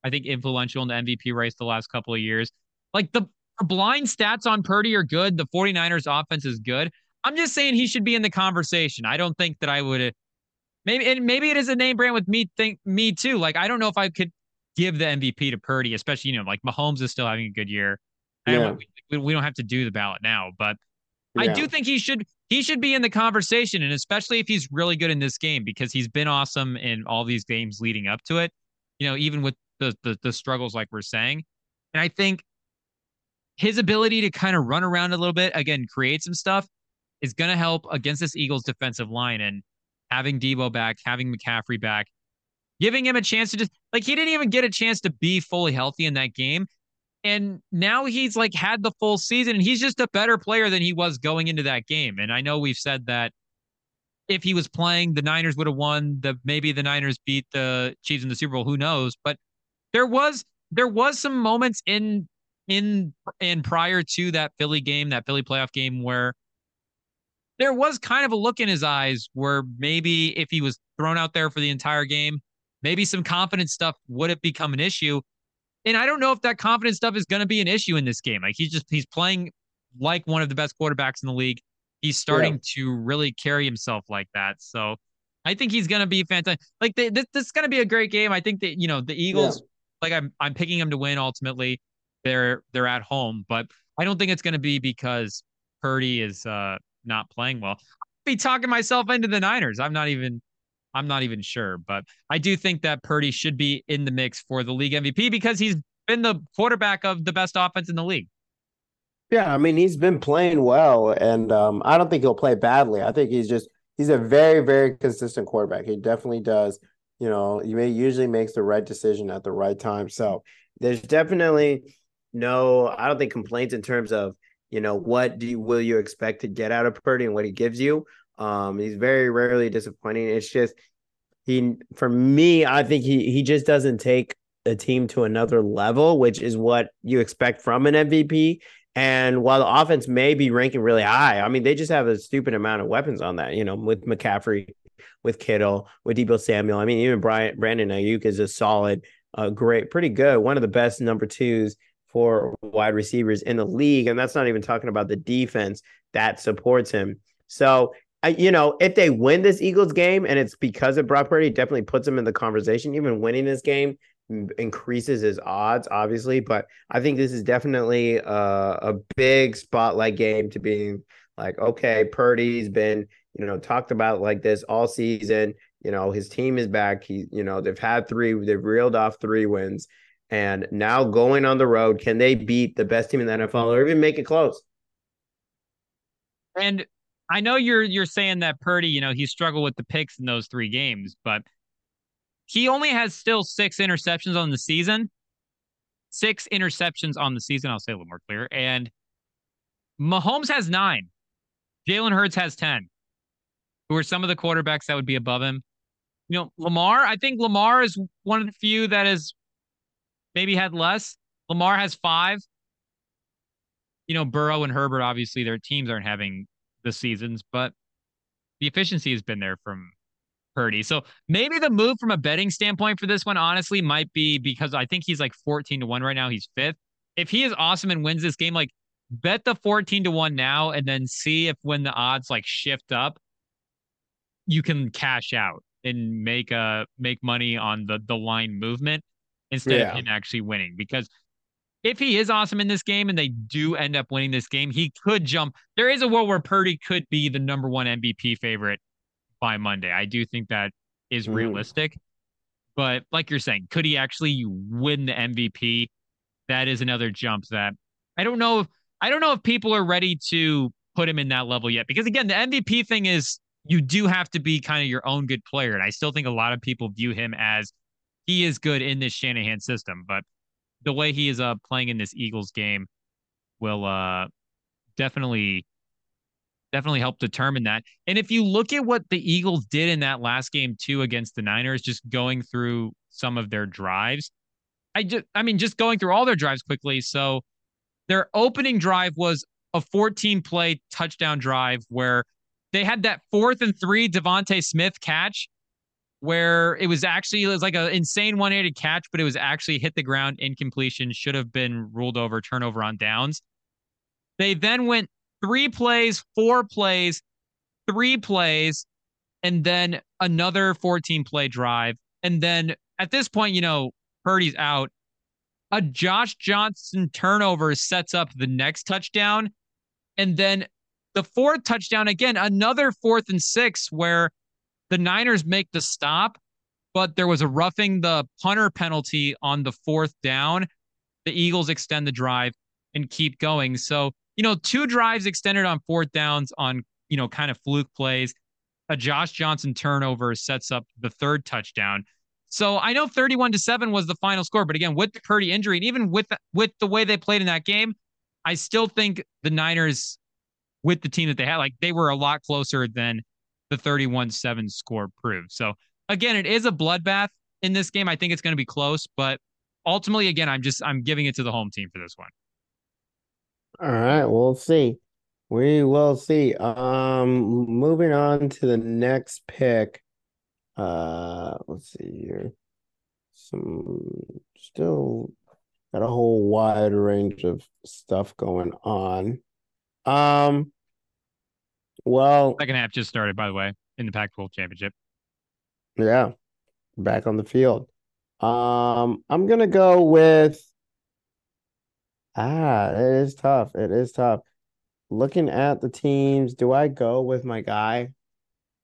I think, influential in the MVP race the last couple of years. Like the, the blind stats on Purdy are good. The 49ers offense is good. I'm just saying he should be in the conversation. I don't think that I would. Maybe and maybe it is a name brand with me. Think me too. Like I don't know if I could give the MVP to Purdy, especially you know like Mahomes is still having a good year. Yeah. We, we, don't have to do the ballot now, but yeah. I do think he should he should be in the conversation, and especially if he's really good in this game because he's been awesome in all these games leading up to it. You know, even with the the, the struggles like we're saying, and I think his ability to kind of run around a little bit again, create some stuff, is going to help against this Eagles defensive line and having Deebo back, having McCaffrey back giving him a chance to just like he didn't even get a chance to be fully healthy in that game. And now he's like had the full season and he's just a better player than he was going into that game. And I know we've said that if he was playing, the Niners would have won. The maybe the Niners beat the Chiefs in the Super Bowl. Who knows? But there was there was some moments in in and prior to that Philly game, that Philly playoff game, where there was kind of a look in his eyes where maybe if he was thrown out there for the entire game, maybe some confidence stuff would have become an issue. And I don't know if that confidence stuff is going to be an issue in this game. Like he's just he's playing like one of the best quarterbacks in the league. He's starting yeah. to really carry himself like that. So I think he's going to be fantastic. Like they, this, this is going to be a great game. I think that you know the Eagles. Yeah. Like I'm I'm picking them to win ultimately. They're they're at home, but I don't think it's going to be because Purdy is uh not playing well. I'll be talking myself into the Niners. I'm not even I'm not even sure, but I do think that Purdy should be in the mix for the league MVP because he's been the quarterback of the best offense in the league. Yeah, I mean he's been playing well, and um, I don't think he'll play badly. I think he's just he's a very very consistent quarterback. He definitely does. You know, he may usually makes the right decision at the right time. So there's definitely no, I don't think complaints in terms of you know what do you will you expect to get out of Purdy and what he gives you. Um, he's very rarely disappointing. It's just he for me, I think he he just doesn't take a team to another level, which is what you expect from an MVP. And while the offense may be ranking really high, I mean, they just have a stupid amount of weapons on that, you know, with McCaffrey, with Kittle, with Deebo Samuel. I mean, even Brian Brandon Aiyuk is a solid, uh, great, pretty good, one of the best number twos for wide receivers in the league. And that's not even talking about the defense that supports him. So You know, if they win this Eagles game and it's because of Brock Purdy, it definitely puts them in the conversation. Even winning this game increases his odds, obviously. But I think this is definitely a, a big spotlight game to being like, okay, Purdy's been, you know, talked about like this all season. You know, his team is back. He, you know, they've had three, they've reeled off three wins. And now going on the road, can they beat the best team in the NFL or even make it close? And I know you're you're saying that Purdy, you know, he struggled with the picks in those three games, but he only has still six interceptions on the season. Six interceptions on the season. I'll say a little more clear. And Mahomes has nine. Jalen Hurts has 10. Who are some of the quarterbacks that would be above him? You know, Lamar, I think Lamar is one of the few that has maybe had less. Lamar has five. You know, Burrow and Herbert, obviously, their teams aren't having the seasons, but the efficiency has been there from Purdy. So maybe the move from a betting standpoint for this one, honestly, might be because I think he's like 14 to 1 right now. He's fifth. If he is awesome and wins this game, like bet the 14 to 1 now and then see if when the odds like shift up, you can cash out and make a uh, make money on the the line movement instead yeah. of him actually winning. Because if he is awesome in this game and they do end up winning this game, he could jump. There is a world where Purdy could be the number one MVP favorite by Monday. I do think that is mm. realistic. But like you're saying, could he actually win the MVP? That is another jump that I don't know if I don't know if people are ready to put him in that level yet. Because again, the MVP thing is you do have to be kind of your own good player. And I still think a lot of people view him as he is good in this Shanahan system. But the way he is uh playing in this Eagles game will uh definitely definitely help determine that. And if you look at what the Eagles did in that last game too against the Niners, just going through some of their drives, I just I mean just going through all their drives quickly. So their opening drive was a 14 play touchdown drive where they had that fourth and three DeVonta Smith catch where it was actually it was like an insane 180 catch, but it was actually hit the ground, incompletion, should have been ruled over, turnover on downs. They then went three plays, four plays, three plays, and then another 14 play drive. And then at this point, you know, Purdy's out. A Josh Johnson turnover sets up the next touchdown. And then the fourth touchdown, again, another fourth and six where the Niners make the stop, but there was a roughing the punter penalty on the fourth down. The Eagles extend the drive and keep going. So, you know, two drives extended on fourth downs on, you know, kind of fluke plays. A Josh Johnson turnover sets up the third touchdown. So I know 31 to 7 was the final score, but again, with the Purdy injury and even with with the way they played in that game, I still think the Niners with the team that they had, like they were a lot closer than the 31 7 score proved. So, again, it is a bloodbath in this game. I think it's going to be close, but ultimately, again, I'm just I'm giving it to the home team for this one. All right, we'll see. We will see. Um, moving on to the next pick. Uh, let's see here. Some still got a whole wide range of stuff going on. Um, well, second half just started, by the way, in the Pac-12 championship. Yeah, back on the field. Um, I'm gonna go with. Ah, it is tough. It is tough. Looking at the teams, do I go with my guy?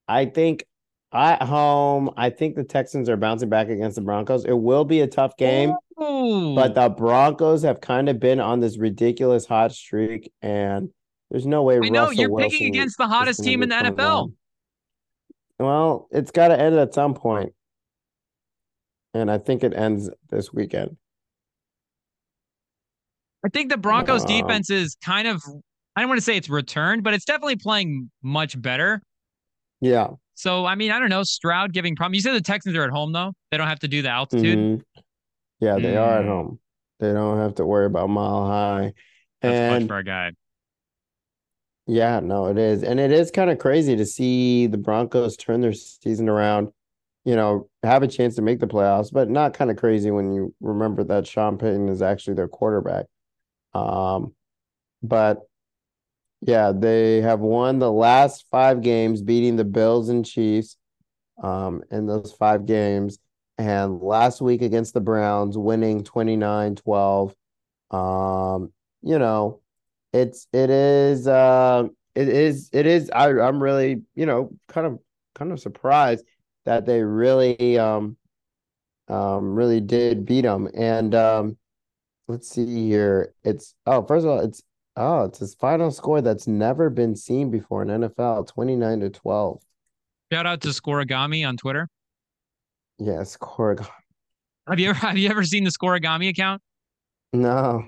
I think at home, I think the Texans are bouncing back against the Broncos. It will be a tough game, Ooh. but the Broncos have kind of been on this ridiculous hot streak, and there's no way. I know Russell you're Wilson picking against the hottest team in the NFL. Well, it's got to end at some point, and I think it ends this weekend. I think the Broncos' uh, defense is kind of. I don't want to say it's returned, but it's definitely playing much better. Yeah. So I mean, I don't know. Stroud giving problem. You said the Texans are at home though; they don't have to do the altitude. Mm-hmm. Yeah, they mm. are at hmm. home. They don't have to worry about mile high. That's and, for a guy. Yeah, no, it is. And it is kind of crazy to see the Broncos turn their season around, you know, have a chance to make the playoffs, but not kind of crazy when you remember that Sean Payton is actually their quarterback. Um, but Yeah, they have won the last five games, beating the Bills and Chiefs um, in those five games. And last week against the Browns, winning 29 12. Um, you know, it's it is uh it is it is I I'm really, you know, kind of kind of surprised that they really um um really did beat them. And um let's see here. It's oh, first of all, it's oh, it's his final score that's never been seen before in NFL, 29 to 12. Shout out to Scorigami on Twitter. Yes, Scorigami. Have you ever have you ever seen the Scorigami account? No.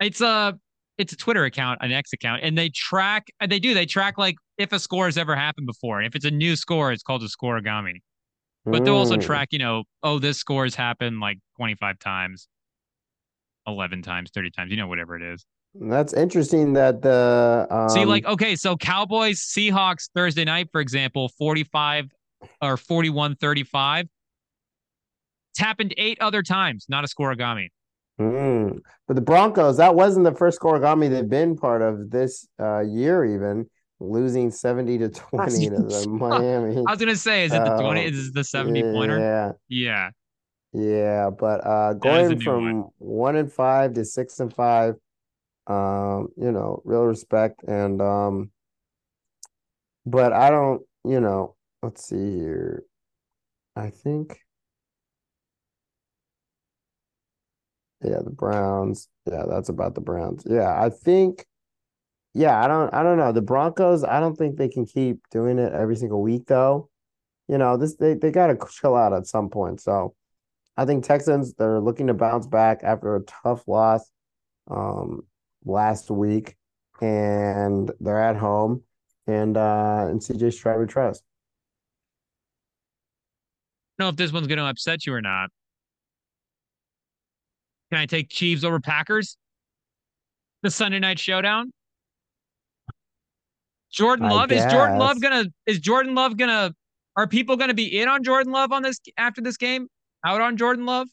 It's a it's a Twitter account, an X account, and they track they do they track like if a score has ever happened before. And if it's a new score, it's called a Scorigami. But they'll also Mm. track, you know, oh, this score has happened like 25 times, 11 times, 30 times, you know, whatever it is. That's interesting that the um See, like, okay, so Cowboys, Seahawks Thursday night, for example, 45 or 41 35. It's happened eight other times, not a score Scorigami. Mm. but the Broncos, that wasn't the first Scorigami they've been part of this uh year even, losing 70 to [LAUGHS] 20 to the Miami. I was going to say, is it the 20? Oh, Is it the 70 pointer? Yeah. Yeah. Yeah, but uh is going from one. one and five to six and five, um, you know, real respect and um but I don't, you know, let's see here. I think yeah, the Browns. Yeah, that's about the Browns. Yeah, I think yeah, I don't I don't know. The Broncos, I don't think they can keep doing it every single week though. You know, this they they got to chill out at some point. So I think Texans they're looking to bounce back after a tough loss um last week and they're at home and uh and CJ Stroud trust. know if this one's to upset you or not. Can I take Chiefs over Packers? The Sunday night showdown. Jordan I Love is Jordan Love gonna is Jordan Love gonna are people gonna be in on Jordan Love on this after this game? Out on Jordan Love?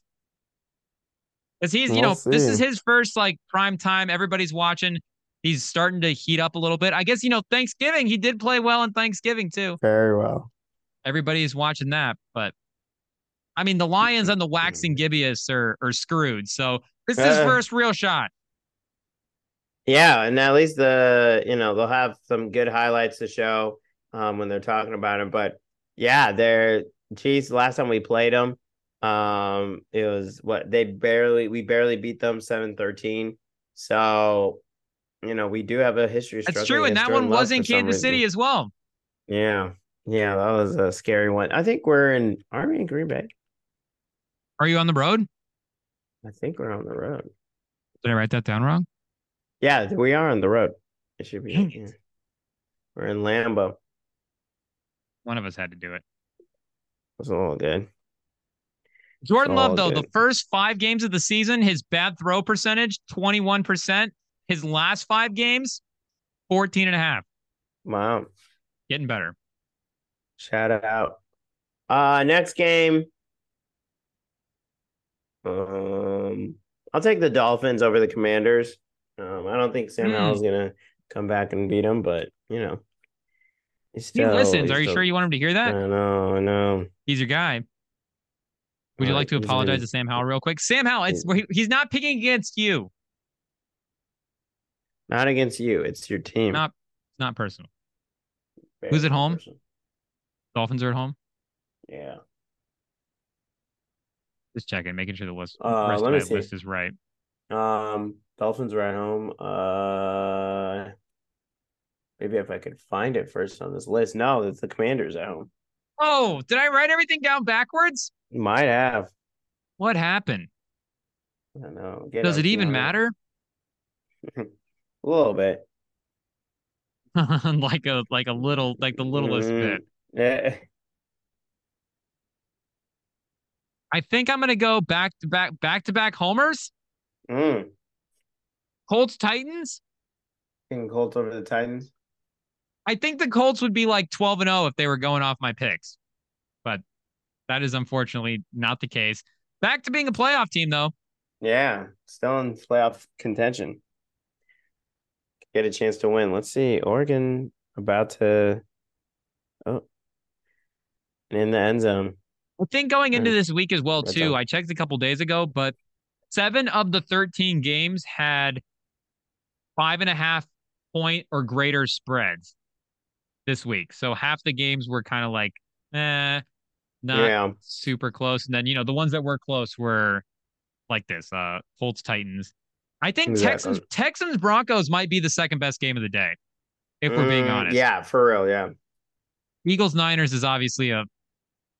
Because he's you We'll know this is his first like prime time. Everybody's watching. He's starting to heat up a little bit. I guess you know Thanksgiving he did play well in Thanksgiving too. Very well. Everybody's watching that, but I mean the Lions and the waxing Gibeus are are screwed. So this is his Uh. first real shot. Yeah, and at least the you know they'll have some good highlights to show um when they're talking about it. But yeah, they're Chiefs. Last time we played them, um, it was what they barely we barely beat them 7-13. So you know we do have a history. That's true, and that one was in Kansas City as well. Yeah, yeah, that was a scary one. I think we're in. Army in Green Bay? Are you on the road? I think we're on the road. Did I write that down wrong? Yeah, we are on the road. It should be. It. We're in Lambeau. One of us had to do it. It's all good. Jordan Love, though, the first five games of the season, his bad throw percentage, 21%. His last five games, 14 and a half. Wow. Getting better. Shout out. Uh next game. Um I'll take the Dolphins over the Commanders. Um I don't think Sam Hmm. Howell's gonna come back and beat them, but you know. He still, listens. he's Are you still- sure you want him to hear that? I know, I know. He's your guy. Would you like to apologize gonna- to Sam Howell real quick? Sam Howell, it's he- he's not picking against you. Not against you, it's your team. Not it's not personal. Very who's at home? personal. Dolphins are at home. Yeah. Just checking, making sure the list, Uh, rest let me see. list is right. Um, Dolphins are at home. Uh, maybe if I could find it first on this list. No, it's the Commanders at home. Oh, did I write everything down backwards? Might have. What happened? I don't know. Get Does it even matter? [LAUGHS] A little bit. [LAUGHS] like a like a little like the littlest Mm. bit. Yeah. I think I'm gonna go back to back back to back homers. Mm. Colts Titans. Taking Colts over the Titans. I think the Colts would be like 12 and 0 if they were going off my picks. But that is unfortunately not the case. Back to being a playoff team though. Yeah, still in playoff contention. get a chance to win. Let's see. Oregon about to oh in the end zone. I think going into this week as well too. I checked a couple days ago, but seven of the 13 games had five and a half point or greater spreads this week. So half the games were kind of like, eh, not yeah. super close. And then, you know, the ones that were close were like this, uh, Colts Titans. I think exactly. Texans Texans Broncos might be the second best game of the day, if we're being mm, honest. Yeah, for real, yeah. Eagles Niners is obviously a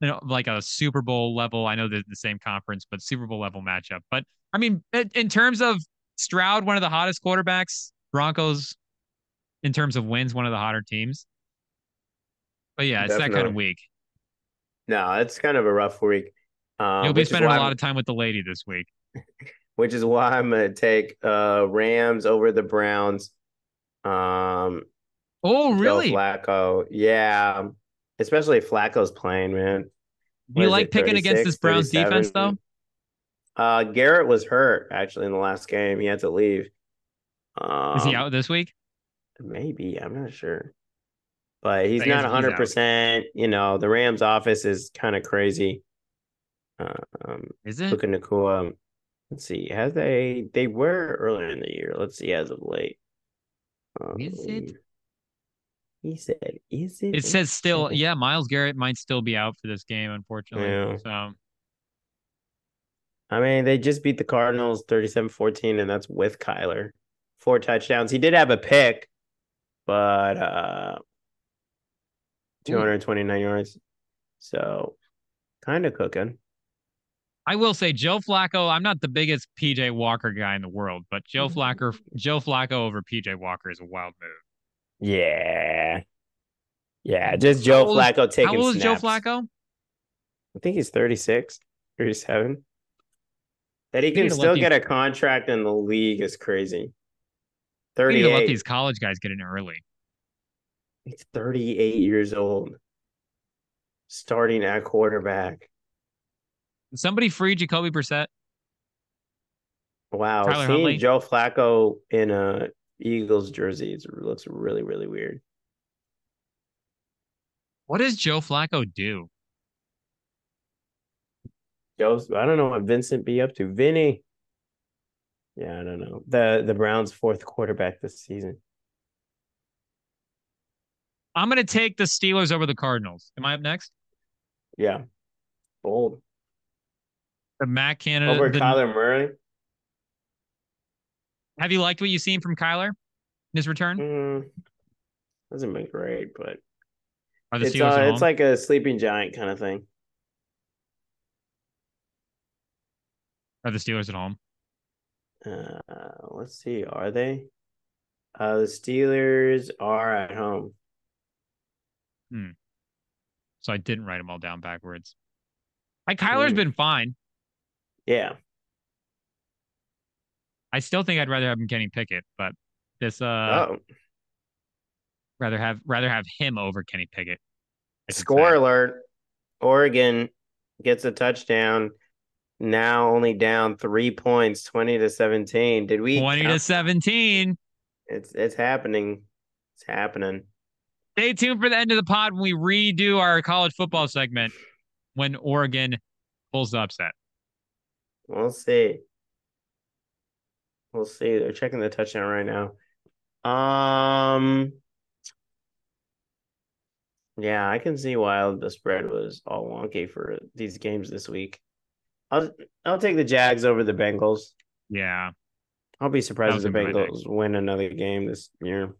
you know, like a Super Bowl level. I know they're the same conference, but Super Bowl level matchup. But I mean, in terms of Stroud, one of the hottest quarterbacks, Broncos, in terms of wins, one of the hotter teams. But yeah, it's Definitely. that kind of week. No, it's kind of a rough week. Um, You'll be spending a lot of time with the lady this week. [LAUGHS] which is why I'm going to take uh, Rams over the Browns. Um, oh, really? Flacco, yeah. Especially if Flacco's playing, man. Do you like picking against this Browns defense, though? Uh, Garrett was hurt actually in the last game. He had to leave. Um, is he um, out this week? Maybe I'm not sure, but he's not 100. percent You know, the Rams' office is kind of crazy. Um, is it looking to cool? Um, let's see. Has they? They were earlier in the year. Let's see. As of late, um, is it? He said, "Is it?" It says still. Yeah, Myles Garrett might still be out for this game, unfortunately. Yeah. So. I mean, they just beat the Cardinals 37-14, and that's with Kyler. Four touchdowns. He did have a pick, but uh 229 yards. So kind of cooking. I will say Joe Flacco, I'm not the biggest PJ Walker guy in the world, but Joe mm-hmm. Flacco Joe Flacco over PJ Walker is a wild move. Yeah. Yeah, just Joe Flacco taking How old is Joe Flacco? I think he's 36, 37. That he can still get a contract in the league is crazy. 38. let these college guys get in early. He's 38 years old. Starting at quarterback. Somebody free Jacoby Brissett. Wow, Tyler seeing Huntley. Joe Flacco in a Eagles jersey it looks really really weird. What does Joe Flacco do? Joe's I don't know what Vincent be up to. Vinny. Yeah, I don't know. The the Browns fourth quarterback this season. I'm gonna take the Steelers over the Cardinals. Am I up next? Yeah. Bold. The Matt Canada over the, Kyler Murray. Have you liked what you've seen from Kyler in his return? Mm, hasn't been great, but it's uh, it's like a sleeping giant kind of thing. Are the Steelers at home? Uh, let's see. Are they? Uh, the Steelers are at home. Hmm. So I didn't write them all down backwards. Like Kyler's mm. been fine. Yeah. I still think I'd rather have him Kenny Pickett, but this uh oh. rather have rather have him over Kenny Pickett. Score say. alert. Oregon gets a touchdown now only down three points, 20 to 17. Did we 20 count? to 17? It's it's happening. It's happening. Stay tuned for the end of the pod when we redo our college football segment when Oregon pulls the upset. We'll see. We'll see. They're checking the touchdown right now. Um yeah, I can see why the spread was all wonky for these games this week. I'll I'll take the Jags over the Bengals. Yeah. I'll be surprised if the Bengals win another game this year.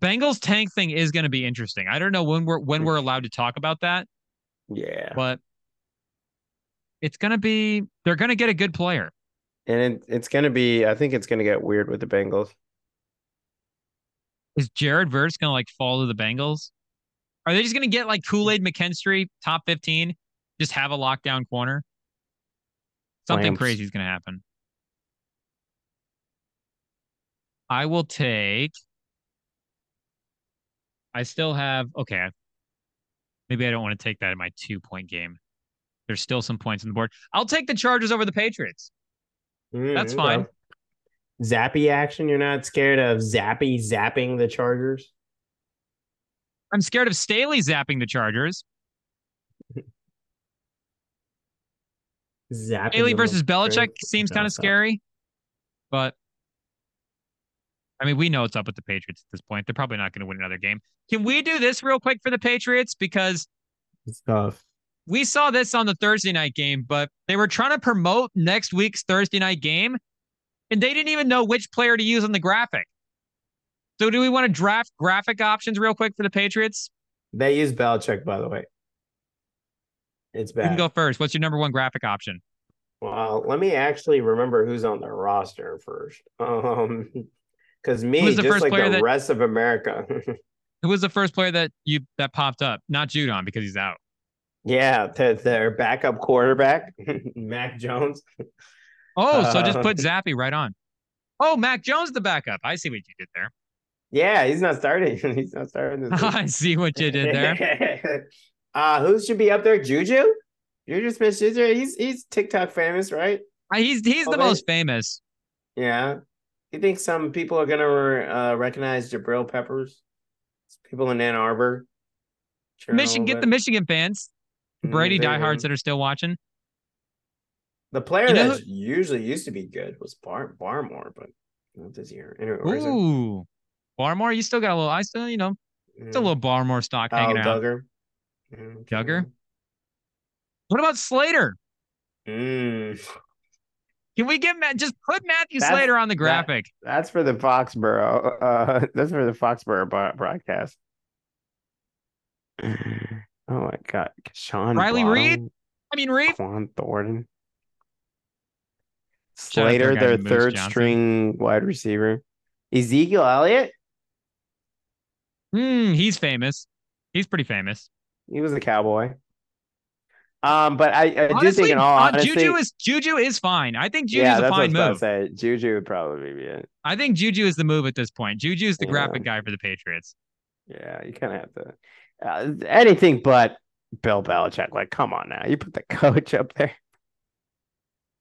Bengals tank thing is going to be interesting. I don't know when we're when we're allowed to talk about that. Yeah. But it's going to be they're going to get a good player. And it, it's going to be I think it's going to get weird with the Bengals. Is Jared Verse going to like fall to the Bengals? Are they just going to get like Kool-Aid McKinstry top 15 just have a lockdown corner. Something crazy is going to happen. I will take. I still have. Okay. Maybe I don't want to take that in my two point game. There's still some points on the board. I'll take the Chargers over the Patriots. Mm, That's fine. Zappe action. You're not scared of Zappe zapping the Chargers. I'm scared of Staley zapping the Chargers. [LAUGHS] Zapping Staley versus Belichick seems kind of scary, but I mean, we know what's up with the Patriots at this point. They're probably not going to win another game. Can we do this real quick for the Patriots? Because It's tough. We saw this on the Thursday night game, but they were trying to promote next week's Thursday night game, and they didn't even know which player to use on the graphic. So, do we want to draft graphic options real quick for the Patriots? They use Belichick, by the way. It's bad. You can go first. What's your number one graphic option? Well, let me actually remember who's on the roster first. [LAUGHS] Um, because me, just first like player the that- rest of America. [LAUGHS] Who was the first player that you that popped up? Not Judon because he's out. Yeah, the, their backup quarterback, [LAUGHS] Mac Jones. Oh, so just Uh, put Zappe right on. Oh, Mac Jones the backup. I see what you did there. Yeah, he's not starting. [LAUGHS] he's not starting this. [LAUGHS] I see what you did there. uh, who should be up there? Juju, Juju Smith Schuster. He's he's TikTok famous, right? Uh, He's he's the Okay. most famous. Yeah. You think some people are gonna uh, recognize Jabril Peppers? People in Ann Arbor. Michigan, get the? Michigan fans, Brady there you diehards that are still watching. The player You know that usually used to be good was Bar Barmore, but not this year. Anyway, where is it? Ooh, Barmore, you still got a little. I still, you know, it's a Mm. little Barmore stock Oh, hanging out. Dugger. Mm, Dugger? What about Slater? Mm. Can we get Matt? Just put Matthew That's- Slater on the that- graphic. That's for the Foxborough. Uh, [LAUGHS] that's for the Foxborough bro- broadcast. [SIGHS] [LAUGHS] Oh my God, Sean Riley Reed? I mean, Reed. Quan Thornton, Shout out to our Slater, guy their Moose third Johnson. string wide receiver, Ezekiel Elliott. Hmm, he's famous. He's pretty famous. He was a cowboy. Um, but I, I do Honestly, think in all uh, honesty, Juju is Juju is fine. I think Juju's yeah, a that's what I fine was about to move. say. Juju would probably be it. I think Juju is the move at this point. Juju is the Yeah. graphic guy for the Patriots. Yeah, you kind of have to. Uh, anything but Bill Belichick. Like, come on now, you put the [LAUGHS] coach up there.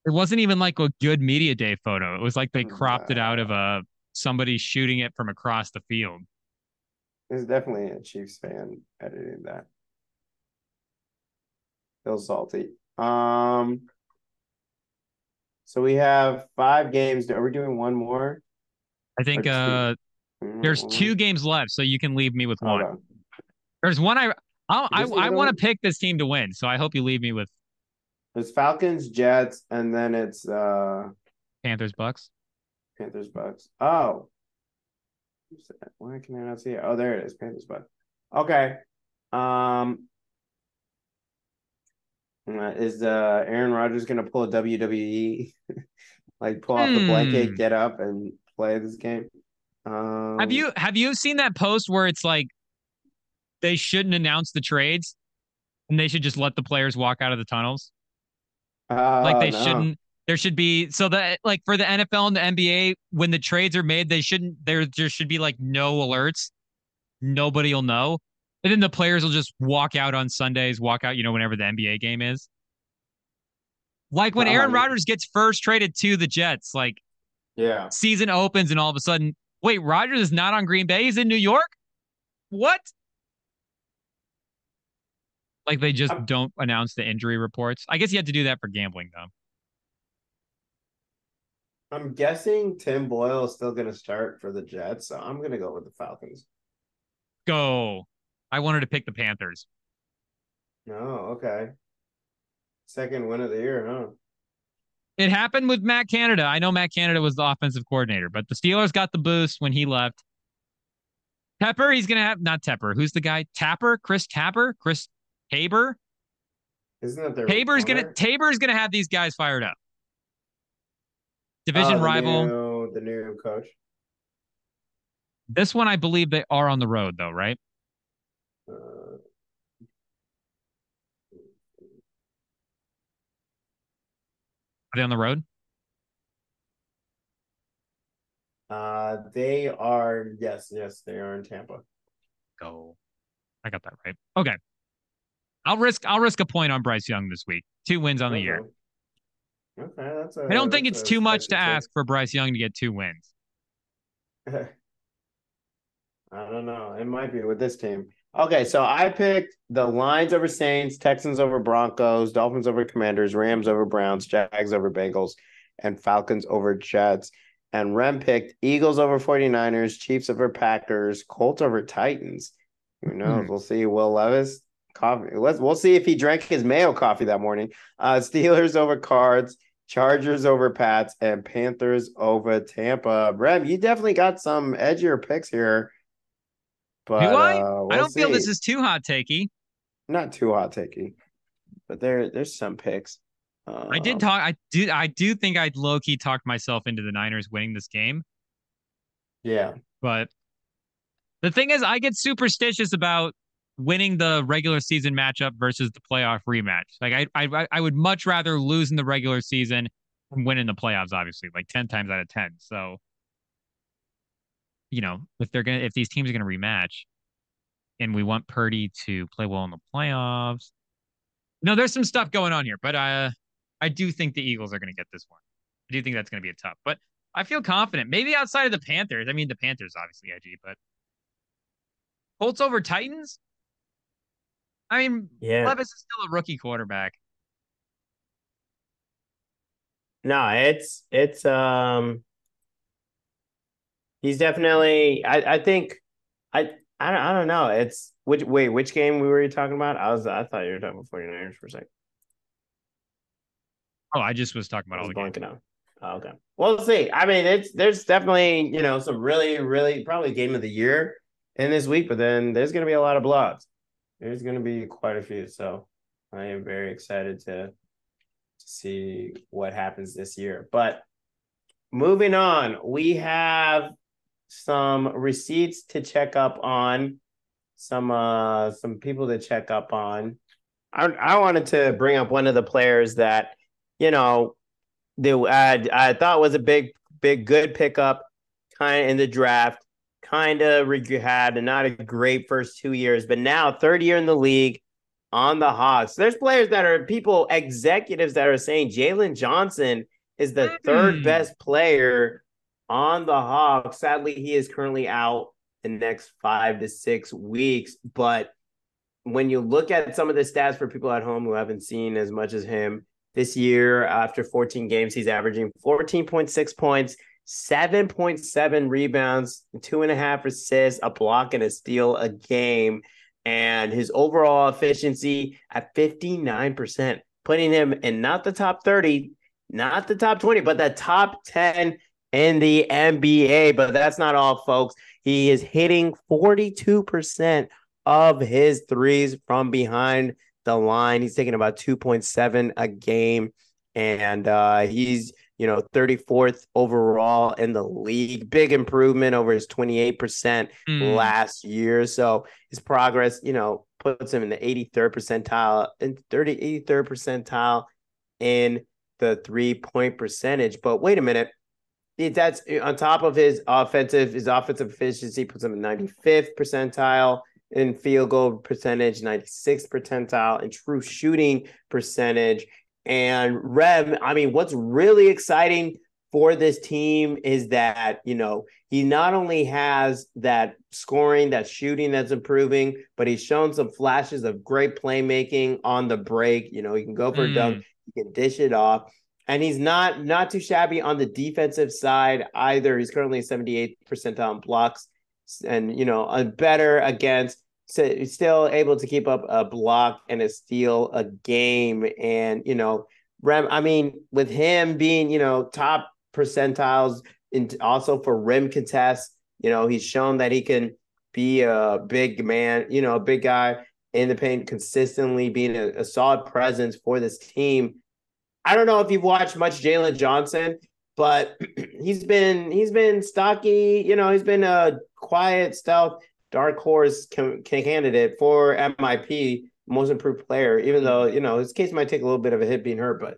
It wasn't even like a good media day photo. It was like they Mm, cropped it out of a somebody shooting it from across the field. There's definitely a Chiefs fan editing that. Feel salty. Um. So we have five games. Are we doing one more? I think uh Mm, there's two games left, so you can leave me with one. On. There's one I I'll, I I want to pick this team to win, so I hope you leave me with There's Falcons, Jets, and then it's uh Panthers Bucs. Panthers, Bucs. Oh. Why can I not see it? Oh, there it is. Panthers, Bucs. Okay. Um. Is uh Aaron Rodgers gonna pull a WWE? [LAUGHS] like pull off the blanket, Hmm. get up, and play this game? Um, Have you have you seen that post where it's like they shouldn't announce the trades and they should just let the players walk out of the tunnels? Uh, Like they no. shouldn't there should be so that like for the NFL and the NBA when the trades are made they shouldn't there there should be like no alerts. Nobody will know. And then the players will just walk out on Sundays, walk out, you know, whenever the NBA game is. Like when Aaron Um, Rodgers gets first traded to the Jets, like Yeah. season opens and all of a sudden, wait, Rodgers is not on Green Bay. He's in New York. What? Like they just I'm- don't announce the injury reports. I guess you had to do that for gambling, though. I'm guessing Tim Boyle is still gonna start for the Jets, so I'm gonna go with the Falcons. Go. I wanted to pick the Panthers. No, okay. Second win of the year, huh? It happened with Matt Canada. I know Matt Canada was the offensive coordinator, but the Steelers got the boost when he left. Tepper, he's gonna have not Tepper. Who's the guy? Tapper, Chris Tapper, Chris Tabor. Isn't that their Tabor's gonna? Tabor's gonna have these guys fired up. Oh, Division the rival. new- the new coach. This one, I believe they are on the road, though, right? Uh, Are they on the road? uh, they are yes, yes, they are in Tampa. Go. I got that right. Okay. I'll risk I'll risk a point on Bryce Young this week. Two wins on the year. Okay. Okay, that's a, I don't think it's too much to take. ask for Bryce Young to get two wins. [LAUGHS] I don't know. It might be with this team. Okay, so I picked the Lions over Saints, Texans over Broncos, Dolphins over Commanders, Rams over Browns, Jags over Bengals, and Falcons over Jets. And Rem picked Eagles over 49ers, Chiefs over Packers, Colts over Titans. Who knows? Hmm. We'll see. Will Levis coffee. Let's we'll see if he drank his mayo coffee that morning. Uh Steelers over Cards, Chargers over Pats, and Panthers over Tampa. Rem, you definitely got some edgier picks here. But Do I? uh, we'll I don't feel this is too hot takey. not too hot takey, but there there's some picks. I did talk. I do. I do think I low key talked myself into the Niners winning this game. Yeah, But the thing is, I get superstitious about winning the regular season matchup versus the playoff rematch. Like I, I, I would much rather lose in the regular season than win in the playoffs. Obviously, like ten times out of ten. So, you know, if they're gonna, if these teams are gonna rematch, and we want Purdy to play well in the playoffs, no, there's some stuff going on here. But uh, I do think the Eagles are gonna get this one. I do think that's gonna be a tough, but. I feel confident. Maybe outside of the Panthers. I mean, the Panthers obviously edgy, but Colts over Titans. I mean, yeah. Levis is still a rookie quarterback. No, it's it's um he's definitely I I think I I don't, I don't know. It's which wait, which game we were you talking about? I was I thought you were talking about 49ers for a second. Oh, I just was talking I about all was the games. blanking out. Oh, okay. Well, see. I mean, it's there's definitely, you know, some really, really probably game of the year in this week, but then there's gonna be a lot of blocks. There's gonna be quite a few. So I am very excited to, to see what happens this year. But moving on, we have some receipts to check up on, some uh some people to check up on. I I wanted to bring up one of the players that, you know, the I, I thought was a big, big, good pickup, kind of in the draft. Kind of had not a great first two years, but now third year in the league on the Hawks. There's players that are people, executives that are saying Jalen Johnson is the third Hmm. best player on the Hawks. Sadly, he is currently out the next five to six weeks. But when you look at some of the stats for people at home who haven't seen as much as him, this year, after 14 games, he's averaging 14.6 points, 7.7 rebounds, two and a half assists, a block, and a steal a game. And his overall efficiency at 59%, putting him in not the top 30, not the top 20, but the top 10 in the NBA. But that's not all, folks. He is hitting 42% of his threes from behind the line. He's taking about 2.7 a game. And uh, he's, you know, 34th overall in the league. Big improvement over his 28% Hmm. last year. So his progress, you know, puts him in the 83rd percentile and 30, 83rd percentile in the three point percentage. But wait a minute. That's on top of his offensive, his offensive efficiency puts him in 95th percentile in field goal percentage, 96th percentile in true shooting percentage. And Rem, I mean, what's really exciting for this team is that, you know, he not only has that scoring, that shooting that's improving, but he's shown some flashes of great playmaking on the break. You know, he can go for a hmm. dunk, he can dish it off. And he's not not too shabby on the defensive side either. He's currently 78th percentile on blocks and you know, a better against so still able to keep up a block and a steal a game. And, you know, Rem, I mean, with him being, you know, top percentiles and also for rim contests, you know, he's shown that he can be a big man, you know, a big guy in the paint consistently being a, a solid presence for this team. I don't know if you've watched much Jalen Johnson, but [CLEARS THROAT] he's been he's been stocky, you know, he's been a quiet stealth dark horse can, can candidate for MIP most improved player, even though you know his case might take a little bit of a hit being hurt, but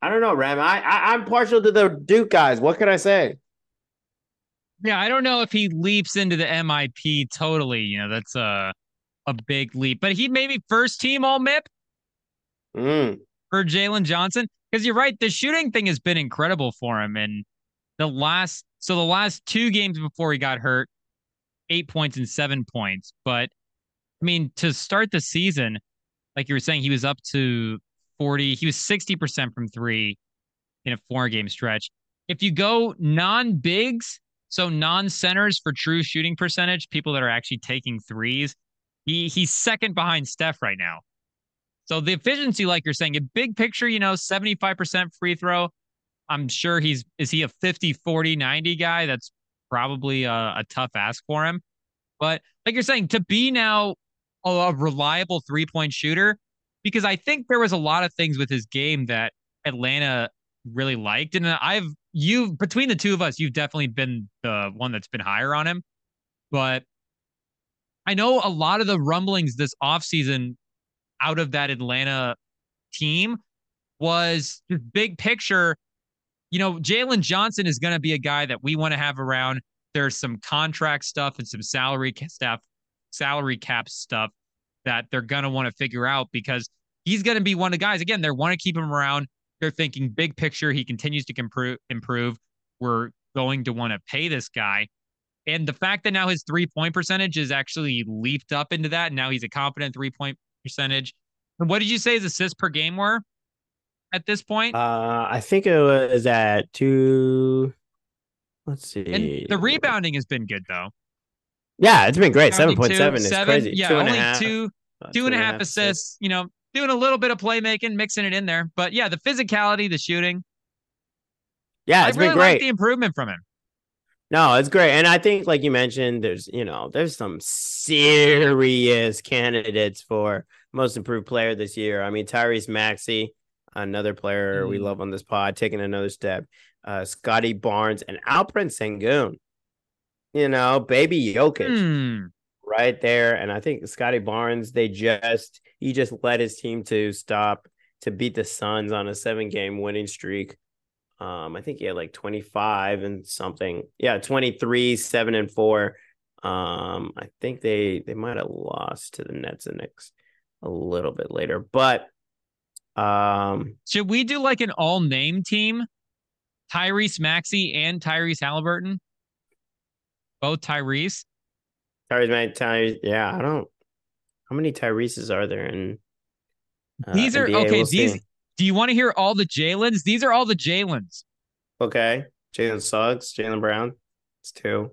I don't know, Rem. I, I I'm partial to the Duke guys. What can I say? Yeah, I don't know if he leaps into the MIP totally. You know, that's a a big leap. But he maybe first team all MIP. Mm. for Jalen Johnson? Because you're right, the shooting thing has been incredible for him. And the last, so the last two games before he got hurt, eight points and seven points. But I mean, to start the season, like you were saying, he was up to 40, he was 60% from three in a four game stretch. If you go non bigs, so non centers for true shooting percentage, people that are actually taking threes, he he's second behind Steph right now. So the efficiency, like you're saying, a big picture, you know, 75% free throw. I'm sure he's is he a 50, 40, 90 guy? That's probably a, a tough ask for him. But like you're saying, to be now a, a reliable three point shooter, because I think there was a lot of things with his game that Atlanta really liked. And I've you between the two of us, you've definitely been the one that's been higher on him. But I know a lot of the rumblings this offseason out of that Atlanta team was big picture. You know, Jalen Johnson is going to be a guy that we want to have around. There's some contract stuff and some salary stuff, salary cap stuff that they're going to want to figure out because he's going to be one of the guys. Again, they want to keep him around. They're thinking big picture. He continues to improve. We're going to want to pay this guy. And the fact that now his three point percentage is actually leaped up into that. And now he's a confident three point percentage. And what did you say his assists per game were at this point? Uh, I think it was at two. Let's see. And the rebounding has been good though. Yeah, it's been great. Seven point seven is crazy. Yeah, two only two, uh, two and a half assists. You know, doing a little bit of playmaking, mixing it in there. But yeah, the physicality, the shooting. Yeah, it's I really been great. Like the improvement from him. No, it's great. And I think, like you mentioned, there's, you know, there's some serious candidates for most improved player this year. I mean, Tyrese Maxey, another player mm. we love on this pod, taking another step. Uh, Scottie Barnes and Alperen Sengun. You know, baby Jokic mm. right there. And I think Scottie Barnes, they just, he just led his team to stop to beat the Suns on a seven game winning streak. Um, I think he had like 25 and something. Yeah, 23, 7 and 4. Um, I think they they might have lost to the Nets and Knicks a little bit later. But um should we do like an all name team? Tyrese Maxey and Tyrese Haliburton? Both Tyrese? Tyrese Tyrese, yeah, I don't how many Tyreses are there in uh, these are NBA? okay, we'll these see. Do you want to hear all the Jalen's? These are all the Jalen's. Okay. Jalen Suggs, Jaylen Brown. It's two.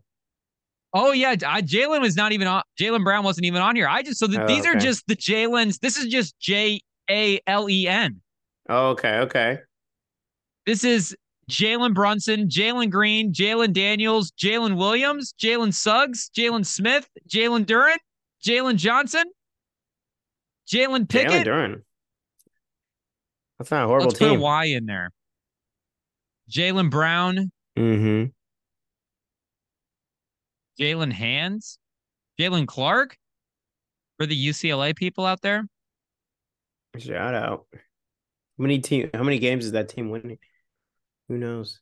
Oh yeah, Jalen was not even on. Jaylen Brown wasn't even on here. I just so the, oh, these okay. are just the Jalen's. This is just J A L E N. Oh, okay, okay. This is Jalen Brunson, Jalen Green, Jalen Daniels, Jalen Williams, Jalen Suggs, Jalen Smith, Jalen Durant, Jalen Johnson, Jalen Pickett. Jalen Duren. That's not a horrible Let's team. put a Y in there. Jaylen Brown. Mm-hmm. Jaylen Hands. Jaylen Clark. For the UCLA people out there. Shout out. How many team how many games is that team winning? Who knows?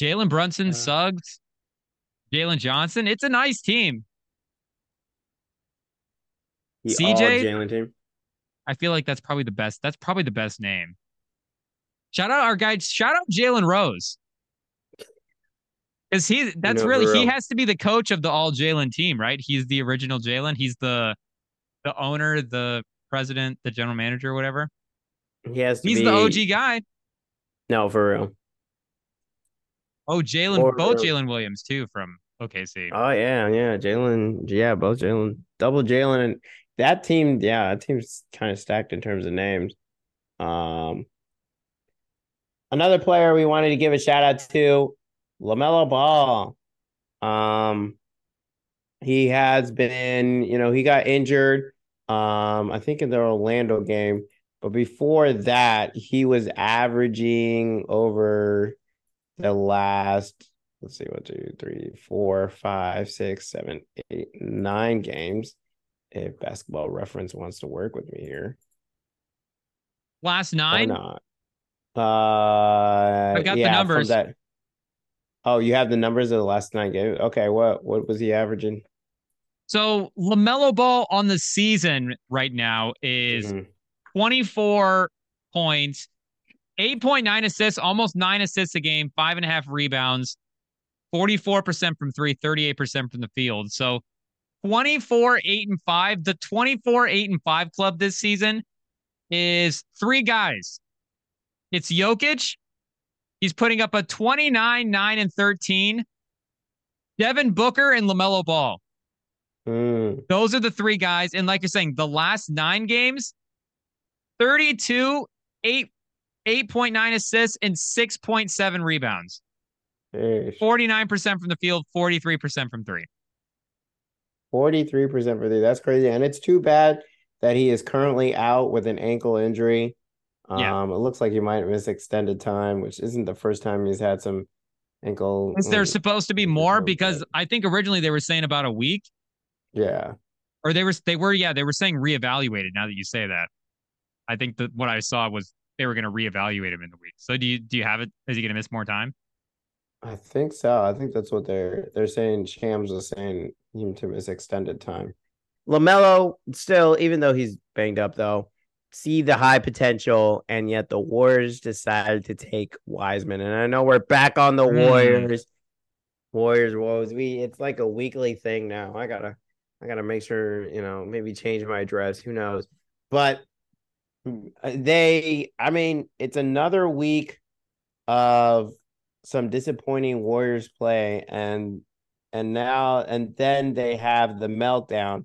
Jalen Brunson, uh, Suggs, Jalen Johnson. It's a nice team. CJ Jalen team. I feel like that's probably the best. That's probably the best name. Shout out our guy. Shout out Jalen Rose. Because he that's no, really he has to be the coach of the all Jalen team, right? He's the original Jalen. He's the the owner, the president, the general manager, whatever. He has He's be... the OG guy. No, for real. Oh, Jalen, both Jalen Williams too from OKC. Oh yeah, yeah, Jalen, yeah, both Jalen, double Jalen, and that team, yeah, that team's kind of stacked in terms of names. Um, another player we wanted to give a shout out to, LaMelo Ball. Um, he has been, you know, he got injured. Um, I think in the Orlando game, but before that, he was averaging over the last let's see, one, two, three, four, five, six, seven, eight, nine games if basketball reference wants to work with me here. Last nine? Or not. Uh, I've got yeah, the numbers. That... Oh, you have the numbers of the last nine games. Okay, what what was he averaging? So LaMelo Ball on the season right now is mm-hmm. 24, points, 8.9 assists, almost nine assists a game, five and a half rebounds, 44% from three, 38% from the field. So 24, 8, and 5. The 24, 8, and 5 club this season is three guys. It's Jokic. He's putting up a 29, 9, and 13. Devin Booker and LaMelo Ball. Mm. Those are the three guys. And like you're saying, the last nine games, 32, 8, 8.9 assists, and 6.7 rebounds. Ish. 49% from the field, 43% from three. 43% for three. That's crazy. And it's too bad that he is currently out with an ankle injury. Um, Yeah. it looks like he might miss extended time, which isn't the first time he's had some ankle. Is there supposed to be more? Because. I think originally they were saying about a week, yeah. or they were they were yeah they were saying reevaluated. Now that you say that, I think that what I saw was they were going to reevaluate him in the week. So do you do you have it? Is he going to miss more time? I think so. I think that's what they're they're saying. Shams was saying him to miss extended time. Lamelo still, even though he's banged up, though, see the high potential, and yet the Warriors decided to take Wiseman. And I know we're back on the Mm. Warriors. Warriors woes. We it's like a weekly thing now. I gotta I gotta make sure, you know, maybe change my address. Who knows? But they I mean, it's another week of some disappointing Warriors play and and now and then they have the meltdown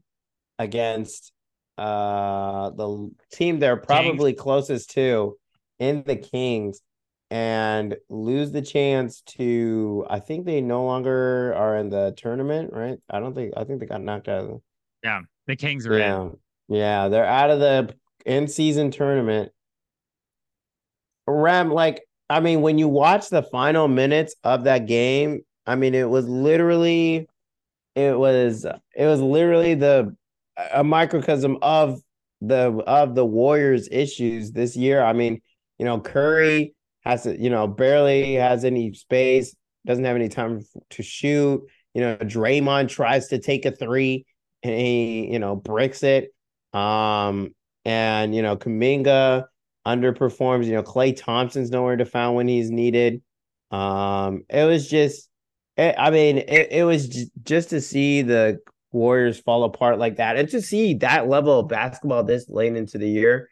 against uh the team they're probably closest to in the Kings and lose the chance to I think they no longer are in the tournament, right? I don't think I think they got knocked out of the Yeah, the Kings are in. yeah. Yeah, they're out of the in-season tournament. Rem, like, I mean, when you watch the final minutes of that game, I mean, it was literally, it was, it was literally the a microcosm of the of the Warriors' issues this year. I mean, you know, Curry has to, you know, barely has any space, doesn't have any time to shoot. You know, Draymond tries to take a three and he, you know, bricks it. Um, and you know, Kuminga underperforms. You know, Klay Thompson's nowhere to find when he's needed. Um, it was just, it, I mean, it, it was j- just to see the Warriors fall apart like that, and to see that level of basketball this late into the year,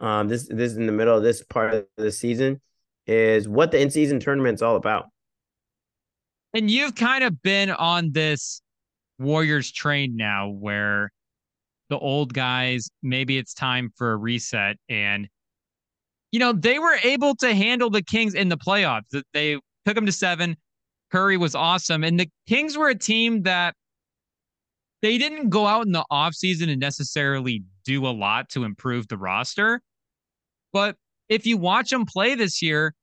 um, this this in the middle of this part of the season, is what the in season tournament's all about. And you've kind of been on this Warriors train now where the old guys, maybe it's time for a reset. And, you know, they were able to handle the Kings in the playoffs. They took them to seven. Curry was awesome. And the Kings were a team that they didn't go out in the offseason and necessarily do a lot to improve the roster. But if you watch them play this year,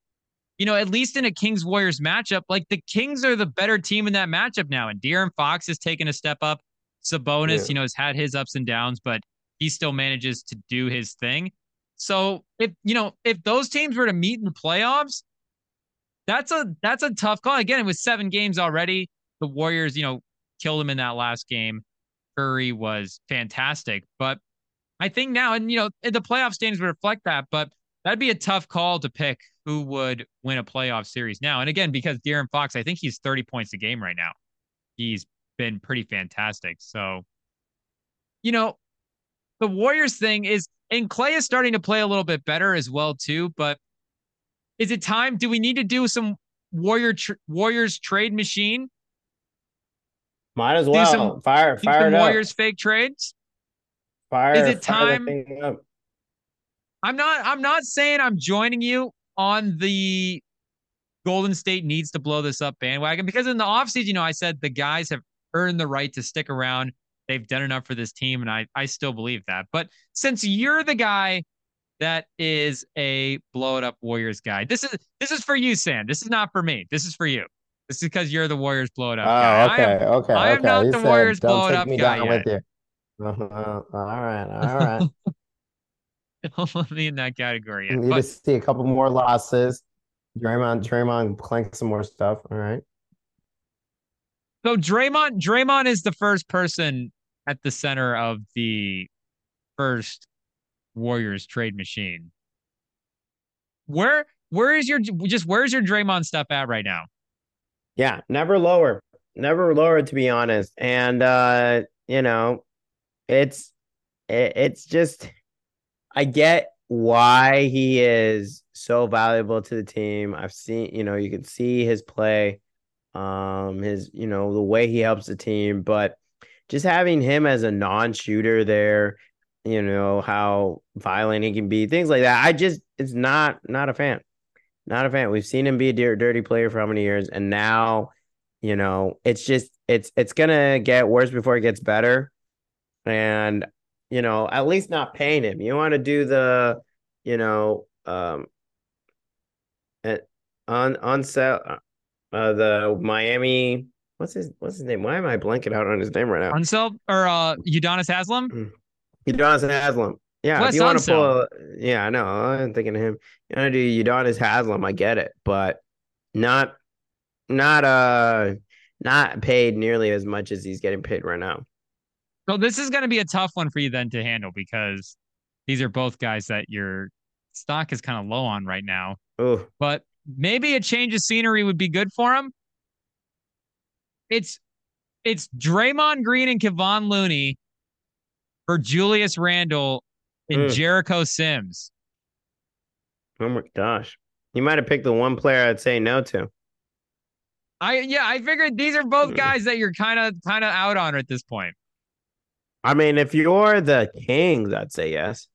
you know, at least in a Kings Warriors matchup, like the Kings are the better team in that matchup now. And De'Aaron Fox has taken a step up. Sabonis, Yeah. you know, has had his ups and downs, but he still manages to do his thing. So if you know, if those teams were to meet in the playoffs, that's a that's a tough call. Again, it was seven games already. The Warriors, you know, killed him in that last game. Curry was fantastic, but I think now, and you know, the playoff standings would reflect that, but that'd be a tough call to pick who would win a playoff series now. And again, because De'Aaron Fox, I think he's 30 points a game right now. He's been pretty fantastic. So, you know, the Warriors thing is, and Klay is starting to play a little bit better as well too. But is it time? Do we need to do some Warrior tr- Warriors trade machine? Might as Do well some- fire Do fire some it up. Warriors fake trades? Fire, Is it time-. I'm not I'm not saying I'm joining you on the Golden State needs to blow this up bandwagon because in the offseason, you know, I said the guys have earned the right to stick around. They've done enough for this team, and I I still believe that. But since you're the guy that is a blow it up Warriors guy, this is this is for you, Sam. This is not for me. This is for you. This is because you're the Warriors blow it up guy. Oh, I am- okay, okay, I am okay. not You the said, Warriors "Don't blow it take up me guy down yet." with you. Uh-huh. [LAUGHS] All right, all right. [LAUGHS] [LAUGHS] don't put me in that category yet. Need But to see a couple more losses. Draymond, Draymond clank some more stuff. All right. So Draymond, Draymond is the first person at the center of the first Warriors trade machine. Where where is your just where's your Draymond stuff at right now? Yeah, never lower. Never lower to be honest. And uh, you know, it's it, it's just I get why he is so valuable to the team. I've seen, you know, you can see his play, um, his, you know, the way he helps the team, but just having him as a non-shooter there, you know, how violent he can be, things like that. I just it's not not a fan. Not a fan. We've seen him be a dirty player for how many years, and now, you know, it's just it's it's gonna get worse before it gets better. And you know, at least not paying him. You want to do the, you know, um, on on sale, uh, the Miami. What's his What's his name? Why am I blanking out on his name right now? Unseld or uh, Udonis Haslem. Mm. Udonis Haslem. Yeah, if you want to pull, yeah, I know. I'm thinking of him. You want to do Udonis Haslem? I get it, but not, not uh, not paid nearly as much as he's getting paid right now. So this is going to be a tough one for you then to handle because these are both guys that your stock is kind of low on right now. Ooh. But maybe a change of scenery would be good for him. It's it's Draymond Green and Kevon Looney for Julius Randle and mm. Jericho Sims. Oh my gosh. You might have picked the one player I'd say no to. I yeah, I figured these are both hmm. guys that you're kind of kind of out on at this point. I mean, if you're the Kings, I'd say yes.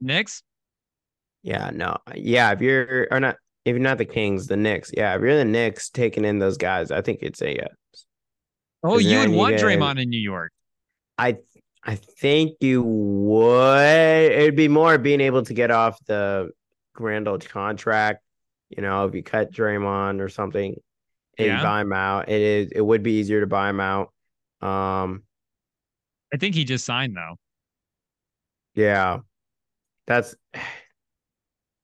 Knicks? Yeah, no. Yeah, if you're or not if you're not the Kings, the Knicks. Yeah, if you're the Knicks taking in those guys, I think you'd say yes. Oh, you would want Draymond in New York. I I think you would. It'd be more being able to get off the grand old contract. You know, if you cut Draymond or something, and yeah. buy him out, it is it would be easier to buy him out. Um, I think he just signed though. Yeah. That's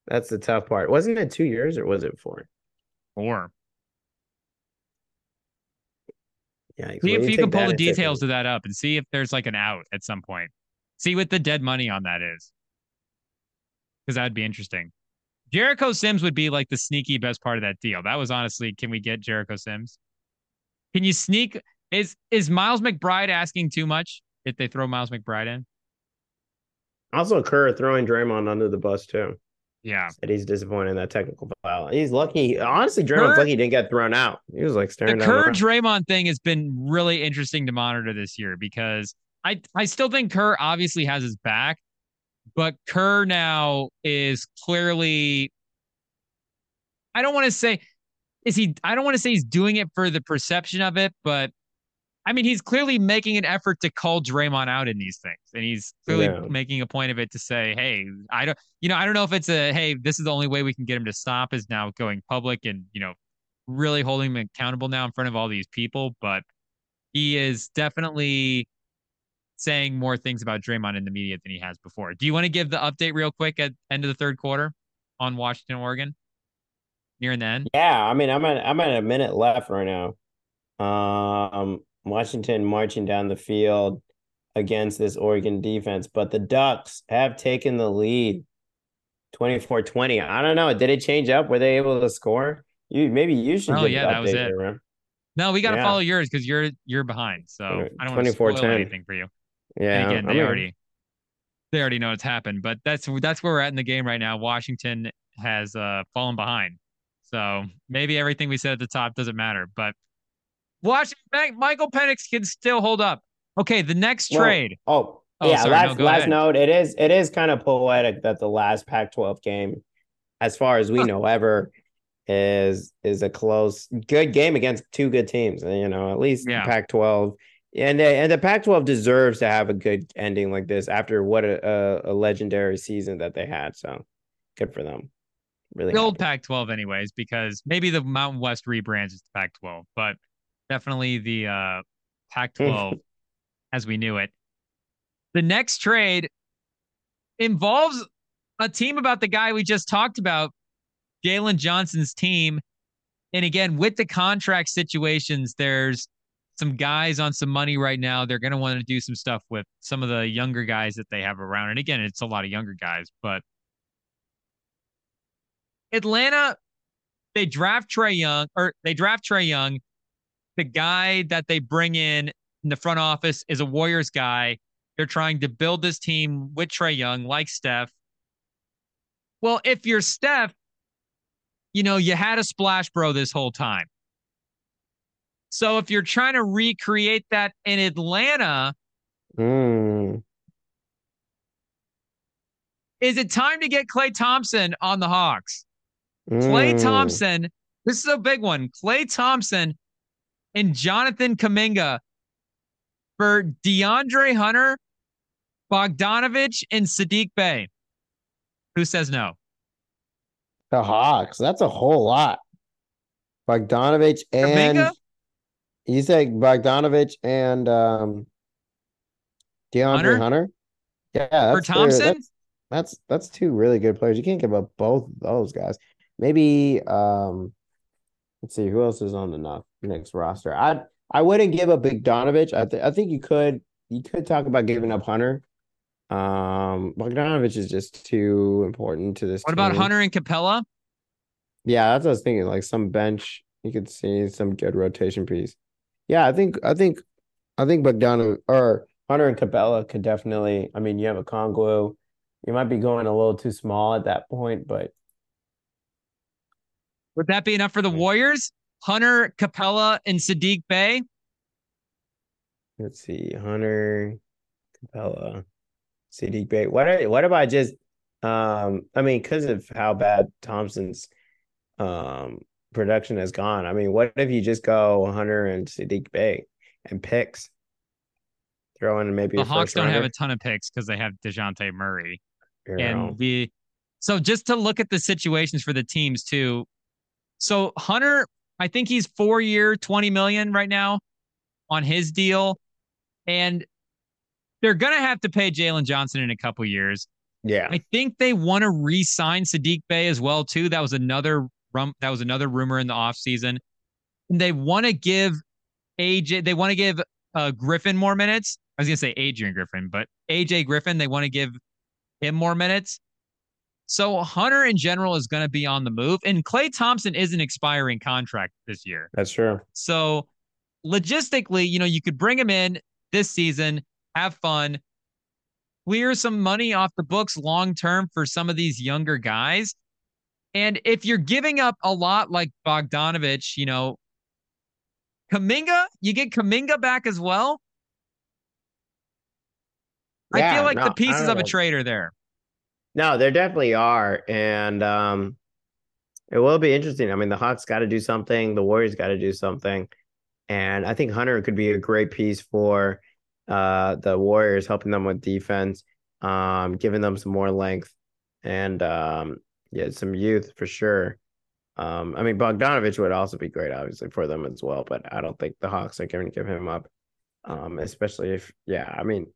that's the tough part. Wasn't it two years or was it four? Four. Yeah. See if you, you can pull the details of that up and see if there's like an out at some point. See what the dead money on that is. Because that'd be interesting. Jericho Sims would be like the sneaky best part of that deal. That was honestly, can we get Jericho Sims? Can you sneak? Is is Miles McBride asking too much? If they throw Miles McBride in. Also, Kerr throwing Draymond under the bus too. Yeah, said he's disappointed in that technical foul. He's lucky. Honestly, Draymond's Kerr, lucky he didn't get thrown out. He was like staring. The Kerr Draymond thing has been really interesting to monitor this year because I I still think Kerr obviously has his back, but Kerr now is clearly. I don't want to say is he. I don't want to say he's doing it for the perception of it, but I mean, he's clearly making an effort to call Draymond out in these things, and he's clearly yeah. making a point of it to say, "Hey, I don't, you know, I don't know if it's a, hey, this is the only way we can get him to stop is now going public and you know, really holding him accountable now in front of all these people." But he is definitely saying more things about Draymond in the media than he has before. Do you want to give the update real quick at end of the third quarter on Washington, Oregon, near and then? Yeah, I mean, I'm at I'm at a minute left right now. Um, Washington marching down the field against this Oregon defense, but the Ducks have taken the lead 24 20. I don't know. Did it change up? Were they able to score? You maybe you should. Oh yeah, that was it. There, no, we got to yeah. follow yours because you're you're behind. So I don't want to spoil anything for you. Yeah. And again, they I mean, already they already know it's happened, but that's that's where we're at in the game right now. Washington has uh fallen behind. So maybe everything we said at the top doesn't matter, but Washington, Michael Penix can still hold up. Okay, the next trade. Well, oh, oh, yeah. Sorry, last no, last ahead. note. It is it is kind of poetic that the last Pac-12 game, as far as we know, ever is is a close, good game against two good teams. You know, at least yeah. Pac-12. And they, and the Pac-12 deserves to have a good ending like this after what a, a, a legendary season that they had. So good for them. Really, the old Pac-12, anyways, because maybe the Mountain West rebrands as the Pac-12, but definitely the uh, Pac 12 as we knew it. The next trade involves a team about the guy we just talked about, Jalen Johnson's team. And again, with the contract situations, there's some guys on some money right now. They're going to want to do some stuff with some of the younger guys that they have around. And again, it's a lot of younger guys, but Atlanta, they draft Trae Young, or they draft Trae Young. The guy that they bring in in the front office is a Warriors guy. They're trying to build this team with Trae Young, like Steph. Well, if you're Steph, you know, you had a splash bro this whole time. So if you're trying to recreate that in Atlanta, Mm. is it time to get Klay Thompson on the Hawks? Klay Mm. Thompson, this is a big one. Klay Thompson and Jonathan Kuminga for DeAndre Hunter, Bogdanovich, and Saddiq Bey. Who says no? The Hawks. That's a whole lot. Bogdanovich and you said Bogdanovich and um DeAndre Hunter? Hunter. Yeah, that's For. Thompson? That's, that's that's two really good players. You can't give up both of those guys. Maybe um let's see who else is on the next roster. I I wouldn't give up Bogdanovich. I th- I think you could you could talk about giving up Hunter. Um Bogdanovich is just too important to this What about. Hunter and Capela? Yeah, that's what I was thinking. Like some bench, you could see some good rotation piece. Yeah, I think I think I think Bogdanov or Hunter and Capela could definitely. I mean, you have a Congo. You might be going a little too small at that point, but Would that be enough for the Warriors? Hunter, Capela, and Saddiq Bey. let's see. Hunter, Capela, Saddiq Bey. What are, what about just um I mean, because of how bad Thompson's um production has gone. I mean, what if you just go Hunter and Saddiq Bey and picks? Throw in maybe The Hawks don't have a ton of picks because they have Dejounte Murray. You know. and the so just to look at the situations for the teams too. So Hunter, I think he's four year, 20 million right now on his deal. And they're gonna have to pay Jalen Johnson in a couple years. yeah. I think they want to re-sign Saddiq Bey as well, too. That was another rum that was another rumor in the offseason. And they want to give AJ, they want to give uh Griffin more minutes. I was gonna say Adrian Griffin, but AJ Griffin, they want to give him more minutes. So Hunter in general is going to be on the move, and Klay Thompson is an expiring contract this year. That's true. So logistically, you know, you could bring him in this season, have fun, clear some money off the books long term for some of these younger guys. And if you're giving up a lot like Bogdanovich, you know, Kuminga, you get Kuminga back as well. I feel like no, the pieces don't of a trader there. No, there definitely are. And um it will be interesting. I mean, the Hawks got to do something, the Warriors got to do something. And I think Hunter could be a great piece for uh the Warriors, helping them with defense, um, giving them some more length and um yeah, some youth for sure. Um, I mean Bogdanovich would also be great, obviously, for them as well, but I don't think the Hawks are going to give him up. Um, especially if yeah, I mean,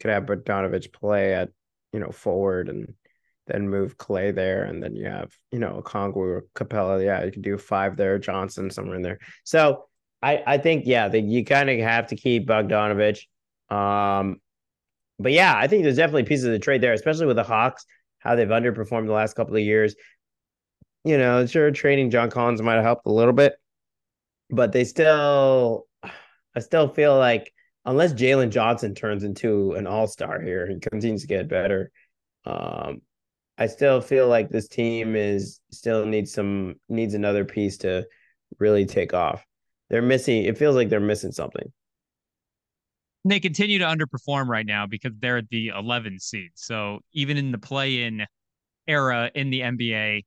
could have Bogdanovich play at you know forward and then move Klay there, and then you have you know Congo or Capela. Yeah, you could do five there, Johnson somewhere in there. So I I think yeah, that you kind of have to keep Bogdanovich. Um, but yeah, I think there's definitely pieces of the trade there, especially with the Hawks, how they've underperformed the last couple of years. You know, sure, trading John Collins might have helped a little bit, but they still, I still feel like unless Jalen Johnson turns into an all star here and continues to get better, um, I still feel like this team is still needs some needs another piece to really take off. They're missing. It feels like they're missing something. They continue to underperform right now because they're the 11 seed. So even in the play-in era in the NBA,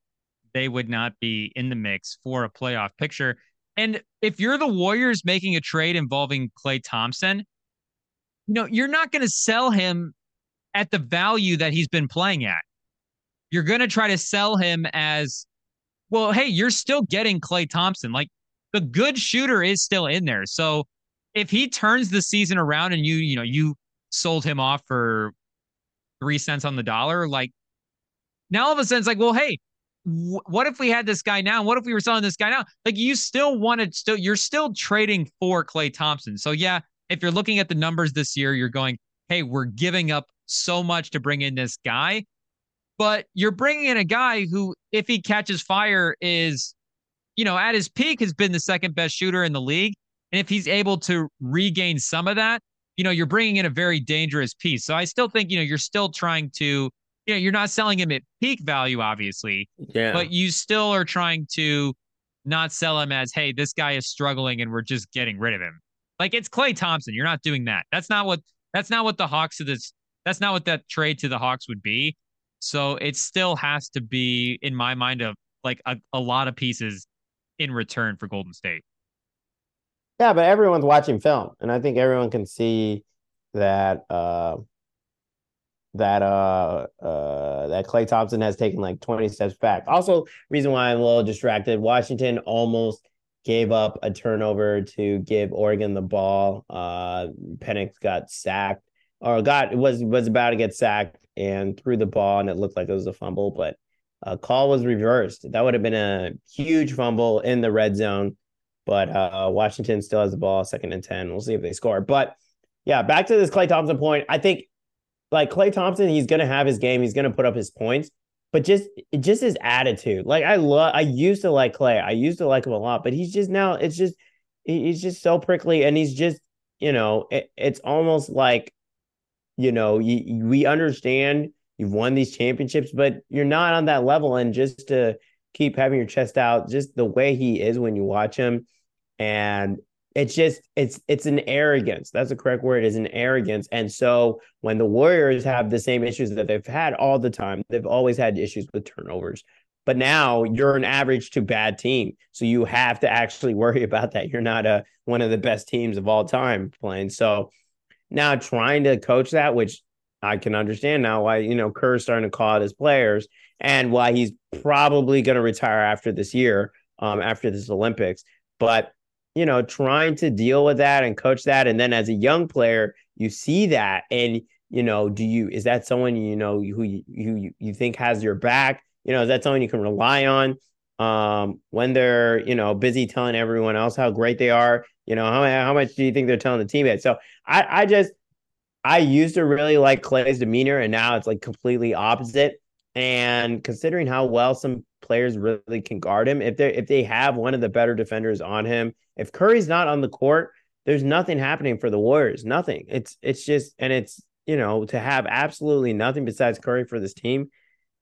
they would not be in the mix for a playoff picture. And if you're the Warriors making a trade involving Klay Thompson, you know, you're not going to sell him at the value that he's been playing at. You're going to try to sell him as, well, hey, you're still getting Klay Thompson. Like the good shooter is still in there. So if he turns the season around and you, you know, you sold him off for three cents on the dollar, like now all of a sudden it's like, well, hey, what if we had this guy now? What if we were selling this guy now? Like you still wanted, still you're still trading for Klay Thompson. So yeah, if you're looking at the numbers this year, you're going, hey, we're giving up so much to bring in this guy. but you're bringing in a guy who, if he catches fire, is, you know, at his peak has been the second best shooter in the league. And if he's able to regain some of that, you know, you're bringing in a very dangerous piece. So I still think, you know, you're still trying to, you know, you're not selling him at peak value, obviously. Yeah. But you still are trying to not sell him as, hey, this guy is struggling and we're just getting rid of him. Like it's Klay Thompson. You're not doing that. That's not what that's not what the Hawks of this that's not what that trade to the Hawks would be. So it still has to be, in my mind, of like a, a lot of pieces in return for Golden State. Yeah, but everyone's watching film, and I think everyone can see that uh that uh uh that Klay Thompson has taken like 20 steps back. Also, reason why I'm a little distracted, Washington almost gave up a turnover to give Oregon the ball. Uh Penix got sacked or got was was about to get sacked and threw the ball and it looked like it was a fumble, but a call was reversed. That would have been a huge fumble in the red zone. But uh, Washington still has the ball, second and 10. We'll see if they score. But yeah, back to this Klay Thompson point. I think like Klay Thompson, he's gonna have his game, he's gonna put up his points, but just just his attitude. Like I love I used to like Klay. I used to like him a lot, but he's just now it's just he's just so prickly and he's just, you know, it, it's almost like you know, you, we understand you've won these championships, but you're not on that level. And just to keep having your chest out, just the way he is when you watch him, and it's just it's it's an arrogance. That's the correct word. Is an arrogance. And so when the Warriors have the same issues that they've had all the time, they've always had issues with turnovers. But now you're an average to bad team, so you have to actually [LAUGHS] worry about that. You're not a one of the best teams of all time playing. So now trying to coach that, which I can understand now why, you know, Kerr's starting to call out his players and why he's probably going to retire after this year, um, after this Olympics. But, you know, trying to deal with that and coach that. And then as a young player, you see that. And, you know, do you, is that someone, you know, who you, who you think has your back? You know, is that someone you can rely on? Um, when they're, you know, busy telling everyone else how great they are, you know, how, how much do you think they're telling the teammates? So I, I just, I used to really like Klay's demeanor, and now it's like completely opposite. And considering how well some players really can guard him, if they if they have one of the better defenders on him, if Curry's not on the court, there's nothing happening for the Warriors. Nothing. It's it's just and it's you know to have absolutely nothing besides Curry for this team.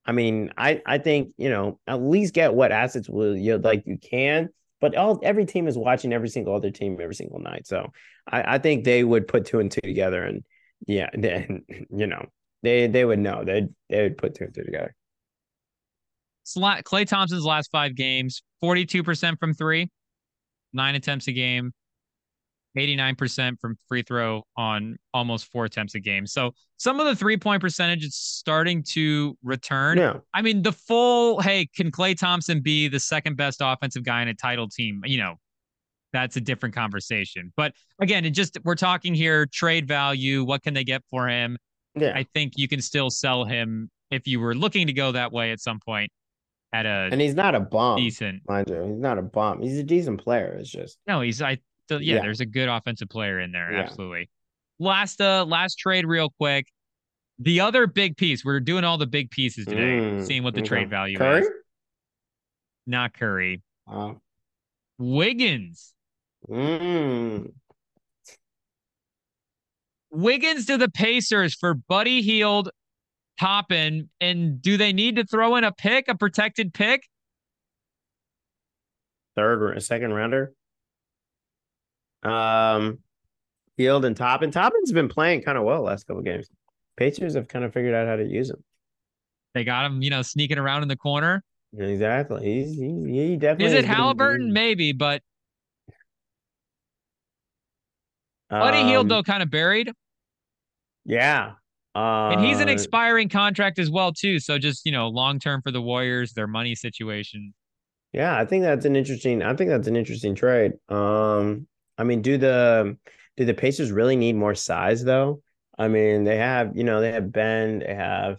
I mean, I I think you know at least get what assets will you like you can but all every team is watching every single other team every single night. So I, I think they would put two and two together, and yeah, [LAUGHS] then you know they they would know they they would put two and two together. Klay Thompson's last five games, forty two percent from three, nine attempts a game, 89% from free throw on almost four attempts a game. So some of the three point percentage is starting to return. Yeah. I mean, the full, hey, can Klay Thompson be the second best offensive guy in a title team? You know, that's a different conversation. But again, it just, we're talking here trade value. What can they get for him? Yeah. I think you can still sell him if you were looking to go that way at some point at a and he's not a bomb decent mind you he's not a bomb he's a decent player it's just no he's i so yeah, yeah, there's a good offensive player in there. Yeah. Absolutely. Last uh last trade real quick. The other big piece, we're doing all the big pieces today, mm, seeing what the okay. trade value is. Curry? is. Not Curry. Oh. Wiggins. Mm. Wiggins to the Pacers for Buddy Hield, Toppin, and do they need to throw in a pick, a protected pick? Third second rounder? Um, Hield and Toppin. Toppin's been playing kind of well last couple games. Pacers have kind of figured out how to use him. They got him, you know, sneaking around in the corner. Exactly. He's he, he definitely is it Haliburton? Maybe, but Buddy um, Hield though kind of buried. Yeah. Uh, and he's an expiring contract as well too. So just you know, long term for the Warriors, their money situation. Yeah, I think that's an interesting. I think that's an interesting trade. Um, I mean, do the do the Pacers really need more size though? I mean, they have, you know, they have Ben, they have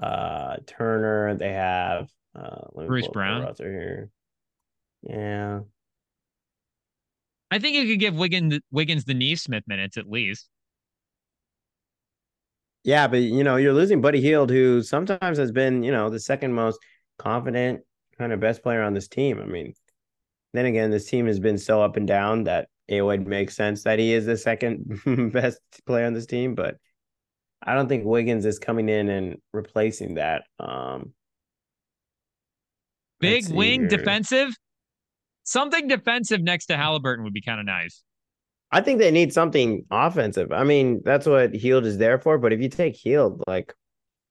uh Turner, they have uh Bruce Brown. Here. Yeah. I think you could give Wiggins the Wiggins the Nesmith minutes at least. Yeah, but you know, you're losing Buddy Hield, who sometimes has been, you know, the second most confident kind of best player on this team. I mean, then again, this team has been so up and down that it would make sense that he is the second [LAUGHS] best player on this team, but I don't think Wiggins is coming in and replacing that. Um Big wing here. defensive. Something defensive next to Haliburton would be kind of nice. I think they need something offensive. I mean, that's what Hield is there for. But if you take Hield, like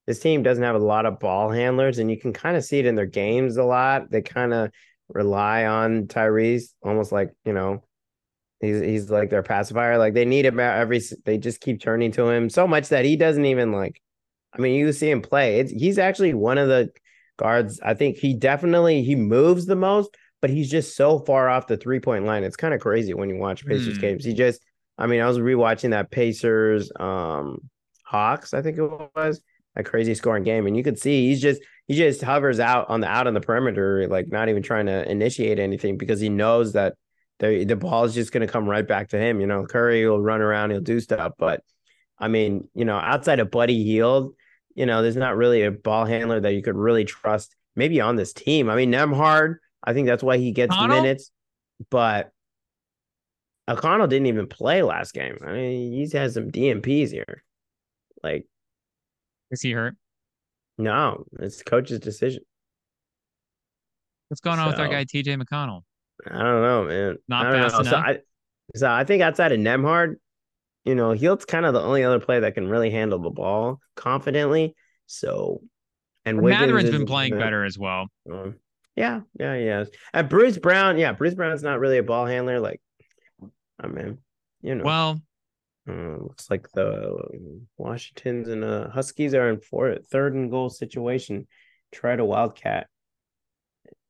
this team doesn't have a lot of ball handlers, and you can kind of see it in their games a lot. They kind of rely on Tyrese, almost like you know, he's he's like their pacifier. Like they need him every. They just keep turning to him so much that he doesn't even like. I mean, you see him play. It's he's actually one of the guards. I think he definitely he moves the most, but he's just so far off the three point line. It's kind of crazy when you watch Pacers mm. games. He just, I mean, I was rewatching that Pacers um Hawks, I think it was a crazy scoring game, and you could see he's just he just hovers out on the out on the perimeter, like not even trying to initiate anything because he knows that the the ball is just going to come right back to him. You know, Curry will run around, he'll do stuff, but I mean, you know, outside of Buddy Hield, you know, there's not really a ball handler that you could really trust. Maybe on this team, I mean, Nembhard I think that's why he gets O'Connell? minutes. But O'Connell didn't even play last game. I mean, he's had some DNPs here. Like, is he hurt? No, it's coach's decision. What's going on so, with our guy TJ McConnell? I don't know, man. Not fast know. enough. So I, so I think outside of Nembhard, you know, Hield's kind of the only other player that can really handle the ball confidently. So, and Mathurin's been playing better as well. Um, yeah, yeah, yeah. And Bruce Brown, yeah, Bruce Brown's not really a ball handler. Like, I mean, you know. Well, uh, looks like the Washingtons and uh, Huskies are in fourth, third and goal situation. Tried a wildcat.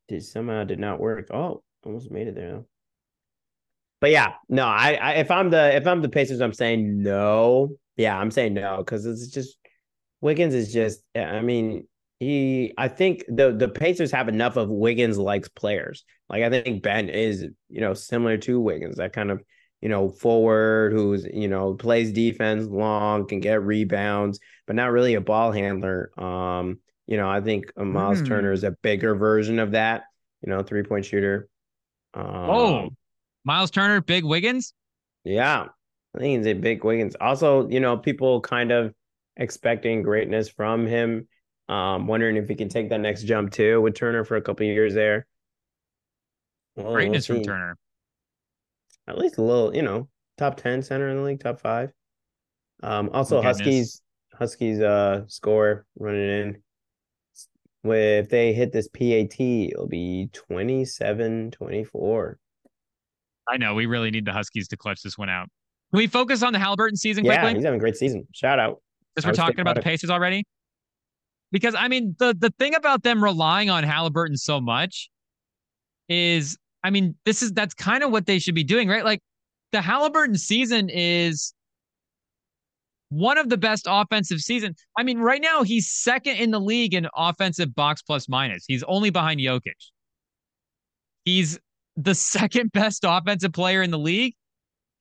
Did somehow did not work. Oh, almost made it there. But yeah, no. I, I if I'm the if I'm the Pacers, I'm saying no. Yeah, I'm saying no because it's just Wiggins is just. I mean, he I think the the Pacers have enough of Wiggins likes players. Like I think Ben is, you know, similar to Wiggins, that kind of, you know, forward who's, you know, plays defense long, can get rebounds, but not really a ball handler. Um, you know, I think Miles mm. Turner is a bigger version of that, you know, three-point shooter. Um, oh, Miles Turner, big Wiggins? Yeah. I think he's a big Wiggins. Also, you know, people kind of expecting greatness from him um, wondering if he can take that next jump too with Turner for a couple years there. Well, Greatness we'll from Turner. At least a little, you know, top ten center in the league, top five. Um, also Huskies, Huskies uh score running in. If they hit this PAT, it'll be 27-24. I know we really need the Huskies to clutch this one out. Can we focus on the Haliburton season yeah, quickly? he's having a great season. Shout out. Because we're talking about the Pacers already. Because I mean, the the thing about them relying on Haliburton so much is, I mean, this is that's kind of what they should be doing, right? Like the Haliburton season is one of the best offensive seasons. I mean, right now he's second in the league in offensive box plus minus. He's only behind Jokic. He's the [LAUGHS] second best offensive player in the league.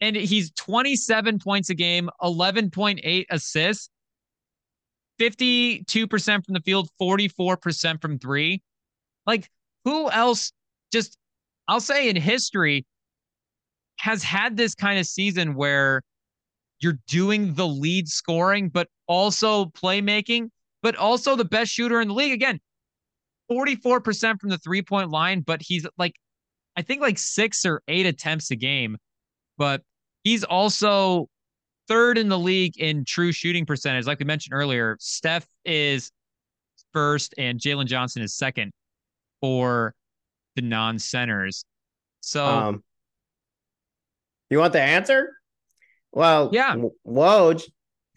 And he's 27 points a game, 11.8 assists, 52% from the field, 44% from three. Like, who else just, I'll say in history, has had this kind of season where you're doing the lead scoring, but also playmaking, but also the best shooter in the league? Again, 44% from the three point line, but he's like, I think like six or eight attempts a game, but he's also third in the league in true shooting percentage. Like we mentioned earlier, Steph is first and Jalen Johnson is second for the non centers. So, um, you want the answer? Well, yeah, Woj,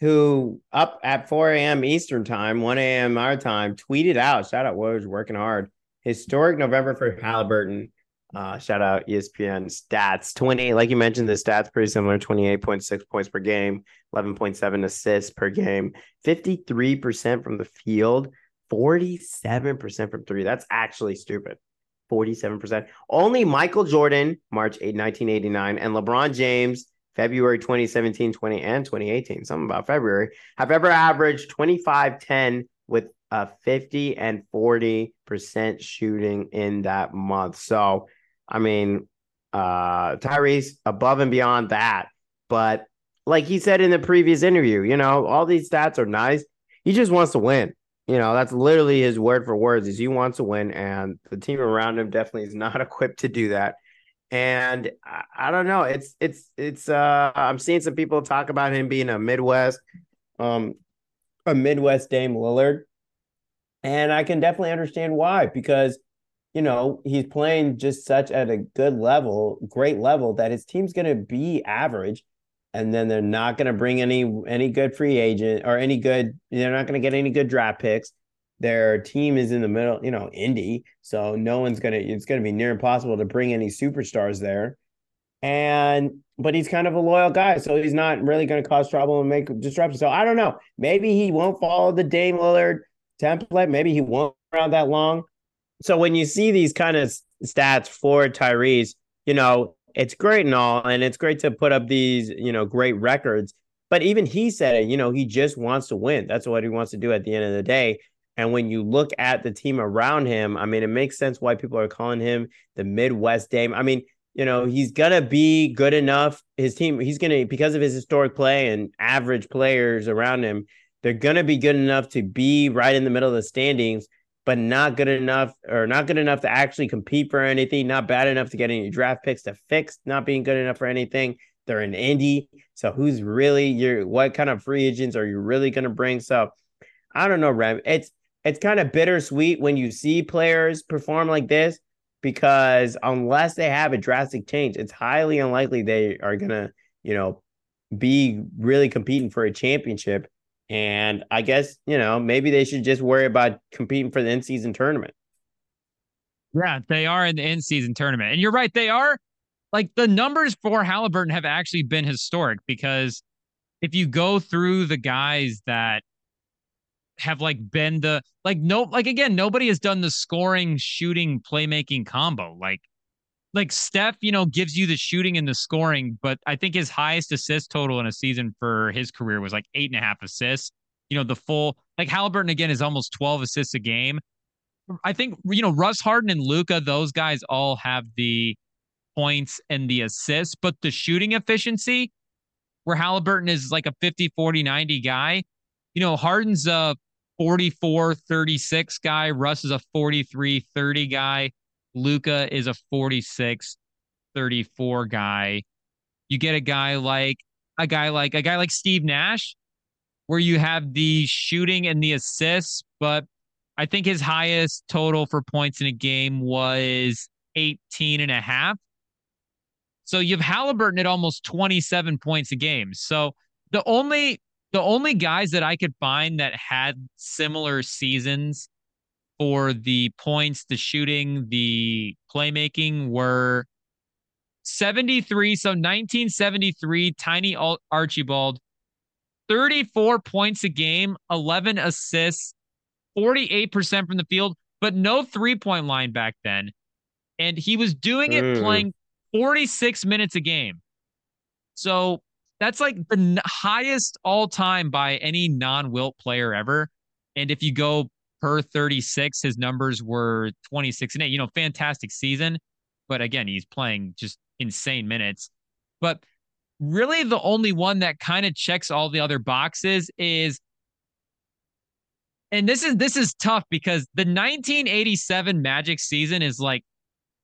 who up at 4 a.m. Eastern time, 1 a.m. our time, tweeted out, shout out Woj, working hard. Historic November for Haliburton. Uh, shout out ESPN stats. 20, like you mentioned, the stats pretty similar 28.6 points per game, 11.7 assists per game, 53% from the field, 47% from three. That's actually stupid. 47%. Only Michael Jordan, March 8, 1989, and LeBron James, February 2017, 20, and 2018. Something about February have ever averaged 25 10 with a 50 and 40% shooting in that month. So, I mean, uh, Tyrese above and beyond that. But like he said in the previous interview, you know, all these stats are nice. He just wants to win. You know, that's literally his word for words is he wants to win, and the team around him definitely is not [LAUGHS] equipped to do that. And I, I don't know. It's it's it's uh I'm seeing some people talk about him being a Midwest, um, a Midwest Dame Lillard. And I can definitely understand why, because you know, he's playing just such at a good level, great level that his team's going to be average and then they're not going to bring any any good free agent or any good they're not going to get any good draft picks. Their team is in the middle, you know, Indy, so no one's going to it's going to be near impossible to bring any superstars there. And but he's kind of a loyal guy, so he's not really going to cause trouble and make disruption. So I don't know. Maybe he won't follow the Dame Lillard template. Maybe he won't around that long so when you see these kind of stats for Tyrese, you know, it's great and all, and it's great to put up these, you know, great records. But even he said it, you know, he just wants to win. That's what he wants to do at the end of the day. And when you look at the team around him, I mean, it makes sense why people are calling him the Midwest Dame. I mean, you know, he's gonna be good enough. His team, he's gonna because of his historic play and average players around him, they're gonna be good enough to be right in the middle of the standings but not good enough or not good enough to actually compete for anything, not bad enough to get any draft picks to fix not being good enough for anything. They're in Indy. So who's really your what kind of free agents are you really gonna bring? So I don't know, Rem. It's it's kind of bittersweet when you see players perform like this because unless they have a drastic change, it's highly unlikely they are gonna, you know, be really competing for a championship. And I guess, you know, maybe they should just worry about competing for the in season tournament. Yeah, they are in the in season tournament. And you're right, they are like the numbers for Haliburton have actually been historic because if you go through the guys that have like been the like no like again nobody has done the scoring shooting playmaking combo like like Steph, you know, gives you the shooting and the scoring, but I think his highest assist total in a season for his career was like eight and a half assists. You know, the full like Haliburton again is almost 12 assists a game. I think, you know, Russ Harden and Luka, those guys all have the points and the assists, but the shooting efficiency where Haliburton is like a 50, 40, 90 guy, you know, Harden's a 44, 36 guy. Russ is a 43, 30 guy. Luka is a 46, 34 guy. You get a guy like a guy like a guy like Steve Nash, where you have the shooting and the assists, but I think his highest total for points in a game was 18 and a half. So you have Haliburton at almost 27 points a game. So the only the only guys that I could find that had similar seasons for the points, the shooting, the playmaking were 73. So 1973, Tiny Archibald, 34 points a game, 11 assists, 48% from the field, but no three point line back then. And he was doing it mm. playing 46 minutes a game. So that's like the highest all time by any non Wilt player ever. And if you go per 36. His numbers were 26 and 8. You know, fantastic season. But again, he's playing just insane minutes. But really, the only one that kind of checks all the other boxes is and this is this is tough because the 1987 Magic season is like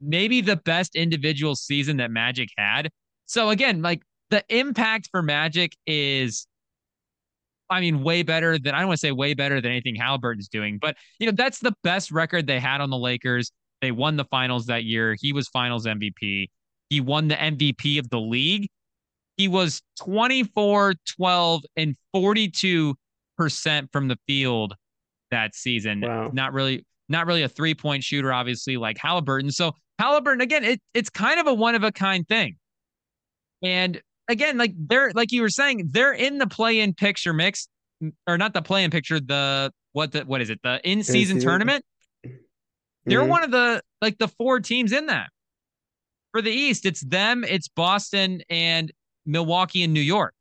maybe the best individual season that Magic had. So again, like the impact for Magic is I mean, way better than I don't want to say way better than anything Haliburton's doing, but you know, that's the best record they had on the Lakers. They won the finals that year. He was finals MVP. He won the MVP of the league. He was 24, 12, and 42% from the field that season. Wow. Not really, not really a three-point shooter, obviously, like Haliburton. So Haliburton, again, it, it's kind of a one of a kind thing. And again, like they're like you were saying, they're in the play-in picture mix, or not the play-in picture, the what the what is it? The in-season tournament. They're mm-hmm. one of the like the four teams in that. For the East, it's them, it's Boston, and Milwaukee and New York.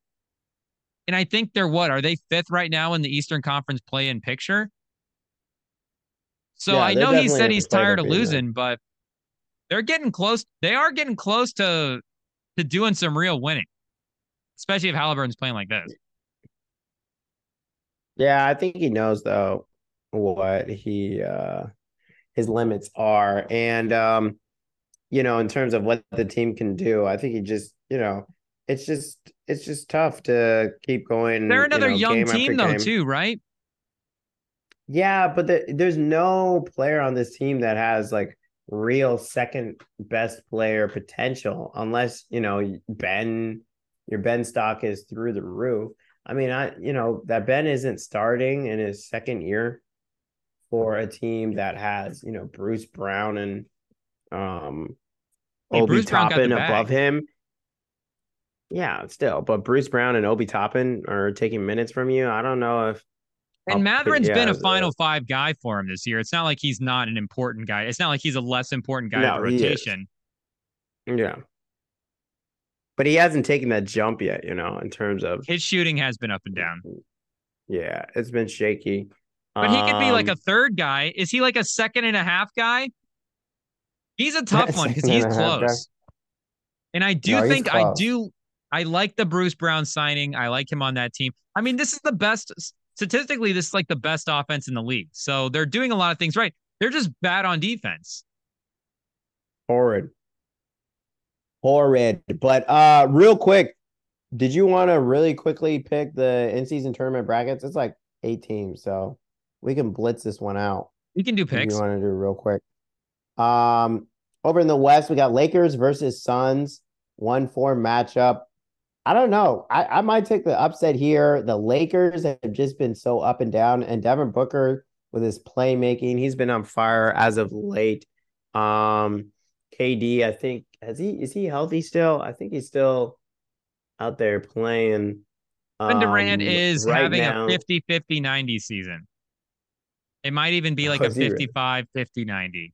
And I think they're what? Are they fifth right now in the Eastern Conference play in picture? So Yeah, I know he said he's tired of losing, but they're getting close. They are getting close to to doing some real winning, especially if Haliburton's playing like this. Yeah, I think he knows though what he uh his limits are. And um, you know, in terms of what the team can do, I think he just, you know, it's just it's just tough to keep going. They're you another know, young team though, game. too, right? Yeah, but the, there's no player on this team that has like real second best player potential unless, you know, Ben, your Ben stock is through the roof. I mean, I, you know, that Ben isn't starting in his second year for a team that has, you know, Bruce Brown and um Hey, Obi Bruce Brown got Toppin above him. Yeah, still, but Bruce Brown and Obi Toppin are taking minutes from you. I don't know if And I'll Mathurin's yeah, been a final five guy for him this year. It's not like he's not an important guy. It's not like he's a less important guy No, in the rotation. Yeah. But he hasn't taken that jump yet, you know, in terms of His shooting has been up and down. yeah, it's been shaky. But he could be like a Um, third guy. Is he like a second and a half guy? He's a tough [LAUGHS] one because he's and a close. And I do No, think I do I like the Bruce Brown signing. I like him on that team. I mean, this is the best statistically, this is like the best offense in the league. So they're doing a lot of things right. They're just bad on defense. horrid. Horrid. But uh real quick, did you want to really quickly pick the in-season tournament brackets? It's like eight teams, so we can blitz this one out. We can do picks. you want to do real quick. Um, over in the West, we got Lakers versus Suns, one four matchup. I don't know. I, I might take the upset here. The Lakers have just been so up and down, and Devin Booker with his playmaking, he's been on fire as of late. Um, KD, I think has he is he healthy still? I think he's still out there playing. Kevin Durant Um, is right having now- a 50 50 90 season. It might even be like Oh, a is he really? 55 50 90.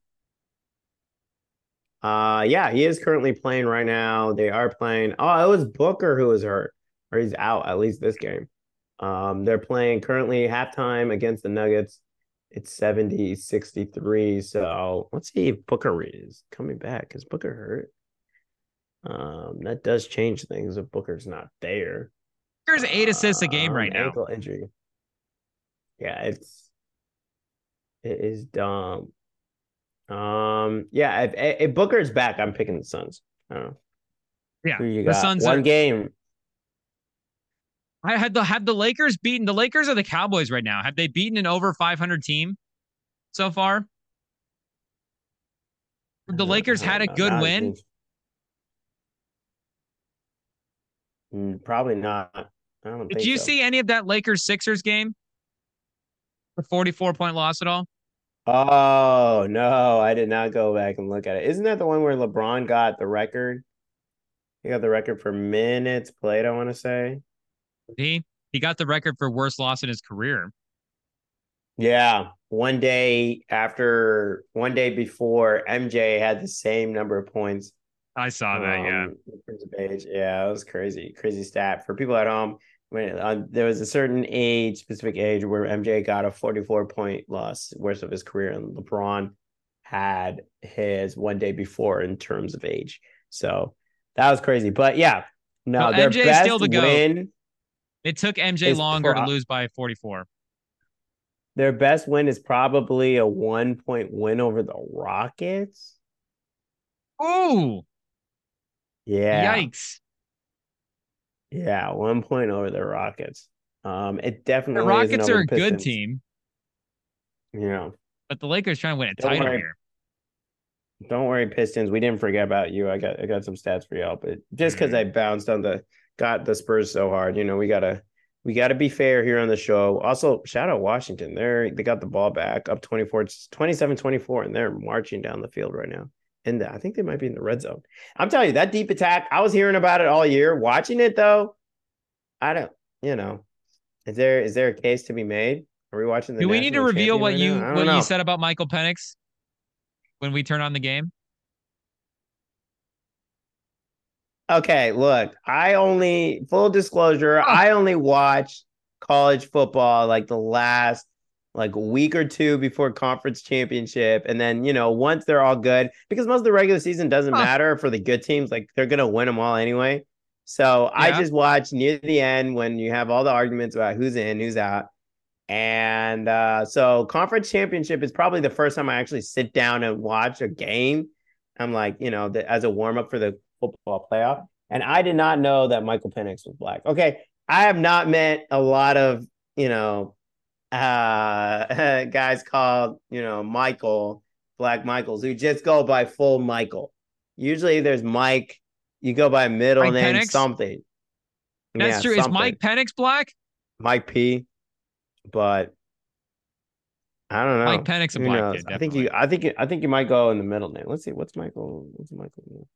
Uh, yeah, he is currently playing right now. They are playing. Oh, it was Booker who was hurt, or he's out at least this game. Um, they're playing currently halftime against the Nuggets. It's 70 63. So let's see if Booker is coming back. Is Booker hurt? Um, that does change things if Booker's not there. Booker's eight assists a game Um, right now. Ankle injury. Yeah, it's it is dumb. Um, yeah, if, if Booker's back, I'm picking the Suns. I don't know. Yeah, you the got? Suns One are- game. I had the have the Lakers beaten the Lakers or the Cowboys right now. Have they beaten an over 500 team so far? The Lakers had a good win. against- Mm, Probably not. I don't Did you so. see any of that Lakers Sixers game? The 44 point loss at all? Oh no, I did not go back and look at it. Isn't that the one where LeBron got the record? He got the record for minutes played, I want to say. He he got the record for worst loss in his career. Yeah, one day after, one day before, MJ had the same number of points. I saw that. Yeah. um, in terms of age. Yeah, it was crazy, crazy stat for people at home. When uh, there was a certain age, specific age, where MJ got a 44 point loss, worst of his career, and LeBron had his one day before in terms of age. So that was crazy. But yeah, no, Well, their MJ best still the GOAT. win. It took MJ longer to lose by 44. Their best win is probably a one point win over the Rockets. Ooh, Yeah. yikes. Yeah, one point over the Rockets. Um, it The definitely Rockets isn't are a the good team, Yeah. but the Lakers trying to win a Don't title worry. here. Don't worry, Pistons. We didn't forget about you. I got I got some stats for y'all, but just because Mm. I bounced on the got the Spurs so hard, you know, we gotta we gotta be fair here on the show. Also, shout out Washington. They're they got the ball back up 24, 27-24, and they're marching down the field right now. And I think they might be in the red zone. I'm telling you, that deep attack, I was hearing about it all year. Watching it though, I don't, you know, is there is there a case to be made? Are we watching the Do we need to reveal what right you now? I don't what know. you said about Michael Penix when we turn on the game? Okay, look, I only full disclosure, oh. I only watch college football like the last like a week or two before conference championship and then you know once they're all good because most of the regular season doesn't oh. matter for the good teams like they're gonna win them all anyway. So yeah. i just watch near the end when you have all the arguments about who's in who's out. And uh, so conference championship is probably the first time i actually sit down and watch a game. I'm like you know the, as a warm-up for the football playoff. And i did not know that michael Penix was black. Okay i have not met a lot of you know uh [LAUGHS] guys called you know michael black michaels who just go by full michael. Usually there's mike you go by middle mike name Penix? something. That's yeah, true. Something. is mike Penix black? Mike p but i don't know. Mike Penix a black kid, i think you i think i think you might go in the middle name. Let's see what's michael what's michael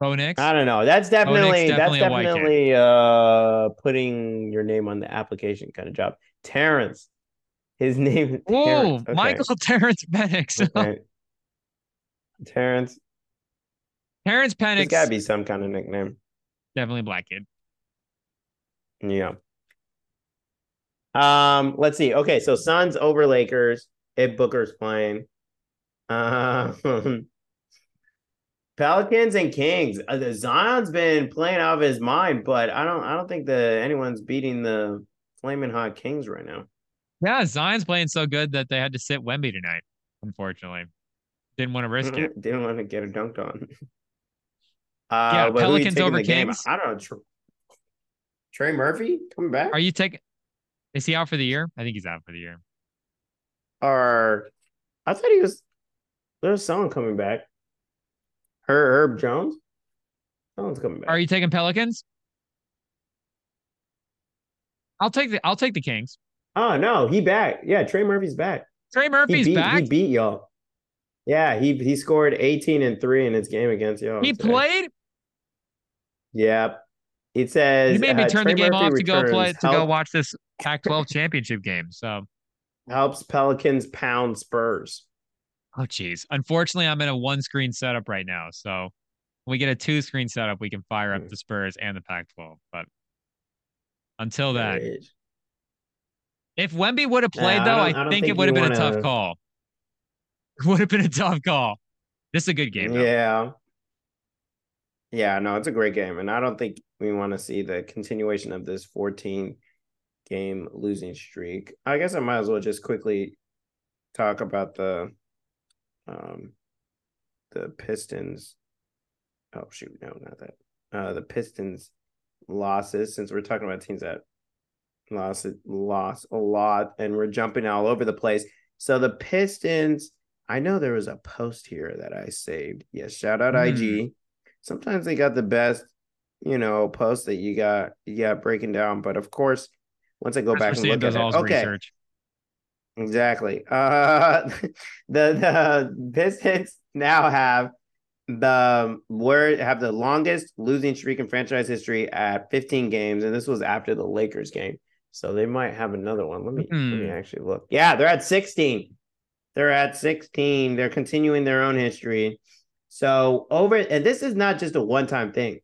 Bo Nix? I don't know. That's definitely, definitely that's definitely uh putting your name on the application kind of job. Terrence. His [LAUGHS] name Oh, okay. Michael Terrence Penix. [LAUGHS] okay. Terrence. Terrence Penix. There's gotta be some kind of nickname. Definitely black kid. Yeah. Um, let's see. Okay, so Suns over Lakers. If Booker's playing. [LAUGHS] Um Pelicans and Kings. Uh, the Zion's been playing out of his mind, but I don't I don't think that anyone's beating the flaming hot Kings right now. Yeah, Zion's playing so good that they had to sit Wemby tonight. Unfortunately, didn't want to risk it. [LAUGHS] didn't want to get a dunked on. [LAUGHS] Uh, yeah, Pelicans over Kings. I don't know. Trey, Trey Murphy coming back? Are you taking? Is he out for the year? I think he's out for the year. Or I thought he was. There's someone coming back. Herb Jones? Someone's coming back. Are you taking Pelicans? I'll take the I'll take the Kings. Oh no, he back. Yeah, Trey Murphy's back. Trey Murphy's he beat, back. He beat y'all. Yeah, he he scored 18 and 3 in his game against y'all. He today. played? Yep. It says You made me uh, turn the game Murphy off to go play to go watch this Pac-12 championship game. So helps Pelicans pound Spurs. Oh, geez. Unfortunately, I'm in a one screen setup right now. So when we get a two screen setup, we can fire up hmm. the Spurs and the Pac 12. But until that, if Wemby would have played, though, I, I, think, think it would have been a tough call. It [LAUGHS] would have been a tough call. This is a good game. Though. Yeah. Yeah, no, it's a great game. And I don't think we want to see the continuation of this 14 game losing streak. I guess I might as well just quickly talk about the um, the Pistons. Oh shoot, no, not that. Uh, the Pistons losses since we're talking about teams that lost lost a lot, and we're jumping all over the place. So the Pistons, I know there was a post here that I saved. Yes, shout out mm. IG. Sometimes they got the best, you know, post that you got you got breaking down. But of course, once I go back and look at it, okay. Research. Exactly. Uh, [LAUGHS] the the Pistons now have the word have the longest losing streak in franchise history at 15 games, and this was after the Lakers game. So they might have another one. Let me mm. let me hmm. actually look. Yeah, they're at 16. They're at 16. They're continuing their own history. So over and this is not just a one-time thing.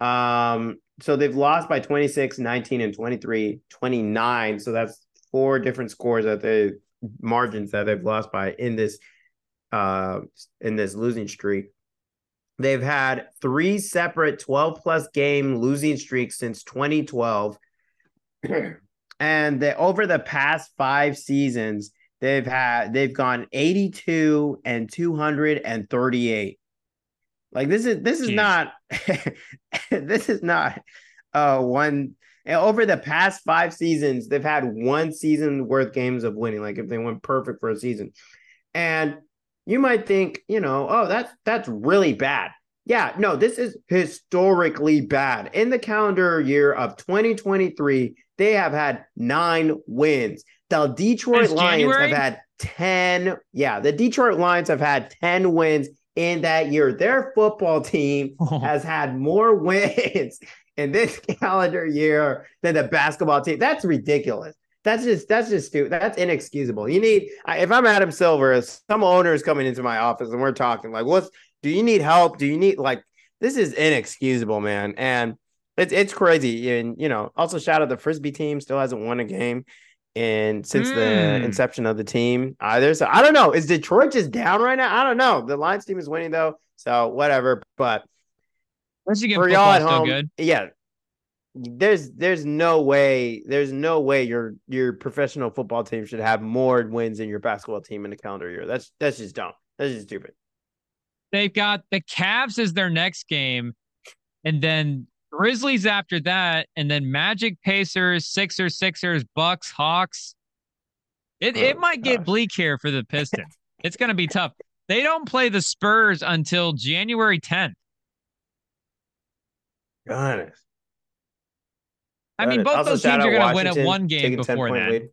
Um, so they've lost by 26, 19, and 23, 29. So that's four different scores that they margins that they've lost by in this uh in this losing streak. They've had three separate 12 plus game losing streaks since 2012. [CLEARS THROAT] and they, over the past 5 seasons, they've had they've gone 82 and 238. Like this is this is Jeez. not [LAUGHS] this is not uh one over the past five seasons, they've had one season worth games of winning. Like if they went perfect for a season, and you might think, you know, oh, that's that's really bad. Yeah, no, this is historically bad. In the calendar year of 2023, they have had nine wins. The Detroit Lions January? have had 10. Yeah, the Detroit Lions have had 10 wins in that year. Their football team oh. [LAUGHS] has had more [LAUGHS] wins in this [LAUGHS] calendar year than the basketball team. That's ridiculous. That's just that's just stupid. That's inexcusable. You need if I'm Adam Silver, some owner is coming into my office and we're talking like, what's do you need help? Do you need like this is inexcusable, man. And it's it's crazy. And you know, also shout out the frisbee team still hasn't won a game. And since mm. the hmm. inception of the team, either so I don't know. Is Detroit just down right now? I don't know. The Lions team is winning though, so whatever. But for y'all at home, good. yeah, there's there's no way there's no way your your professional football team should have more wins than your basketball team in a calendar year. That's that's just dumb. That's just stupid. They've got the Cavs as their next game, and then Grizzlies after that, and then Magic, Pacers, Sixers, Sixers, Bucks, Hawks. It oh, it might gosh. get bleak here for the Pistons. it's going to be tough. They don't play the Spurs until January 10th. Honest. I mean, both those teams are going to win at one game before that. Lead.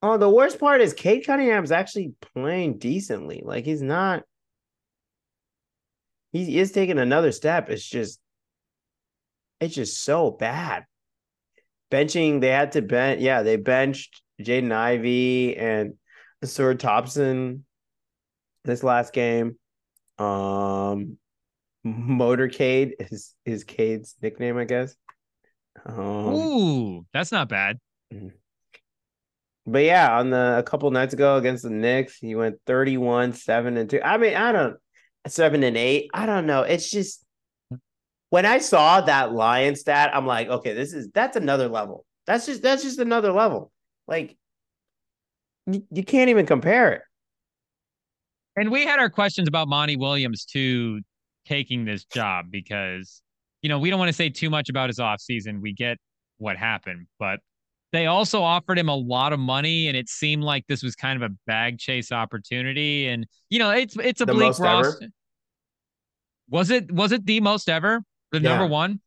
Oh, the worst part is Cade Cunningham's actually playing decently. Like he's not. He is taking another step. It's just, it's just so bad. Benching, they had to bench. Yeah, they benched Jaden Ivey and Ausar Thompson this last game. Um, Motorcade is is Cade's nickname, I guess. Um, Ooh, that's not bad. Mm-hmm. But yeah, on the a couple nights ago against the Knicks, he went 31, 7 and 2. I mean, I don't 7 and 8. I don't know. It's just when I saw that lion stat, I'm like, okay, this is that's another level. That's just that's just another level. Like you, you can't even compare it. And we had our questions about Monty Williams too taking this job because, you know, we don't want to say too much about his offseason. We get what happened, but they also offered him a lot of money and it seemed like this was kind of a bag chase opportunity. And, you know, it's it's a the bleak roster. Ever? Was it was it the most ever? The yeah. number one?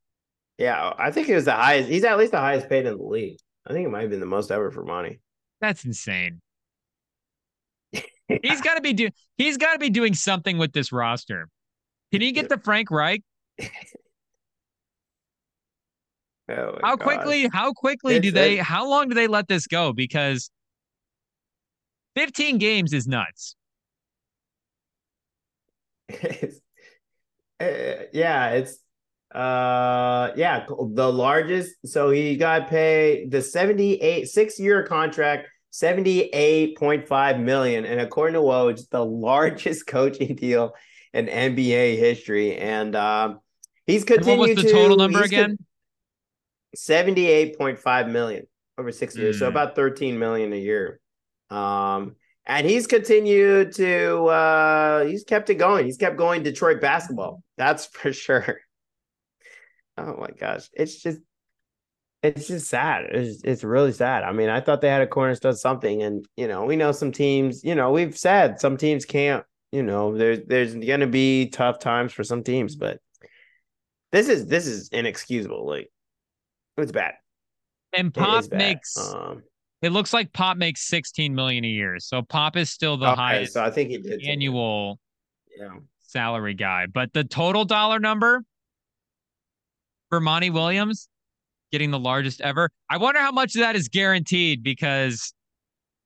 Yeah, I think it was the highest. He's at least the highest paid in the league. I think it might have been the most ever for money That's insane. [LAUGHS] he's got to be doing. He's got to be doing something with this roster. Can he get the Frank Reich? [LAUGHS] Oh how gosh. quickly? How quickly it's, do they? How long do they let this go? Because fifteen games is nuts. Uh, yeah, it's uh yeah the largest. So he got paid the seventy eight six year contract. 78.5 million and according to Woj, the largest [LAUGHS] coaching deal in NBA history. And um, he's continued. And what was the to, total number again? Seventy-eight point five million over six years, mm. so hmm. about thirteen million a year. Um, and he's continued to. Uh, he's kept it going. He's kept going. Detroit basketball. That's [LAUGHS] for sure. Oh my gosh, it's just it's just sad. It's, it's really sad. I mean, I thought they had a cornerstone something, and you know, we know some teams. You know, we've said some teams can't you know, there's there's gonna be tough times for some teams, but this is this is inexcusable. Like it's bad. And Pop makes um, it looks like Pop makes 16 million a year. So Pop is still the okay, highest so I think he did annual yeah. salary guy. But the total dollar number for Monty Williams getting the largest ever. I wonder how much of that is guaranteed because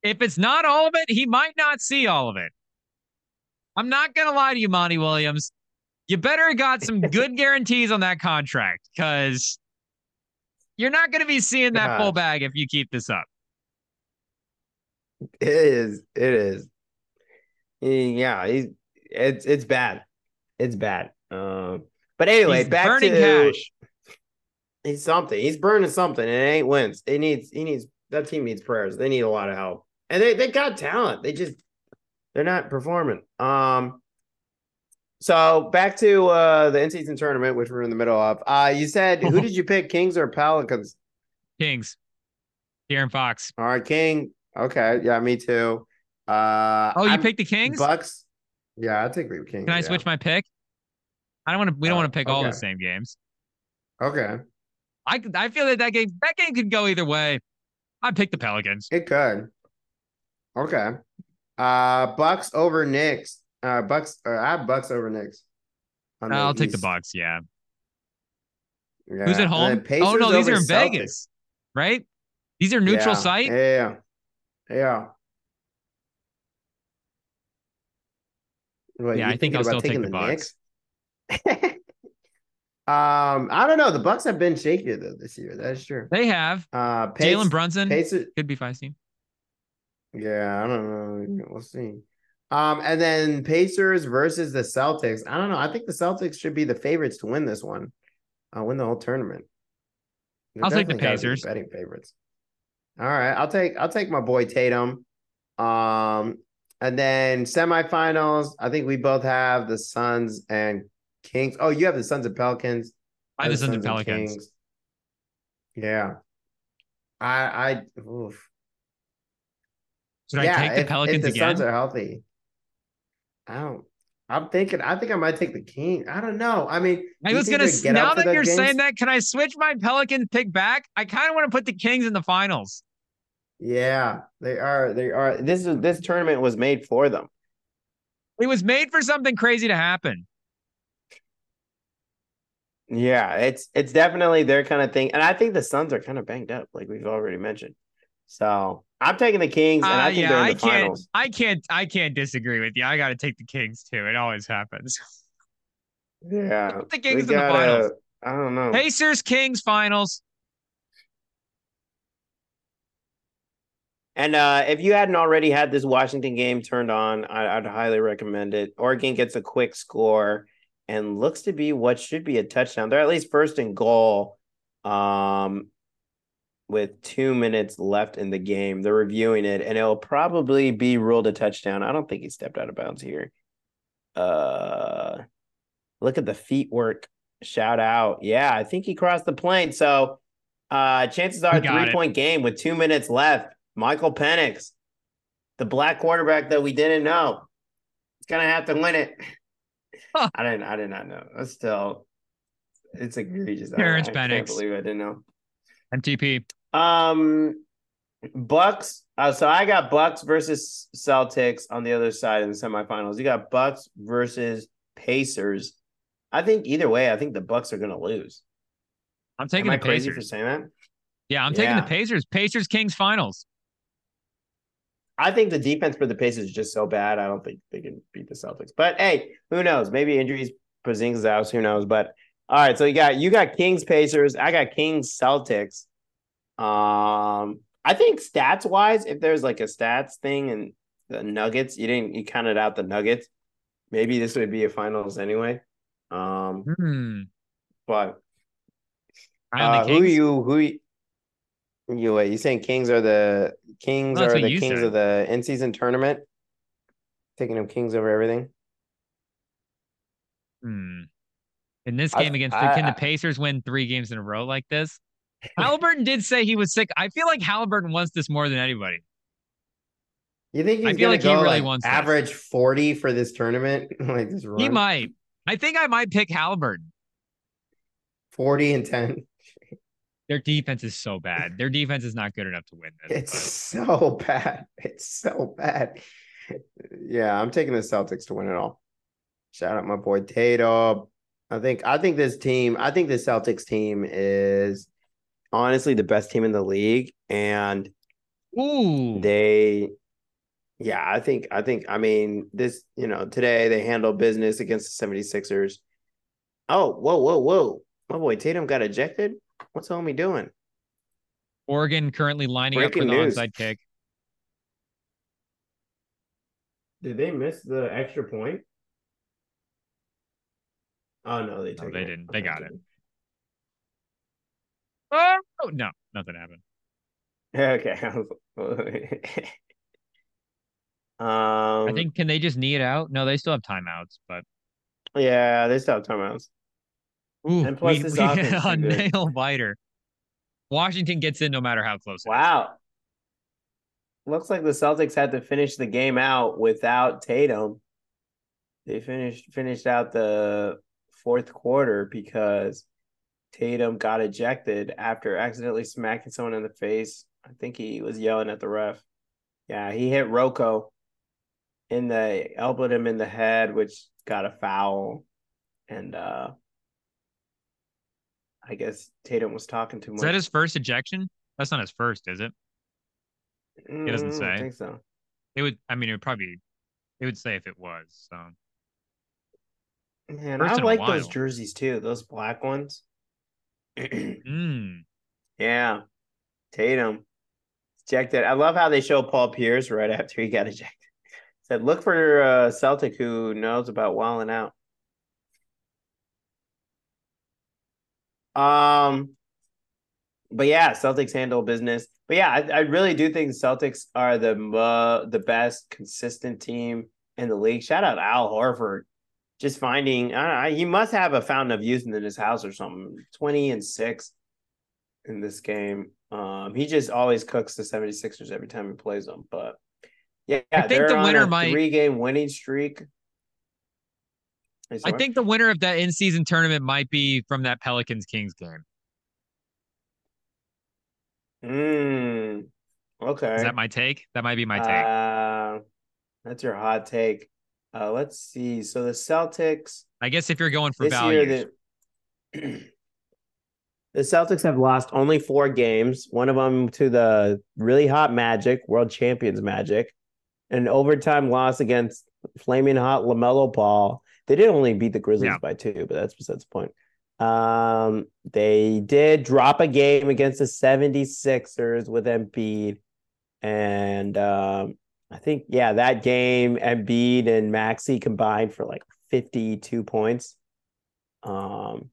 if it's not all of it, he might not see all of it. I'm not gonna lie to you, Monty Williams. You better got some good [LAUGHS] guarantees on that contract because you're not gonna be seeing that full bag if you keep this up. It is. It is. Yeah, he's it's it's bad. It's bad. Um, but anyway, he's back burning to cash. He's something. He's burning something, and it ain't wins. It needs. He needs. That team needs prayers. They need a lot of help, and they they got talent. They just they're not performing. Um, so back to uh the in-season tournament, which we're in the middle of. Uh, you said who did you [LAUGHS] pick, Kings or Pelicans? Kings. De'Aaron Fox. All right, King. Okay, yeah, me too. Uh, oh, you I'm, picked the Kings? Bucks. Yeah, I think we Kings. Can I yeah. switch my pick? I don't want to. We don't want to pick okay. all the same games. Okay. I I feel that that game that game could go either way. I picked the Pelicans. It could. Okay. Uh, Bucks over Knicks. Uh, Bucks. Uh, I have Bucks over Knicks. I'll take the Bucks. Yeah. yeah. Who's at home? Oh no, these are in Celtics. Vegas, right? These are neutral yeah. site. Yeah. Yeah. What, Yeah, I think I'll still take taking the Bucks. [LAUGHS] Um, I don't know. The Bucks have been shakier though this year. That's true. They have Uh, Pace, Jalen Brunson Pacers, could be feisty. Yeah, I don't know. We'll see. Um, and then Pacers versus the Celtics. I don't know. I think the Celtics should be the favorites to win this one. Uh, win the whole tournament. They're I'll take the definitely gotta be Pacers. Betting favorites. All right, I'll take I'll take my boy Tatum. Um, and then semifinals. I think we both have the Suns and Kings. Oh, you have the Suns and Pelicans. I I have the Suns and Pelicans. Kings. Yeah. I I oof. Should yeah, I take the if, Pelicans if the again? Suns are healthy. I don't. I'm thinking. I think I might take the King. I don't know. I mean, I was gonna. get Now that you're games? saying that, can I switch my Pelicans pick back? I kind of want to put the Kings in the finals. Yeah, they are. They are. This is this tournament was made for them. It was made for something crazy to happen. Yeah, it's it's definitely their kind of thing, and I think the Suns are kind of banged up, like we've already mentioned. So I'm taking the Kings, and Uh, I think yeah, they're in I the can't. finals. I can't. I can't disagree with you. I got to take the Kings too. It always happens. Yeah, [LAUGHS] the Kings in the gotta- finals. I don't know. Pacers, Kings, finals. And uh, if you hadn't already had this Washington game turned on, I, I'd highly recommend it. Oregon gets a quick score and looks to be what should be a touchdown. They're at least first and goal um, with two minutes left in the game. They're reviewing it, and it'll probably be ruled a touchdown. I don't think he stepped out of bounds here. Uh, look at the feet work. Shout out. Yeah, I think he crossed the plane. So uh, chances are three it. point game with two minutes left. Michael Penix, the black quarterback that we didn't know, is gonna have to win it. Huh. I didn't. I did not know. That's still, it's egregious. I- Terrence I, can't Penix. believe I didn't know. MTP. Um, Bucks. Uh, so I got Bucks versus Celtics on the other side in the semifinals. You got Bucks versus Pacers. I think either way, I think the Bucks are gonna lose. I'm taking Am I the crazy Pacers. for saying that? Yeah, I'm taking Yeah. the Pacers. Pacers, Kings, finals. I think the defense for the Pacers is just so bad. I don't think they can beat the Celtics. But hey, who knows? Maybe injuries, Porzingis out. Who knows? But all right, so you got you got Kings Pacers. I got Kings Celtics. Um, I think stats wise, if there's like a stats thing and the Nuggets, you didn't you counted out the Nuggets. Maybe this would be a finals anyway. Um, Hmm. but uh, who you who you, you wait? You saying Kings are the Kings are the Kings said. of the in season tournament? Taking them Kings over everything. Hmm. In this I- game against, I- can I- the Pacers win three games in a row like this? [LAUGHS] Haliburton did say he was sick. I feel like Haliburton wants this more than anybody. You think he's I feel like he really like wants this. average forty for this tournament? [LAUGHS] like this run? He might. I think I might pick Haliburton. forty and ten. [LAUGHS] Their defense is so bad. Their defense is not good enough to win this. It's so bad. It's so bad. Yeah, I'm taking the Celtics to win it all. Shout out my boy Tatum. I think I think this team, I think the Celtics team is honestly the best team in the league. And Ooh. they yeah, I think I think I mean this, you know, today they handle business against the 76ers. Oh, whoa, whoa, whoa. My boy Tatum got ejected. What's homie doing? Oregon currently lining up for the news. onside kick. Did they miss the extra point? Oh no, they No, they it. didn't. They got it. Oh no, nothing happened. Okay. [LAUGHS] [LAUGHS] um I think can they just knee it out? No, they still have timeouts, but yeah, they still have timeouts. ooh, And plus we, this we [LAUGHS] offense a nail biter. Washington gets in no matter how close. Wow. Looks like the Celtics had to finish the game out without Tatum. They finished finished out the fourth quarter because Tatum got ejected after accidentally smacking someone in the face. I think he was yelling at the ref. Yeah, he hit Rocco in the elbowed him in the head, which got a foul. And uh I guess Tatum was talking too much. Is that his first ejection? That's not his first, is it? Mm, doesn't say. I think so. It would. I mean, it would probably. It would say if it was. So Man, First I like those jerseys too. Those black ones. [CLEARS THROAT] Mm. yeah, Tatum. Ejected. I love how they show Paul Pierce right after he got ejected. Said, "Look for uh, Celtic who knows about walling out." Um, but yeah, Celtics handle business. But yeah, I, I really do think Celtics are the uh, the best consistent team in the league. Shout out Al Horford, just finding. I know, he must have a fountain of youth in his house or something. Twenty and six in this game. Um, he just always cooks the 76ers every time he plays them. But yeah, I think the winner might- three game winning streak. I think the winner of that in season tournament might be from that Pelicans Kings game. Mm, okay. Is that my take? That might be my take. Uh, that's your hot take. Uh, let's see. So the Celtics I guess if you're going for value, the [CLEARS THROAT] the Celtics have lost only four games. One of them to the really hot Magic, world champions Magic, an overtime loss against flaming hot LaMelo Ball. They did only beat the Grizzlies Yeah. by two, but that's besides the point. Um, they did drop a game against the 76ers with Embiid. And um, I think, yeah, that game, Embiid and Maxey combined for like 52 points. Um,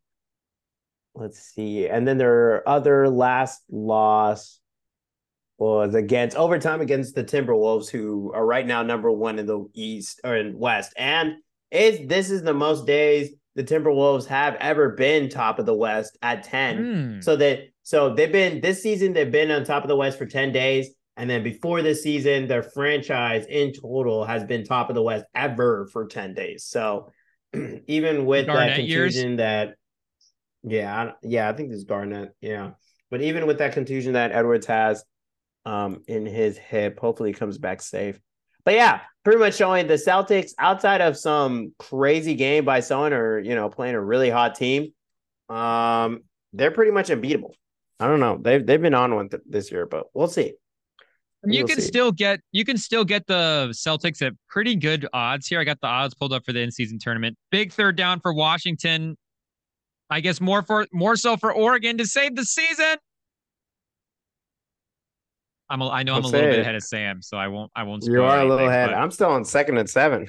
let's see. And then their other last loss was against overtime against the Timberwolves, who are right now number one in the East or in West. And is this is the most days the Timberwolves have ever been top of the West at 10. Hmm. So that so they've been this season they've been on top of the West for 10 days. And then before this season, their franchise in total has been top of the West ever for 10 days. So [CLEARS THROAT] even with that Garnett years? that yeah, I- yeah, I think this is Garnett. Yeah. But even with that contusion that Edwards has um in his hip, hopefully he comes back safe. But yeah, pretty much showing the Celtics outside of some crazy game by someone or you know playing a really hot team, um, they're pretty much unbeatable. I don't know. They've they've been on one th- this year, but we'll see. You We'll can see. still get you can still get the Celtics at pretty good odds here. I got the odds pulled up for the in-season tournament. Big third down for Washington. I guess more for more so for Oregon to save the season. I'm a, I know I'm Let's a little bit ahead of Sam, so I won't I won't. You are a little ahead. but- I'm still on second and seven.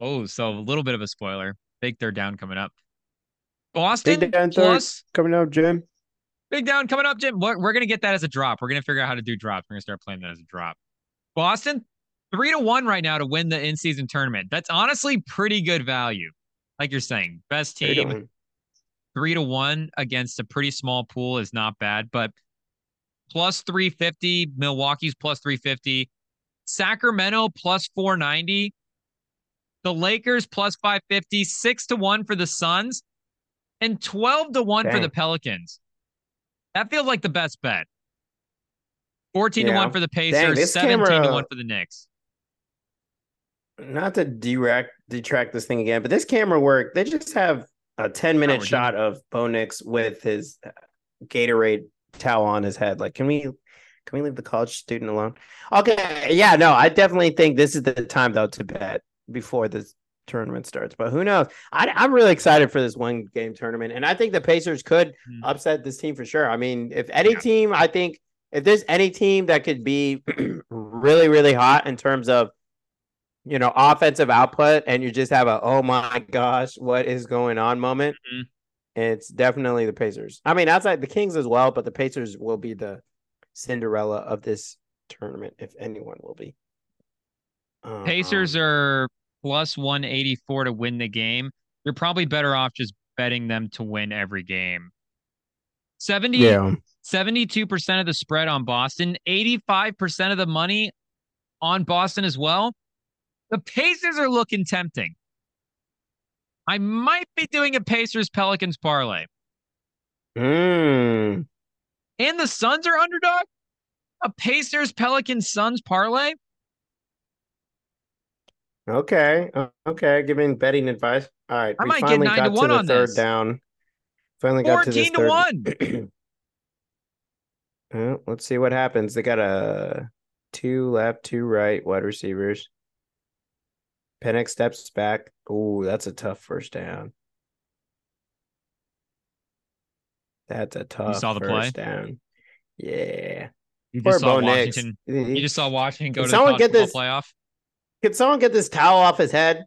Oh, so a little bit of a spoiler. Big third down coming up. Boston Big down plus Coming up, Jim. Big down coming up, Jim. We're, we're gonna get that as a drop. We're gonna figure out how to do drops. We're gonna start playing that as a drop. Boston three to one right now to win the in-season tournament. That's honestly pretty good value. Like you're saying, best How you team three to one against a pretty small pool is not bad, but plus 350, Milwaukee's plus 350, Sacramento plus 490, the Lakers plus 550, six to one for the Suns, and 12 to one for the Pelicans. That feels like the best bet. 14 to one for the Pacers, this 17 to one for the Knicks. Not to detract detract this thing again, but this camera work. They just have a 10 minute shot of Bo Nix with his Gatorade towel on his head. Like, can we can we leave the college student alone? Okay, yeah, no, I definitely think this is the time though to bet before this tournament starts. But who knows? I, I'm really excited for this one game tournament, and I think the Pacers could Mhm. upset this team for sure. I mean, if any Yeah. team, I think if there's any team that could be [CLEARS THROAT] really, really hot in terms of you know offensive output, and you just have a oh my gosh, what is going on moment. Mhm. It's definitely the Pacers. I mean, outside the Kings as well, but the Pacers will be the Cinderella of this tournament, if anyone will be. Um, Pacers are plus 184 to win the game. You're probably better off just betting them to win every game. 70, yeah. 72% of the spread on Boston, 85% of the money on Boston as well. The Pacers are looking tempting. I might be doing a Pacers Pelicans parlay. Mm. And the Suns are underdog. A Pacers Pelicans Suns parlay. Okay. uh, Okay. Giving betting advice. All right. I we might get finally nine to got one the on third this. down. Finally got to 14 to third. 1. [CLEARS THROAT] Uh, let's see what happens. They got a two left, two right wide receivers. Penix steps back. Ooh, that's a tough first down. That's a tough saw the first play? down. Yeah. You Poor just saw Bo Washington. You just saw Washington go Can to the college get this- playoff. Can someone get this towel off his head?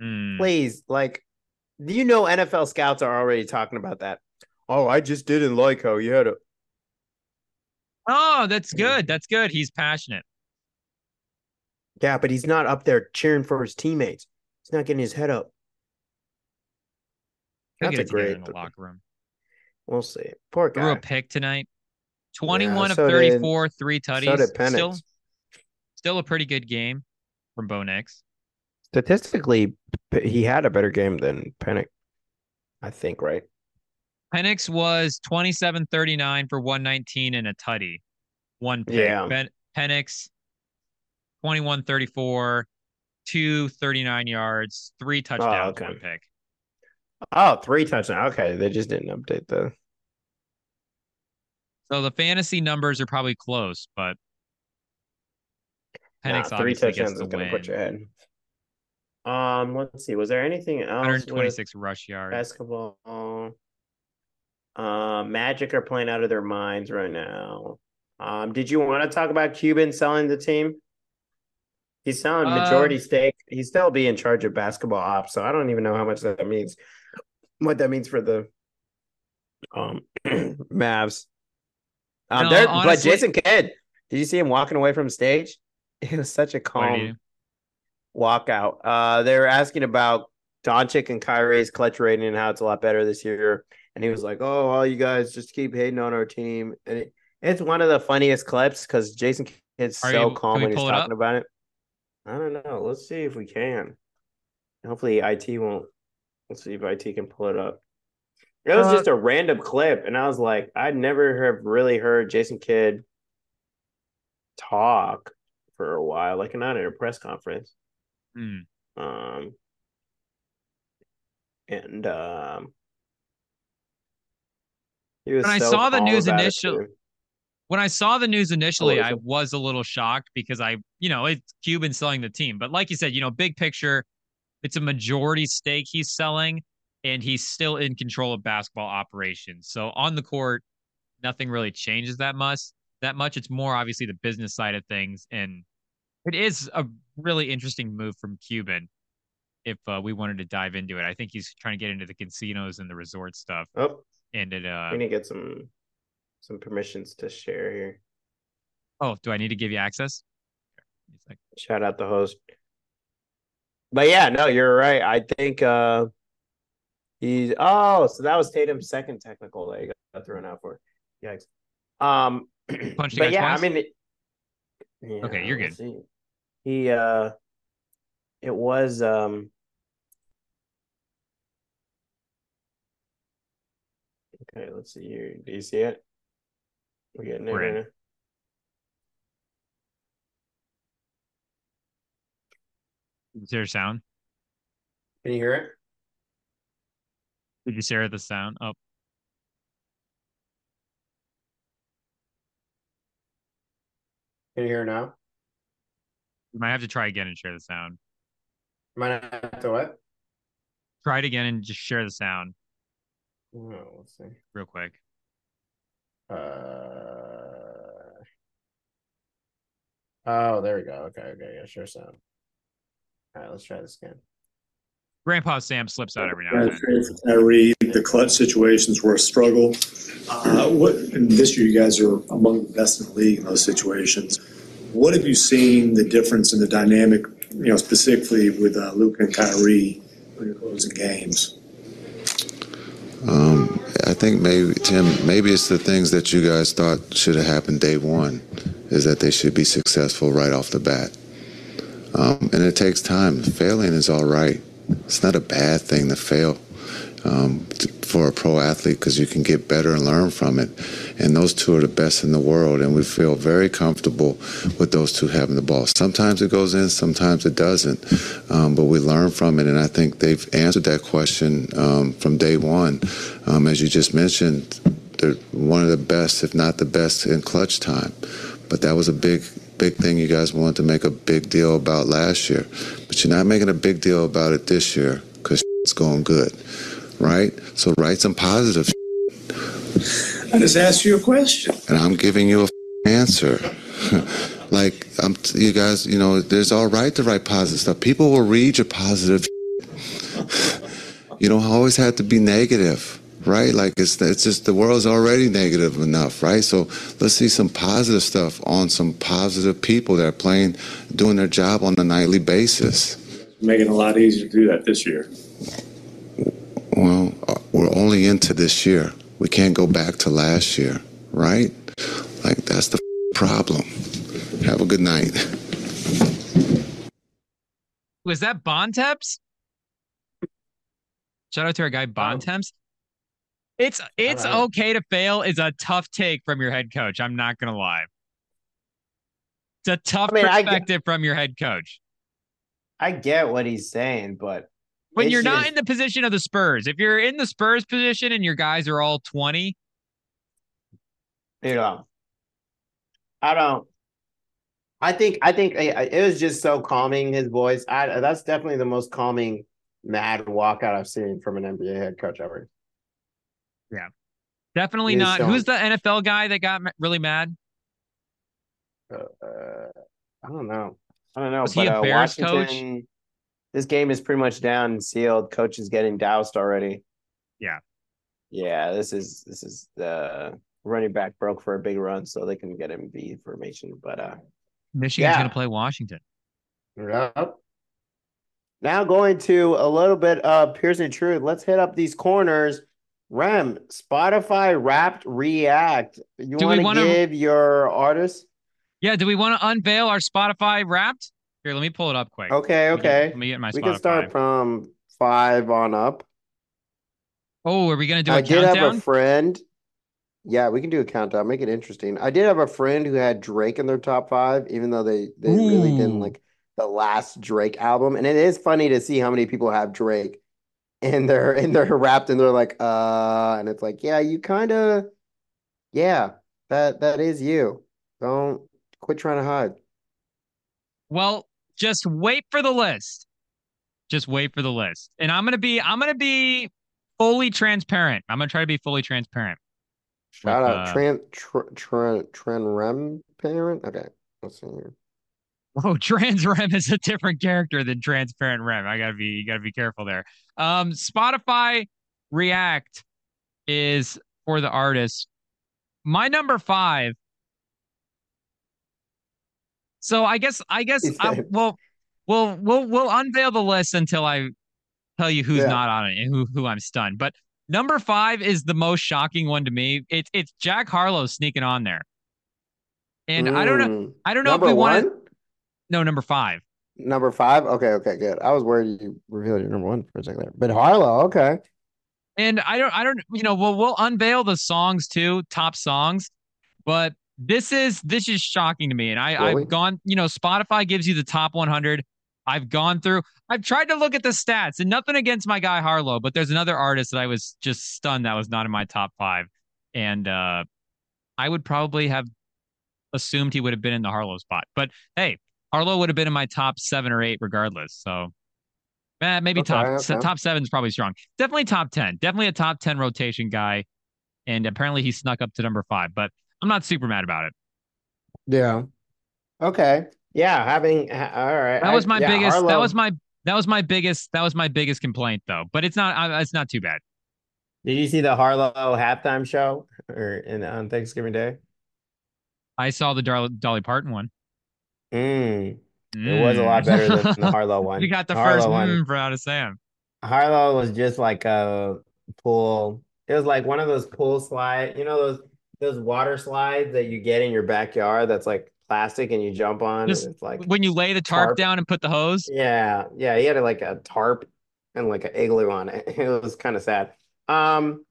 Hmm. Please. Like, do you know NFL scouts are already talking about that? Oh, I just didn't like how you had a Oh, that's good. That's good. He's passionate. Yeah, but he's not up there cheering for his teammates. He's not getting his head up. He'll That's get a it great. in the locker room. We'll see. Poor Threw a pick tonight. 21 so of did- 34, three So did Penix. still, still a pretty good game from Bo Nix. Statistically, he had a better game than Penix. I think, right? Penix was 27 39 for 119 and a tutty. One pick. Yeah. Ben, Penix 21 34, two 39 yards, three oh, touchdowns, okay. one pick. Oh, three touchdowns. Okay, they just didn't update the. So the fantasy numbers are probably close, but Nah, Penix three obviously touchdowns is going to put your head. Um, let's see. Was there anything else? 126 rush yards. basketball. Uh, Magic are playing out of their minds right now. Um, did you want to talk about Cuban selling the team? He's selling Uh, majority stake. He's still be in charge of basketball ops, so I don't even know how much that means. What that means for the um [CLEARS THROAT] Mavs. Um, No, they're- but Jason Kidd, did you see him walking away from stage? It was such a What did he calm walkout. Uh, they were asking about Doncic and Kyrie's clutch rating and how it's a lot better this year, and he was like, "Oh, all you guys just keep hating on our team." And it, it's one of the funniest clips because Jason Kidd's Are so you- calm when he's talking up? about it. I don't know. Let's see if we can. Hopefully, IT won't. Let's see if IT can pull it up. It was Uh, just a random clip, and I was like, I'd never have really heard Jason Kidd talk for a while, like not at a press conference. Hmm. Um, and um, When I so saw the news about it, initial- too. When I saw the news initially, I was a little shocked because I, you know, it's Cuban selling the team. But like you said, you know, big picture, it's a majority stake he's selling, and he's still in control of basketball operations. So on the court, nothing really changes that much. That much. It's more obviously the business side of things, and it is a really interesting move from Cuban. If uh, we wanted to dive into it, I think he's trying to get into the casinos and the resort stuff, Oh, and it. Uh, we need to get some some permissions to share here. oh, do I need to give you access? Like, Shout out the host. But yeah, no, you're right. I think uh he's oh, so that was Tatum's second technical that he got thrown out for. Yikes. Um [CLEARS THROAT] Punched but yeah, twice? I mean it, yeah, Okay, you're good. see. He uh it was um Okay, let's see here. Do you see it? We're getting. We're in. right is there sound? Can you hear it? Did you share the sound? Oh, Can you hear now? You might have to try again and share the sound. Might have to what? Try it again and just share the sound Oh, let's see. real quick. Uh, oh, there we go. Okay, okay, yeah, sure sound. All right, let's try this again. Grandpa Sam slips out every now and Bad then. trade for Kyrie, the clutch situations were a struggle. Uh, what, and this year you guys are among the best in the league in those situations. What have you seen the difference in the dynamic, you know, specifically with uh, Luke and Kyrie when you're closing games? Um, I think maybe Tim, maybe it's the things that you guys thought should have happened day one, is that they should be successful right off the bat. Um, and it takes time. Failing is all right. It's not a bad thing to fail um, for a pro athlete because you can get better and learn from it. And those two are the best in the world, and we feel very comfortable with those two having the ball. Sometimes it goes in, sometimes it doesn't, um, but we learn from it. And I think they've answered that question um, from day one. Um, as you just mentioned, they're one of the best, if not the best, in clutch time. But that was a big big thing you guys wanted to make a big deal about last year, but you're not making a big deal about it this year because [LAUGHS] it's going good, right? So write some positive. I just asked you a question. And I'm giving you a answer. [LAUGHS] like I'm, you guys, you know, there's all right to write positive stuff. People will read your positive. [LAUGHS] you don't always have to be negative right? Like it's it's just the world's already negative enough, right? So let's see some positive stuff on some positive people that are playing, doing their job on a nightly basis. Making it a lot easier to do that this year. Well, uh, we're only into this year. We can't go back to last year, right? Like that's the problem. Have a good night. Was that Bontemps? Shout out to our guy Bontemps. It's it's okay to fail is a tough take from your head coach. I'm not gonna lie. It's a tough I mean, perspective get, from your head coach. I get what he's saying, but when you're not in the position of the Spurs, if you're in the Spurs position and your guys are all 20, you know, I don't. I think I think it was just so calming. His voice. I that's definitely the most calming mad walkout I've seen from an NBA head coach ever. Yeah. Definitely not. Who's the NFL guy that got really mad? Uh, I don't know. I don't know. Was but, he a uh, Bears Washington, coach? This game is pretty much down and sealed. Coach is getting doused already. Yeah. Yeah, this is this is the running back broke for a big run, so they can get him the information. But uh Michigan's yeah. gonna play Washington. Yep. Now going to a little bit of Pearson Truth. Let's hit up these corners. Rem, Spotify Wrapped React. You want to give your artist? Yeah, do we want to unveil our Spotify Wrapped? Here, let me pull it up quick. Okay, okay. Let me get, let me get my we Spotify. can start from five on up. Oh, are we gonna do a I countdown? did have a friend. Yeah, we can do a countdown. Make it interesting. I did have a friend who had Drake in their top five, even though they they Ooh. really didn't like the last Drake album. And it is funny to see how many people have Drake and they're and [LAUGHS] they're wrapped and they're like uh and it's like yeah you kind of yeah that that is you don't quit trying to hide well just wait for the list just wait for the list and i'm gonna be i'm gonna be fully transparent i'm gonna try to be fully transparent shout with, out uh, tran tran tran tran rem parent okay let's see here Oh, [LAUGHS] Trans Rem is a different character than Transparent Rem. I gotta be, you gotta be careful there. Um, Spotify React is for the artist. My number five. So I guess, I guess, I, well, we'll, we'll, we'll unveil the list until I tell you who's yeah. not on it and who, who I'm stunned. But number five is the most shocking one to me. It's, it's Jack Harlow sneaking on there. And mm. I don't know. I don't know number if we want to. No, number five. Number five. Okay, okay, good. I was worried you revealed your number one for a second there, but Harlow. Okay. And I don't, I don't, you know, we'll we'll unveil the songs too, top songs, but this is this is shocking to me. And I really? I've gone, you know, Spotify gives you the top 100. I've gone through. I've tried to look at the stats, and nothing against my guy Harlow, but there's another artist that I was just stunned that was not in my top five, and uh, I would probably have assumed he would have been in the Harlow spot. But hey, Harlow would have been in my top seven or eight regardless. So eh, maybe okay, top okay. top seven is probably strong. Definitely top ten. Definitely a top ten rotation guy. And apparently he snuck up to number five, but I'm not super mad about it. Yeah. Okay. Yeah. Having all right. That was my I, yeah, biggest. Harlow. That was my. That was my biggest. That was my biggest complaint though. But it's not. It's not too bad. Did you see the Harlow halftime show or in on Thanksgiving Day? I saw the Dolly Parton one. Mm. Mm. It was a lot better than the Harlow [LAUGHS] one. you got the Harlow first one mm for out of Sam. Harlow was just like a pool. It was like one of those pool slide, you know those those water slides that you get in your backyard. That's like plastic and you jump on. Just it's like when you lay the tarp, tarp, down and put the hose. Yeah, yeah. He had like a tarp and like an igloo on it. [LAUGHS] It was kind of sad. Um,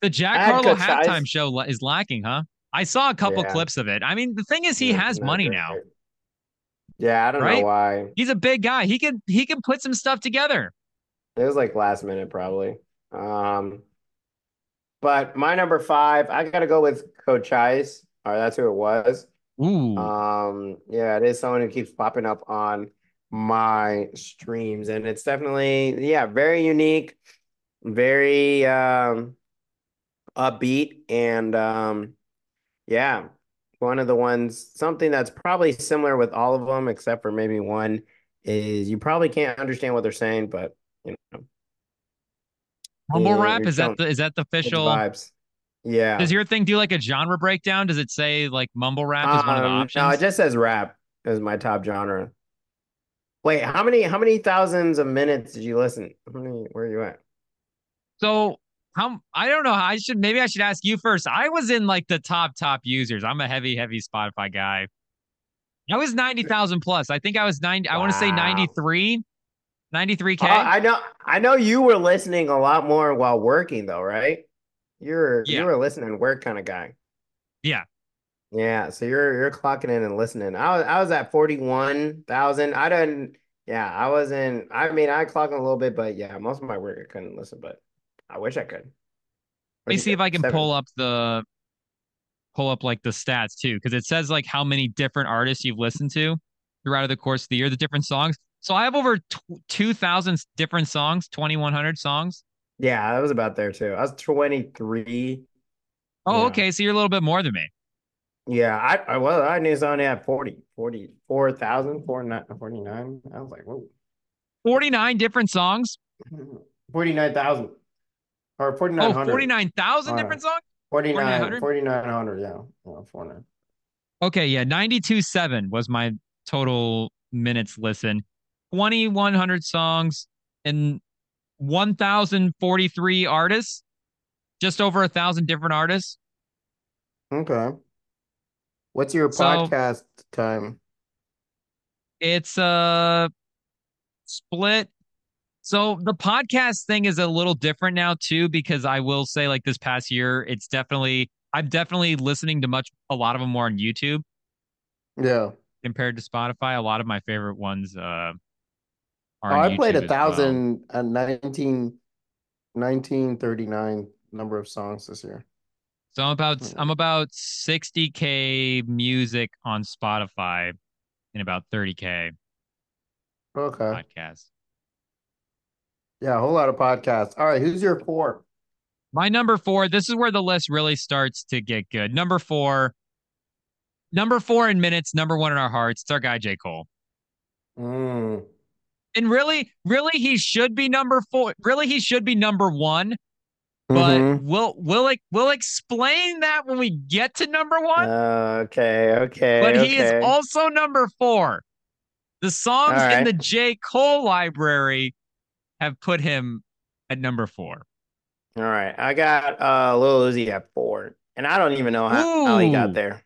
the Jack Harlow halftime show is lacking, huh? I saw a couple yeah. clips of it. I mean, the thing is, he yeah, has money now. Yeah, I don't right? know why. He's a big guy. He can he can put some stuff together. It was like last minute probably. Um but my number five, I gotta go with Coach Ice. All right, that's who it was. Ooh. Um, yeah, it is someone who keeps popping up on my streams, and it's definitely, yeah, very unique, very um upbeat, and um, yeah, one of the ones, something that's probably similar with all of them, except for maybe one, is you probably can't understand what they're saying, but you know, Mumble yeah, rap is that the is that the official? vibes. Yeah. Does your thing do like a genre breakdown? Does it say like mumble rap is one of the Um, options? No, it just says rap is my top genre. Wait, how many how many thousands of minutes did you listen? How many where are you at? So how I don't know. I should maybe I should ask you first. I was in like the top top users. I'm a heavy heavy Spotify guy. I was ninety thousand plus. I think I was ninety. I want to say 93, 93 k. Oh, I know I know you were listening a lot more while working though, right? You're Yeah. you were a listening work kind of guy. Yeah. Yeah, so you're you're clocking in and listening. I was I was at 41,000. I didn't yeah, I wasn't I mean, I clocked in a little bit, but yeah, most of my work I couldn't listen, but I wish I could. Let me see if I can pull up the pull up like the stats too, because it says like how many different artists you've listened to throughout the course of the year, the different songs. So I have over t- two thousand different songs, twenty one hundred songs. Yeah, I was about there too. I was 23. Oh, Yeah. okay. So you're a little bit more than me. Yeah, I, I well, I knew someone had 40, 44,000, 49, 49. I was like, whoa, Forty nine different songs. [LAUGHS] 49,000 or Oh, 4,900. 49,000 Uh, different songs. 49, 4,900? 4,900, yeah. yeah 49. Okay, yeah, 92.7 was my total minutes listen. 2,100 songs and 1,043 artists, just over a thousand different artists. Okay. What's your So- podcast time? It's a split. So the podcast thing is a little different now too, because I will say, like this past year, it's definitely I'm definitely listening to much a lot of them more on YouTube. Yeah. compared to Spotify. A lot of my favorite ones uh Oh, I played a well. thousand and 19, 1939 number of songs this year. So I'm about Hmm. I'm about 60k music on Spotify and about 30k Okay. podcasts. Yeah, a whole lot of podcasts. All right, who's your four? My number four, this is where the list really starts to get good. Number four, number four in minutes, number one in our hearts. It's our guy J. Cole. Mm. And really, really, he should be number four. Really, he should be number one. But Mhm. we'll we'll like we'll explain that when we get to number one. Uh, okay, okay. but he okay. is also number four. The songs All in the J. Cole library have put him at number four. All right, I got uh Lil Uzi at four, and I don't even know how, how he got there.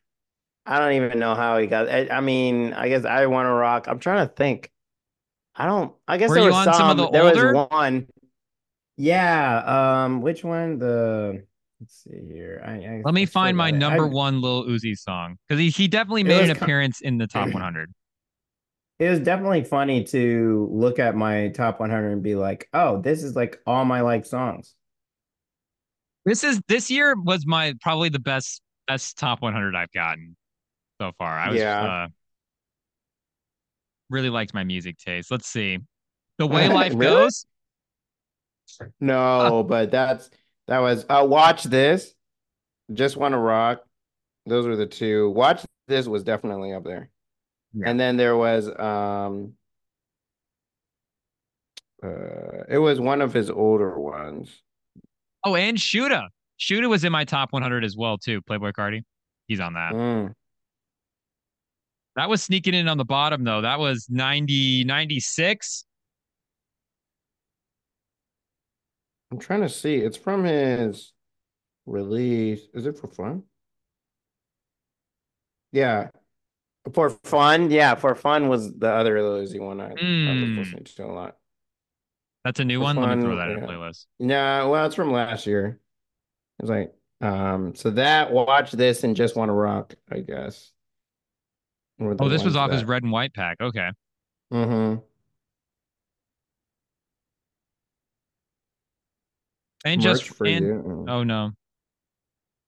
I don't even know how he got. I, I mean, I guess I want to rock. I'm trying to think. I don't. I guess Were there you was on some of the There older? was one. Yeah. Um. Which one? The. Let's see here. I, I Let me I find my number I- one Lil Uzi song because he, he definitely made an ki- appearance in the top [CLEARS THROAT] 100. It was definitely funny to look at my top 100 and be like, "Oh, this is like all my like songs." This is this year was my probably the best best top 100 I've gotten so far. I was Yeah. uh, really liked my music taste. Let's see. The [LAUGHS] way life Really? goes. No, but that's that was uh watch this. Just want to rock. Those were the two. Watch this was definitely up there. Yeah. And then there was um uh it was one of his older ones. Oh, and Shoota. Shoota was in my top 100 as well too. Playboi Carti. He's on that. Mm. That was sneaking in on the bottom though. That was 90 96. I'm trying to see. It's from his release. Is it for fun? Yeah. For fun. Yeah, for fun was the other Lil Uzi one I, I was Mm. listening to a lot. That's a new For one. Let me throw fun, that in yeah. a playlist. Yeah, well, it's from last year. It's like, um, so that watch this and just want to rock, I guess. Oh, this was off his red and white pack. Okay. Mm Mhm. And Merch just for and you. Mm. oh no.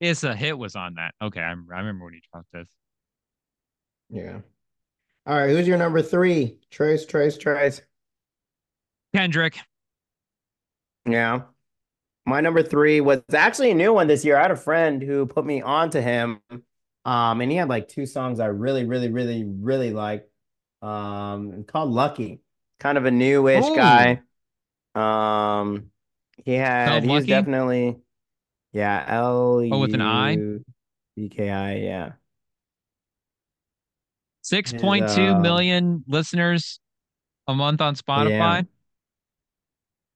It's a hit was on that. Okay, I, I remember when he dropped this. Yeah. All right, who's your number three? Trace, Trace, Trace. Kendrick. Yeah. My number three was actually a new one this year. I had a friend who put me onto him. Um, and he had like two songs I really, really, really, really like. Um, called Lucki. Kind of a newish Ooh. guy. Um, he had he's definitely yeah, L Oh, with an I? B K I, yeah. Six point two uh, million listeners a month on Spotify.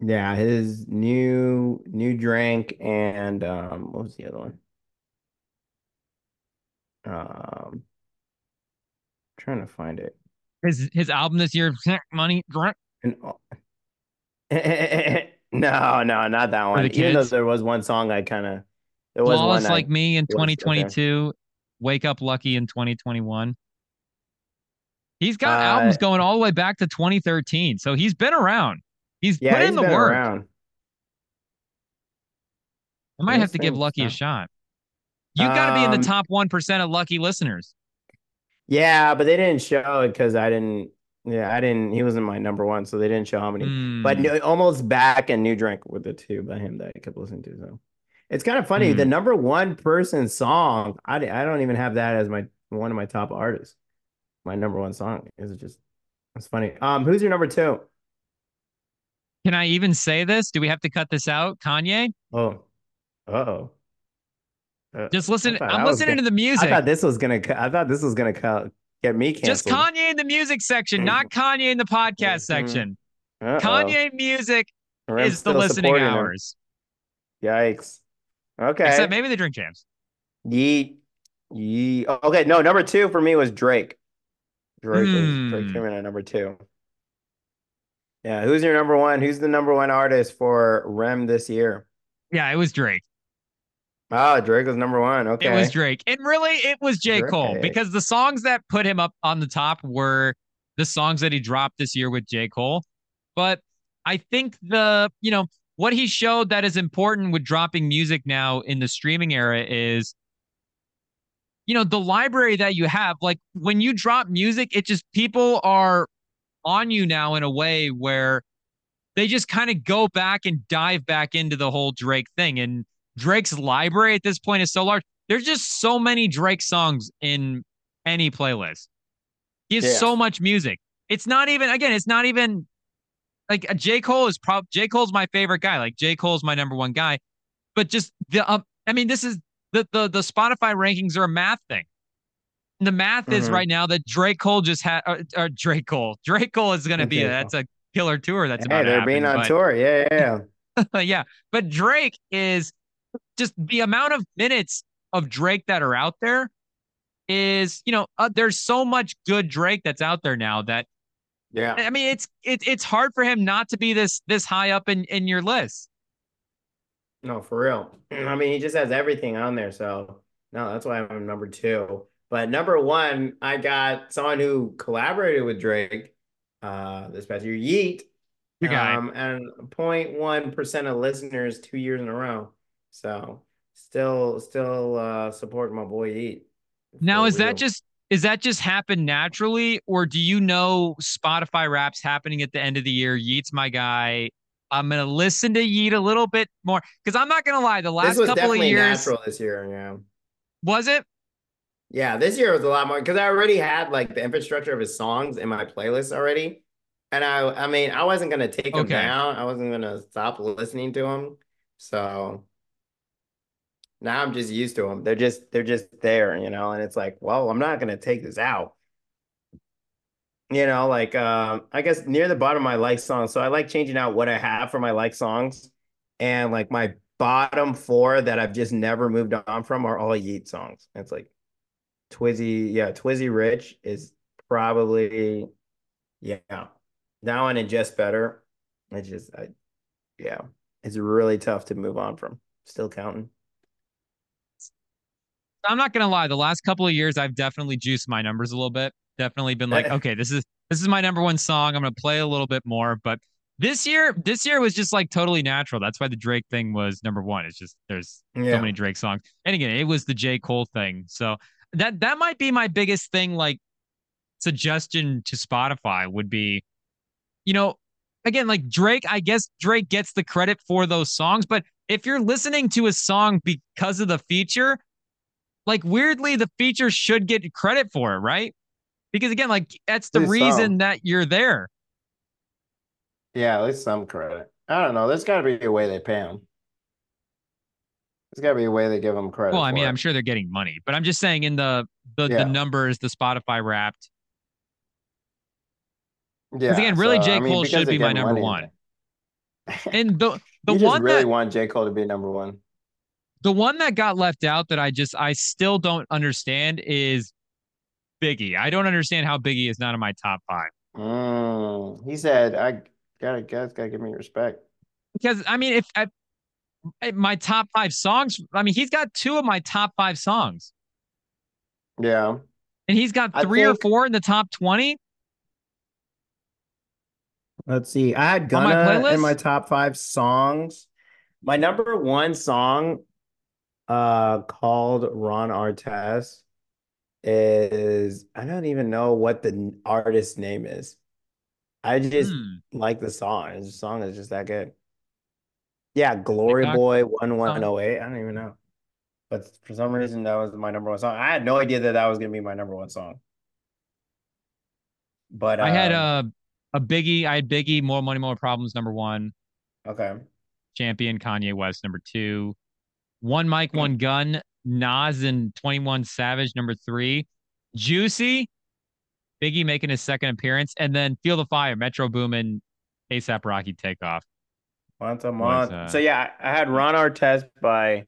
Yeah, his new new drink and um what was the other one? Um trying to find it. His his album this year, [LAUGHS] Money Grunt. And [LAUGHS] no, no, not that one. the Even though there was one song I kind of there was Flawless one I- Like Me in was okay. 2022. Wake Up Lucki in 2021. He's got Uh, albums going all the way back to 2013. So he's been around. He's yeah, put he's in the been work. around. I might have to give Lucki a shot. You got to be in the Um, top 1% of Lucki listeners. Yeah, but they didn't show it because I didn't. Yeah, I didn't. He wasn't my number one, so they didn't show how many. But Hmm. almost back and new drink were the two by him that I kept listening to. So it's kind of funny. Hmm. The number one person song, I, I don't even have that as my one of my top artists. My number one song is just it's funny. Um, who's your number two? Can I even say this? Do we have to cut this out? Kanye? Oh, uh-oh. Uh, Just listen. I I'm listening gonna- to the I music. thought this was gonna. I thought this was gonna get me canceled. Just Kanye in the music section, not Kanye in the podcast Mhm. section. Uh-oh. Kanye music is the listening supporting him. hours. Yikes. Okay. Except maybe the drink jams. Yeet. Yeet. Okay, no, number two for me was Drake. Drake was Drake Hmm. came in at number two. Yeah, who's your number one? Who's the number one artist for Rem this year? Yeah, it was Drake. Oh, Drake was number one. Okay. It was Drake. And really, it was J. Cole because the songs that put him up on the top were the songs that he dropped this year with J. Cole. But I think the, you know, what he showed that is important with dropping music now in the streaming era is, you know, the library that you have. Like when you drop music, it just people are on you now in a way where they just kind of go back and dive back into the whole Drake thing. And Drake's library at this point is so large. There's just so many Drake songs in any playlist. He has Yeah. so much music. It's not even again, it's not even like uh, J. Cole is prob J. Cole's my favorite guy. Like J. Cole's my number one guy. But just the um, I mean, this is the the the Spotify rankings are a math thing. And the math is Mhm. right now that Drake Cole just had or, or Drake Cole. Drake Cole is gonna be a, that's a killer tour that's Hey, about they're being happen, on but- tour. Yeah, yeah, yeah. [LAUGHS] yeah. But Drake is just the amount of minutes of Drake that are out there is, you know, uh, there's so much good Drake that's out there now that yeah. I mean, it's it, it's hard for him not to be this this high up in in your list. No, for real. [CLEARS THROAT] I mean, he just has everything on there. So, no, that's why I'm number two. But number one, I got someone who collaborated with Drake uh, this past year, Yeat. Um, and 0.1% of listeners two years in a row. So, still, still uh, supporting my boy Yeat. Now, is that just is that just happen naturally, or do you know Spotify raps happening at the end of the year? Yeat's my guy. I'm gonna listen to Yeat a little bit more because I'm not gonna lie. The last couple of definitely years natural this year? Yeah. was it? Yeah, this year was a lot more because I already had like the infrastructure of his songs in my playlist already. And I I mean, I wasn't gonna take him down. I wasn't gonna stop listening to him. So now I'm just used to them. They're just they're just there, you know, and it's like, well, I'm not gonna take this out. You know, like um, I guess near the bottom my like songs. So I like changing out what I have for my like songs. And like my bottom four that I've just never moved on from are all Yeat songs. It's like Twizzy, yeah, Twizzy Rich is probably yeah. That one and just better. It's just I yeah. It's really tough to move on from. Still counting. I'm not gonna lie. The last couple of years, I've definitely juiced my numbers a little bit. Definitely been like, okay, this is this is my number one song. I'm gonna play a little bit more. But this year, this year was just like totally natural. That's why the Drake thing was number one. It's just there's Yeah. so many Drake songs, and again, it was the J Cole thing. So that that might be my biggest thing. Like suggestion to Spotify would be, you know, again, like Drake, I guess Drake gets the credit for those songs, but if you're listening to a song because of the feature, like weirdly, the feature should get credit for it, right? Because again, like that's the reason that you're there. Yeah, at least some credit. I don't know. There's got to be a way they pay them. There's got to be a way they give them credit. Well, I mean, it. I'm sure they're getting money, but I'm just saying in the the, yeah. the numbers, the Spotify Wrapped. Yeah. Because again, really, so, J Cole I mean, should be my number one. [LAUGHS] And the the you one really that, want J Cole to be number one. The one that got left out that I just I still don't understand is Biggie. I don't understand how Biggie is not in my top five. Mm, he said, "I gotta guys gotta give me respect." Because I mean, if I, my top five songs, I mean, he's got two of my top five songs. Yeah, and he's got three think, or four in the top twenty. Let's see. I had Gunna my in my top five songs. My number one song, uh, called Ron Artest, is I don't even know what the artist name is. I just hmm. like the song. The song is just that good. Yeah, Glory Boy one one oh eight. I don't even know, but for some reason that was my number one song. I had no idea that that was gonna be my number one song. But I had um, a a Biggie. I had Biggie. More money, more problems. Number one. Okay. Champion Kanye West. Number two. One mic, one gun. Nas and Twenty One Savage. Number three. Juicy. Biggie making his second appearance, and then Feel the Fire, Metro Boomin, ASAP Rocky Takeoff. Once a month. uh, so yeah, I had Ron Artest by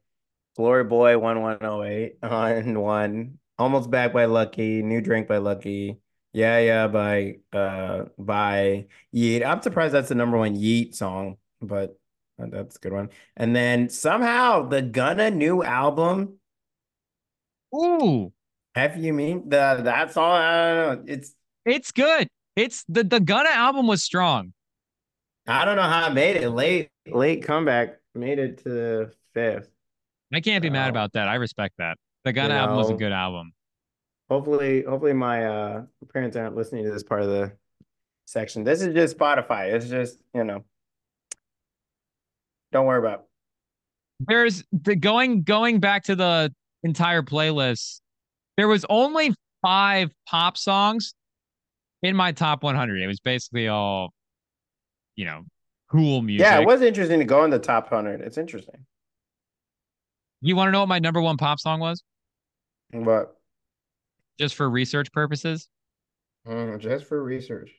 Glory Boy one one oh eight on [LAUGHS] one. Almost back by Lucki. New Drink by Lucki. Yeah, yeah, by uh by Yeat. I'm surprised that's the number one Yeat song, but that's a good one. And then somehow the Gunna new album. Ooh. F you mean the that's all I don't know. It's it's good. It's the the Gunna album was strong. I don't know how I made it. Late, late comeback made it to the fifth. I can't be mad about that. I respect that. The Gunna you know, album was a good album. Hopefully, hopefully my uh parents aren't listening to this part of the section. This is just Spotify. It's just, you know. Don't worry about. It. There's the going going back to the entire playlist. There was only five pop songs in my top 100. It was basically all you know, cool music. Yeah, it was interesting to go in the top hundred. It's interesting. You want to know what my number one pop song was? What? Just for research purposes. Mm, just for research.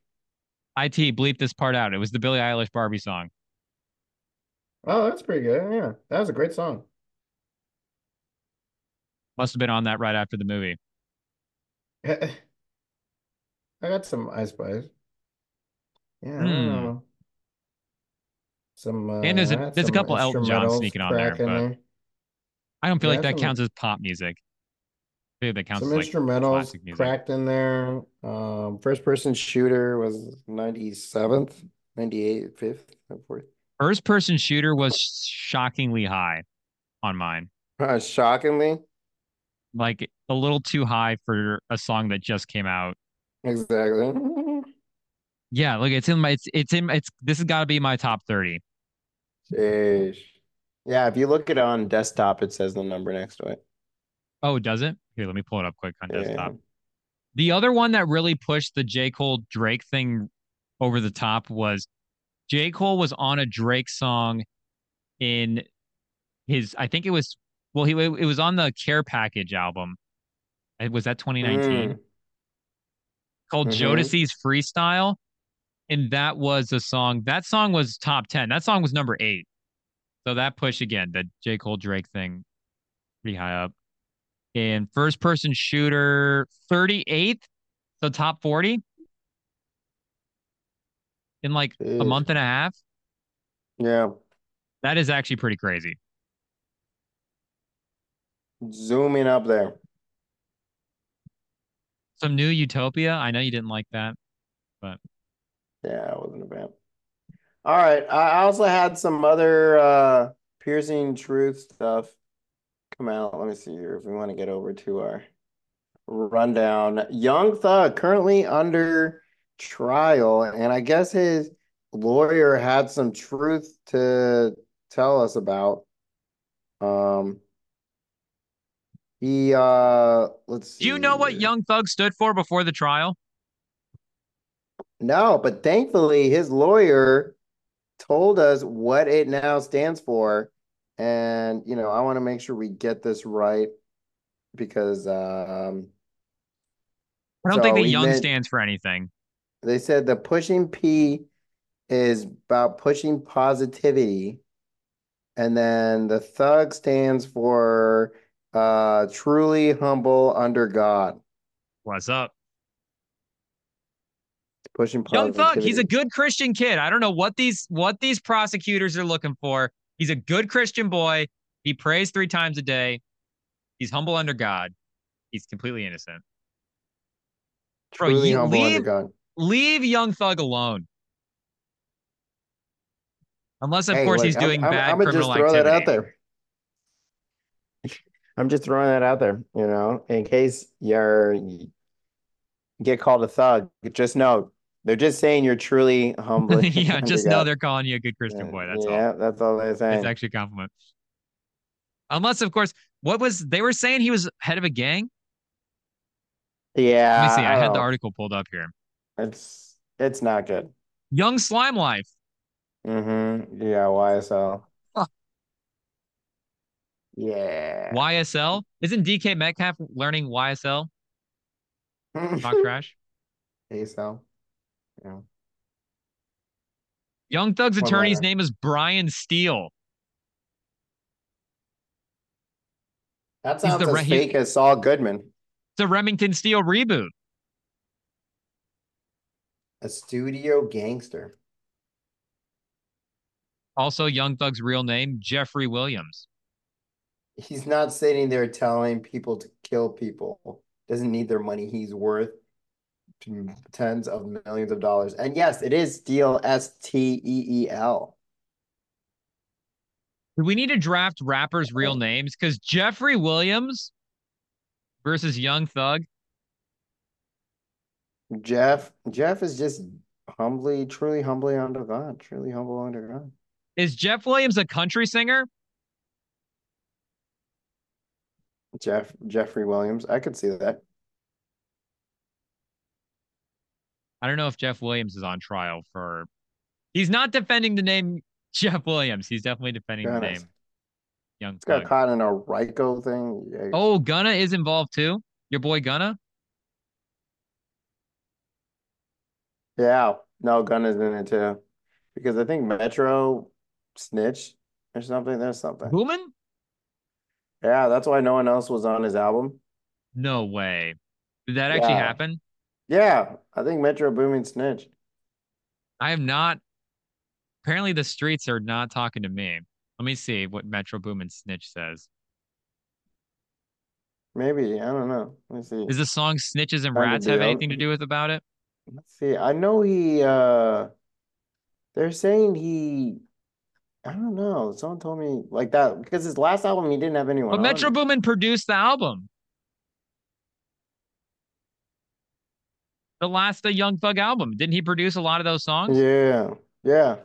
It bleep this part out. It was the Billie Eilish Barbie song. Oh, that's pretty good. Yeah, that was a great song. Must have been on that right after the movie. [LAUGHS] I got some Ice Spice. Yeah, mm some uh, and there's a there's a couple Elton John sneaking on there, but there. I don't feel yeah, like that counts as pop music. I that counts some as instrumentals like cracked in there. Um, first person shooter was 97th, 98th, 5th, 4th. First person shooter was shockingly high on mine. Uh, shockingly, like a little too high for a song that just came out. Exactly. Yeah, look, it's in my it's it's in it's this has got to be my top 30. Jeez. Yeah, if you look at it on desktop, it says the number next to it. Oh, does it? Here, let me pull it up quick on desktop. The other one that really pushed the J. Cole Drake thing over the top was J. Cole was on a Drake song in his I think it was well he it was on the Care Package album. Was that 2019? Mm. Called mm-hmm. Jodeci's Freestyle and that was a song. That song was top ten. That song was number eight. So that push again, the J Cole Drake thing, pretty high up. And first person shooter, thirty eighth, so top forty in like Jeez. a month and a half. Yeah, that is actually pretty crazy. Zooming up there. Some new Utopia. I know you didn't like that, but yeah, I wasn't a fan. All right. I also had some other uh piercing truth stuff come out. Let me see here if we want to get over to our rundown. Young Thug currently under trial, and I guess his lawyer had some truth to tell us about. Um, he uh, let's Do you know what. Young Thug stood for before the trial? No, but thankfully his lawyer told us what it now stands for. And, you know, I want to make sure we get this right because um I don't think So that he Young meant- stands for anything. They said the pushing P is about pushing positivity. And then the thug stands for uh truly humble under God. What's up? Pushing positivity. Young. Thug, he's a good Christian kid. I don't know what these what these prosecutors are looking for. He's a good Christian boy. He prays three times a day. He's humble under God. He's completely innocent. Bro, truly you humble under God. Leave Young Thug alone. Unless, of Hey, course, look, he's doing I'm, bad I'm gonna criminal just throw activity. that out there. [LAUGHS] I'm just throwing that out there, you know, in case you're you get called a thug. Just know they're just saying you're truly [LAUGHS] humble. yeah, [LAUGHS] just know they're calling you a good Christian boy. That's all. yeah, that's all they're saying. It's actually a compliment. Unless, of course, what was they were saying he was head of a gang? yeah, Let me see. I had the article pulled up here. It's it's not good. Young Slime Life. Mm-hmm. Yeah, YSL. Huh. Yeah. YSL. Isn't DK Metcalf learning YSL? Talk [LAUGHS] trash. ASL. Yeah. Young Thug's One attorney's letter. name is Brian Steel. That sounds as re- fake as Saul Goodman. It's a Remington Steele reboot. A studio gangster. Also, Young Thug's real name, Jeffrey Williams. He's not sitting there telling people to kill people. Doesn't need their money. He's worth tens of millions of dollars. And yes, it is Steel, S T E E L. Do we need to draft rappers' real names? Because Jeffrey Williams versus Young Thug. Jeff, Jeff is just humbly, truly humbly under God, truly humble under God. Is Jeff Williams a country singer? Jeff, Jeffrey Williams. I could see that. I don't know if Jeff Williams is on trial for. He's not defending the name [LAUGHS] Jeff Williams. He's definitely defending the name Young He's got caught in a RICO thing. Yikes. Oh, Gunna is involved too. Your boy Gunna. Yeah, no, Gun is in it too. Because I think Metro snitched or something. There's something. Boomin? Yeah, that's why no one else was on his album. No way. Did that actually Yeah. happen? Yeah, I think Metro Boomin snitched. I am not. Apparently, the streets are not talking to me. Let me see what Metro Boomin Snitch says. Maybe, I don't know. Let me see. Is the song Snitches and Rats have anything to do with about it? Let's see. I know he uh they're saying he I don't know. Someone told me like that because his last album he didn't have anyone But on Metro. Boomin produced the album. The last the Young Thug album. Didn't he produce a lot of those songs? Yeah, yeah.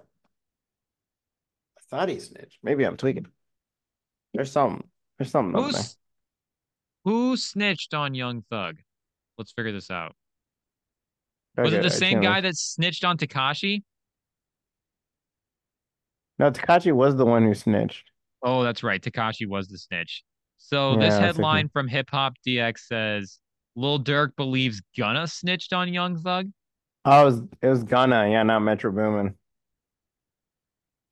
I thought he snitched. Maybe I'm tweaking. There's something. There's something. Who's who snitched on Young Thug? Let's figure this out. Was it the same guy that snitched on Tekashi? No, Tekashi was the one who snitched. Oh, that's right. Tekashi was the snitch. So this Yeah, thinking- headline from Hip Hop DX says Lil Durk believes Gunna snitched on Young Thug. Oh, it was it was Gunna, yeah, not Metro Boomin.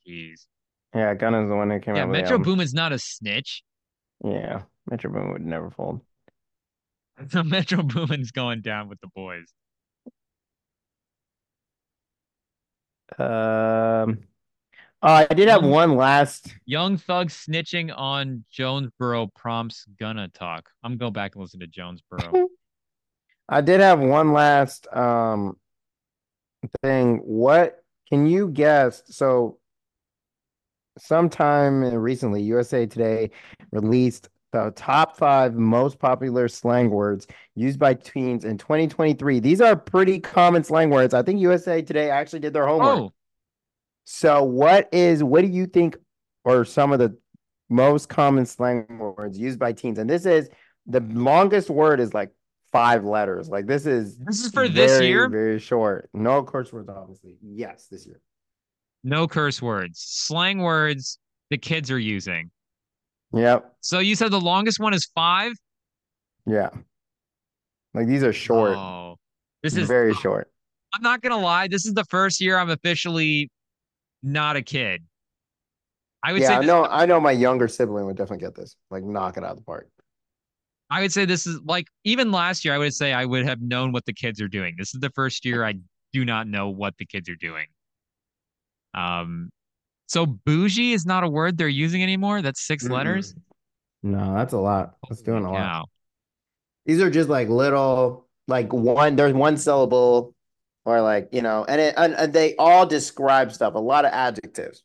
Jeez. Yeah, Gunna's the one that came Yeah, out the Metro. Boomin's not a snitch. Yeah, Metro Boomin would never fold. So [LAUGHS] Metro Boomin's going down with the boys. Um, oh, I did have one last. Young Thug snitching on Jonesboro prompts gonna talk. I'm gonna go back and listen to Jonesboro. [LAUGHS] I did have one last um thing. What can you guess? So, sometime recently, USA Today released the top five most popular slang words used by teens in 2023. These are pretty common slang words. I think USA Today actually did their homework. Oh, So, what is what do you think are some of the most common slang words used by teens? And this is the longest word is like five letters. Like this is this is for this year. Very short. No curse words, obviously. Yes, this year. No curse words, slang words the kids are using. Yep. So you said the longest one is five. Yeah. Like these are short. Oh, this is very short. I'm not gonna lie. This is the first year I'm officially not a kid. I would Yeah, say know. I know my younger sibling would definitely get this. Like knock it out of the park. I would say this is like even last year. I would say I would have known what the kids are doing. This is the first year I do not know what the kids are doing. Um, so bougie is not a word they're using anymore. That's 6 letters. No, that's a lot. That's doing a lot. Wow. These are just like little, like one. There's one syllable, or like you know, and it and, and they all describe stuff. A lot of adjectives.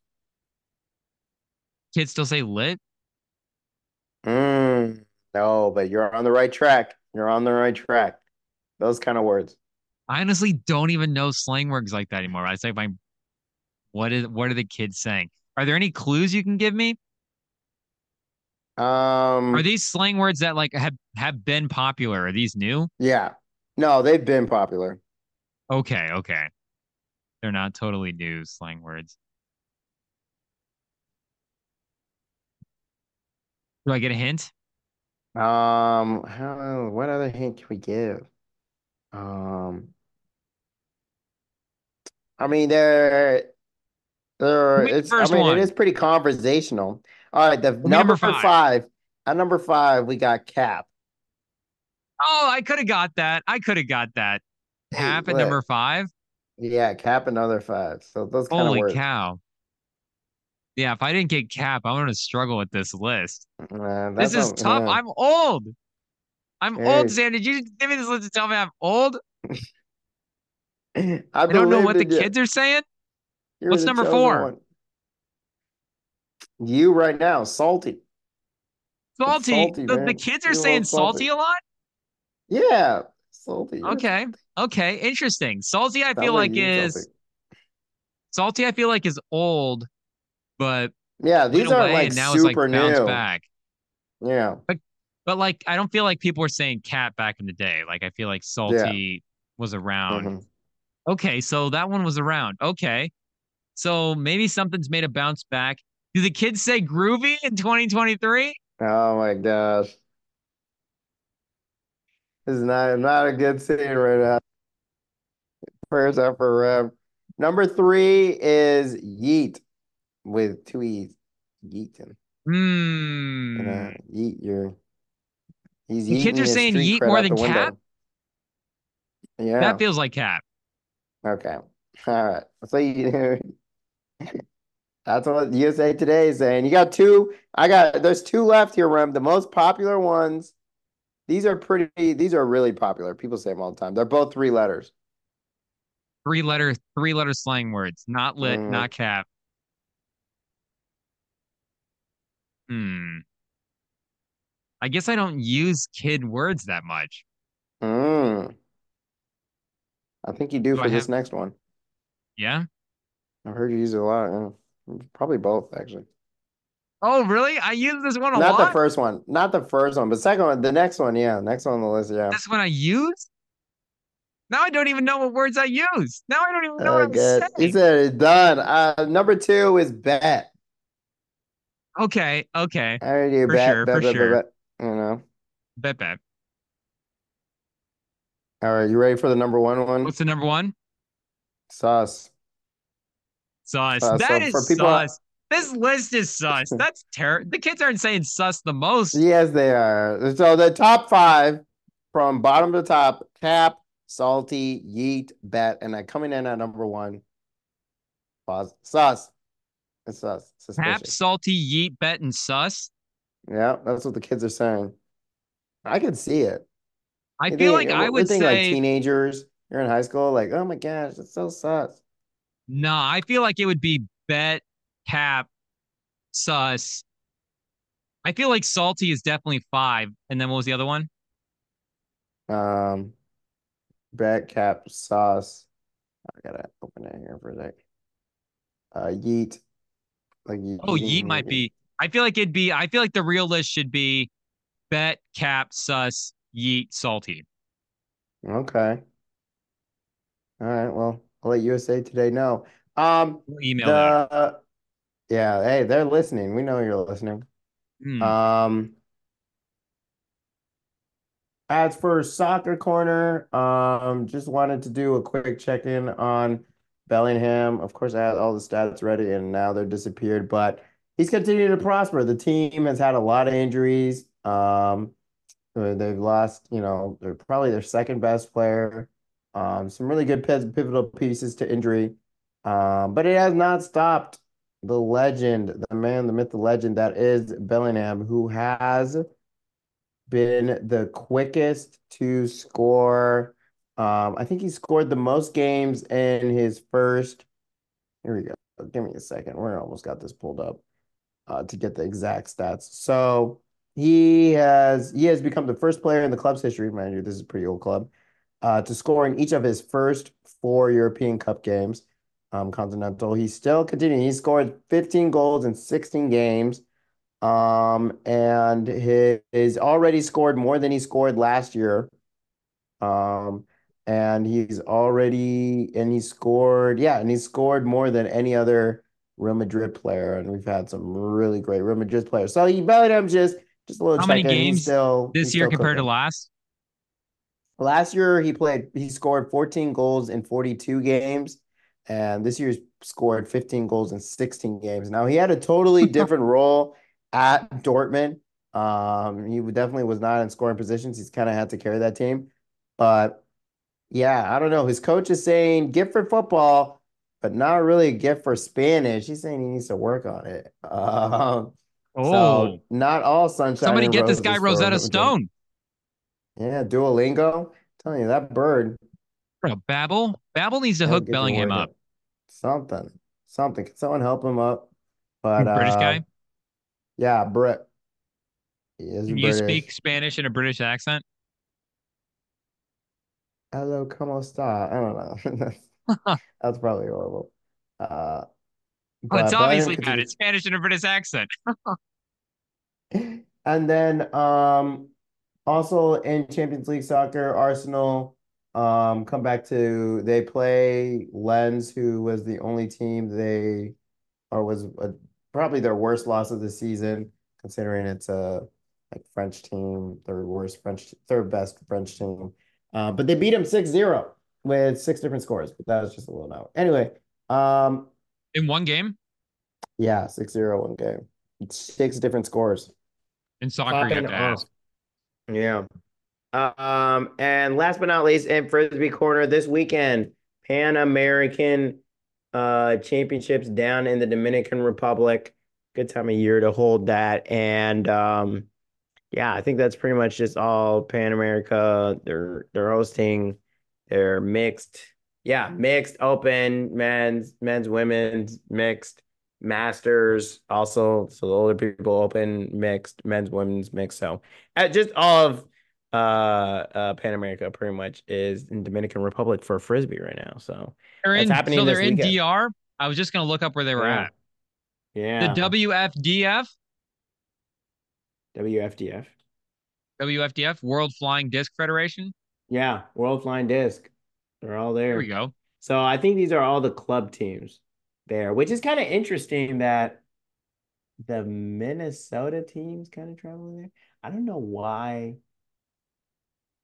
Kids still say lit. Mm, no, but you're on the right track. You're on the right track. Those kind of words. I honestly don't even know slang words like that anymore. I say my what is what are the kids saying? Are there any clues you can give me? Um. Are these slang words that like have have been popular? Are these new? Yeah. No, they've been popular. Okay, okay. They're not totally new slang words. Do I get a hint? Um. How, what other hint can we give? Um. I mean, they're it's. I mean, one. it is pretty conversational. All right, the number number five. five. At number five, we got Cap. Oh, I could have got that. I could have got that. Cap at number five. Yeah, Cap another five. So those kind of Holy cow. Yeah, if I didn't get Cap, I'm gonna struggle with this list. Uh, This is a- tough. yeah. I'm old. I'm Hey. old, Sam. Did you give me this list to tell me I'm old? [LAUGHS] I, I don't know what the you. kids are saying. You're What's number four? one. You right now, salty. Salty. salty, the, the kids are You saying salty. salty a lot. Yeah, salty. Okay. Okay. Interesting. Salty, I feel like is salty. salty. I feel like is old, but Yeah, these are like and now it's like super bounced new. back. Yeah, But like, I don't feel like people were saying cat back in the day. Like, I feel like salty was around. mhm. Okay, so that one was around. Okay, so maybe something's made a bounce back. Do the kids say groovy in 2023? Oh my gosh, this is not not a good scene right now. Prayers up for Rem. Number three is Yeet with two e's. Yeetin. Hmm. You know, yeet your. He's The kids are saying yeet more than the window. cap? Yeah. That feels like cap. Okay. All right. So you, [LAUGHS] that's what USA Today is saying. You got two. I got there's two left here, Rem. The most popular ones. These are pretty. These are really popular. People say them all the time. They're both three letters. Three letter, three letter slang words. Not lit, Mhm. not cap. Hmm. I guess I don't use kid words that much. Hmm. I think you do Do for I this have- next one. Yeah. I've heard you use it a lot. yeah. Probably both, actually. Oh, really? I use this one a Not lot. Not the first one. Not the first one, but second one. The next one, yeah. Next one on the list, yeah. This one I use? Now I don't even know what words I use. Now I don't even know Oh, what I'm good. He said it's done. Uh, number two is bet. Okay, okay. I you For bet, sure, bet, for bet, bet, sure. bet. You know. Bet bet. All right, you ready for the number one one? What's the number one? Sus. Sus. Uh, that so is people- sus. This list is sus. [LAUGHS] That's terrible. The kids aren't saying sus the most. Yes, they are. So the top five from bottom to top, Cap, Salty, Yeet, Bet, and then coming in at number one, pause, Sus. It's Sus. Tap, Suspicious. salty, yeet, bet, and sus. Yeah, that's what the kids are saying. I can see it. I You feel think- like I would think like say teenagers, you're in high school, like, oh my gosh, it's so sus. No. I feel like it would be bet, cap, sus, I feel like salty is definitely five. And then what was the other one? Um, bet cap sauce. I gotta open it here for a sec. Uh, yeet. Like yeet, Oh, yeet might be. I feel like it'd be. I feel like the real list should be bet, cap, sus, yeet, salty. Okay. All right. Well, I'll let USA Today know. Um, We'll email the yeah. Hey, they're listening. We know you're listening. Hmm. Um, as for soccer corner, um, just wanted to do a quick check-in on Bellingham. Of course, I had all the stats ready and now they're disappeared, but he's continuing to prosper. The team has had a lot of injuries. Um, uh, they've lost, you know, they're probably their second best player. Um, some really good pivotal pieces to injury. Um, but it has not stopped the legend, the man, the myth, the legend that is Bellingham, who has been the quickest to score. Um, I think he scored the most games in his first. Here we go. Give me a second. We're almost got this pulled up uh, to get the exact stats. So he has he has become the first player in the club's history, mind you, this is a pretty old club, uh, to score in each of his first four European Cup games, um, continental. He's still continuing. He scored 15 goals in 16 games. Um, and he he's already scored more than he scored last year. Um, and he's already and he scored, yeah, and he scored more than any other Real Madrid player. And we've had some really great Real Madrid players. So he Bellingham just just a little How many. Games still this year still compared to last? Last year he played he scored 14 goals in 42 games and this year's scored 15 goals in 16 games. Now he had a totally [LAUGHS] different role at Dortmund. Um he definitely was not in scoring positions. He's kind of had to carry that team. But yeah, I don't know. His coach is saying gift for football, but not really a gift for Spanish. He's saying he needs to work on it. [LAUGHS] Um Oh, so not all sunshine. somebody get this guy Rosetta Stone. Yeah, Duolingo. I'm telling you, that bird. Bro, Babbel. Babbel needs to hook Bellingham up. Something. Something. Can someone help him up? But British uh, guy. Yeah, Brit. Can you British. speak Spanish in a British accent? Hello, como está? I don't know. [LAUGHS] That's, [LAUGHS] that's probably horrible. Uh, Well, it's obviously bad. It's Spanish in a British accent. [LAUGHS] And then um also in Champions League soccer, Arsenal um come back to they play Lens, who was the only team they or was a, probably their worst loss of the season, considering it's a like French team, third worst French, third best French team. Uh, but they beat them 6-0 with six different scores, but that was just a little note. Anyway, um In one game yeah, 6-0 one game. Six different scores. in soccer, you have to ask. Yeah. Um, and last but not least, in Frisbee Corner this weekend, Pan American uh championships down in the Dominican Republic. Good time of year to hold that. And um, yeah, I think that's pretty much just all Pan America. They're they're hosting they're mixed, yeah, mixed open, men's, men's, women's, mixed, masters also. So the older people open, mixed, men's, women's, mixed. So uh, just all of uh uh Pan America pretty much is in Dominican Republic for frisbee right now. So They're in, happening so they're in weekend. DR. I was just gonna look up where they were Yeah. at. yeah, The WFDF, WFDF. WFDF, World Flying Disc Federation. Yeah, World Flying Disc. They're all there. There we go. So I think these are all the club teams there, which is kind of interesting that the Minnesota teams kind of travel there. I don't know why.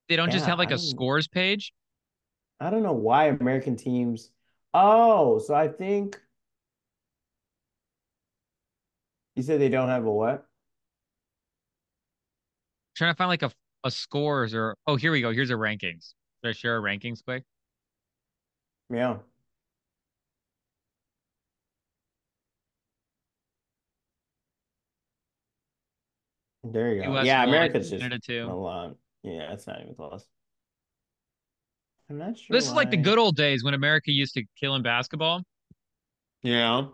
They don't just have like I a scores page. I don't know why American teams. Oh, so I think you said they don't have a what? trying to find like a a scores or oh here we go. Here's a rankings. Should I share our rankings quick? Yeah. There you go. US Yeah, America's just two. a lot. Yeah, it's not even close. I'm not sure This is like the good old days when America used to kill in basketball. Yeah.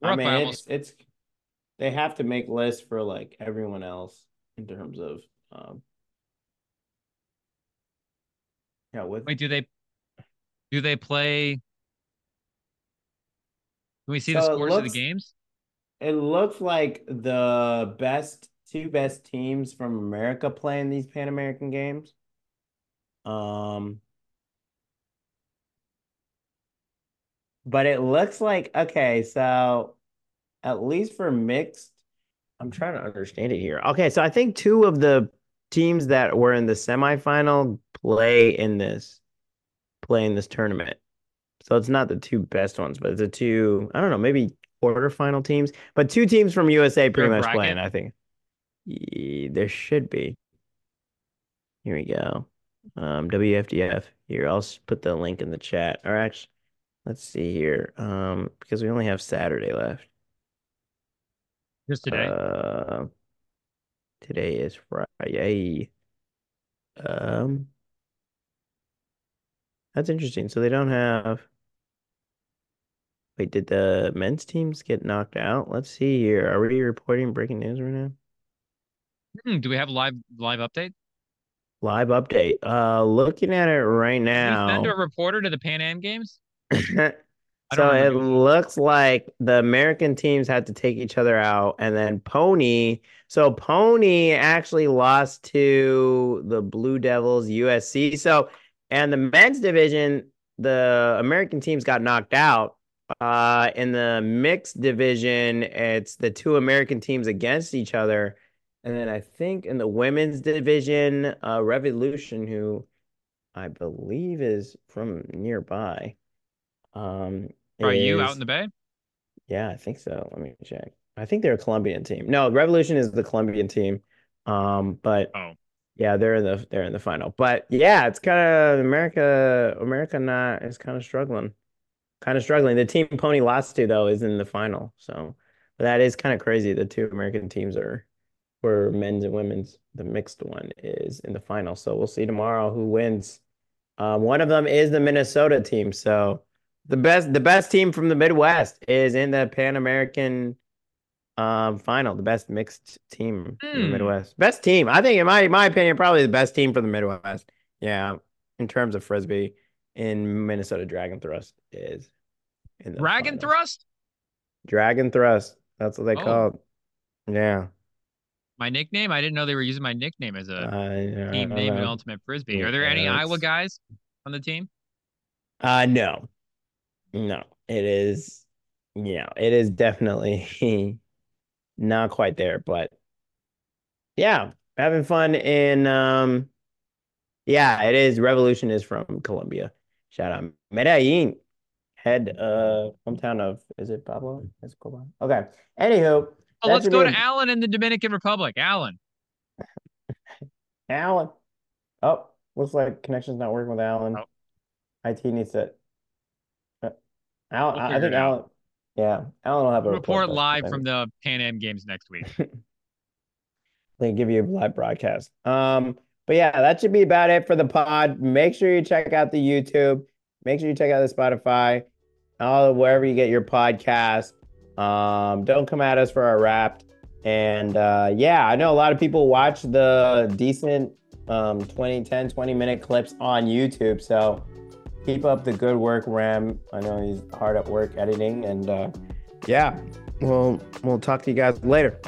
We're I mean, it's it's they have to make lists for like everyone else in terms of um yeah with Wait, do they do they play? Can we see the So it scores of the games? It looks like the best two best teams from America playing these Pan American games. Um but it looks like okay, so at least for mixed, I'm trying to understand it here. Okay, so I think two of the teams that were in the semifinal play in this play in this tournament. So it's not the two best ones, but it's the two, I don't know, maybe quarterfinal teams, but two teams from USA pretty a much playing, bracket? I think. Ye- there should be. Here we go. Um, WFDF. Here, I'll put the link in the chat. Or actually, let's see here. Um, because we only have Saturday left. Just today. Uh, today is Friday. Um, that's interesting. So they don't have. Wait, did the men's teams get knocked out? Let's see here. Are we reporting breaking news right now? Hmm, do we have live live update? Live update. Uh, looking at it right now. send a reporter to the Pan Am games? [LAUGHS] So it looks like the American teams had to take each other out, and then Pony. So Pony actually lost to the Blue Devils USC. So, and the men's division, the American teams got knocked out. Uh, in the mixed division, it's the two American teams against each other. And then I think in the women's division, uh, Revolution, who I believe is from nearby. Um, Are you out in the bay? Yeah, I think so. Let me check. I think they're a Colombian team. No, Revolution is the Colombian team. Um, but Oh. yeah, they're in the they're in the final. But yeah, it's kind of America. America not is kind of struggling, kind of struggling. The team Pony lost to though is in the final. So that is kind of crazy. The two American teams are for men's and women's. The mixed one is in the final. So we'll see tomorrow who wins. Um, one of them is the Minnesota team. So the best the best team from the Midwest is in the Pan American um final. The best mixed team from the Hmm. Midwest. Best team. I think in my my opinion, probably the best team from the Midwest. Yeah, in terms of frisbee in Minnesota Drag'n Thrust is in the Dragon finals. thrust? Drag'n Thrust. That's what they Oh. call it. Yeah. My nickname? I didn't know they were using my nickname as a I team name in. Ultimate Frisbee. Yeah, Are there any that's- Iowa guys on the team? Uh no. No. It is yeah, it is definitely [LAUGHS] not quite there, but yeah, having fun in um yeah, it is Revolution is from Colombia. Shout out Medellin. Head uh hometown of is it Pablo Escobar? Okay. Anywho, Oh, let's go be to Allen in the Dominican Republic. Allen. [LAUGHS] Alan. Oh, looks like connection's not working with Alan. Oh. IT needs to. Uh, Alan, We'll I- I think it. Alan. Yeah, Alan will have a Report question, live from the Pan Am games next week. [LAUGHS] They give you a live broadcast. Um, but yeah, that should be about it for the pod. Make sure you check out the YouTube. Make sure you check out the Spotify, all wherever you get your podcast. Um, don't come at us for our wrapped. And uh, yeah, I know a lot of people watch the decent um 20, 10, 20 minute clips on YouTube. So keep up the good work, Rem. I know he's hard at work editing. And uh, yeah, we'll we'll talk to you guys later.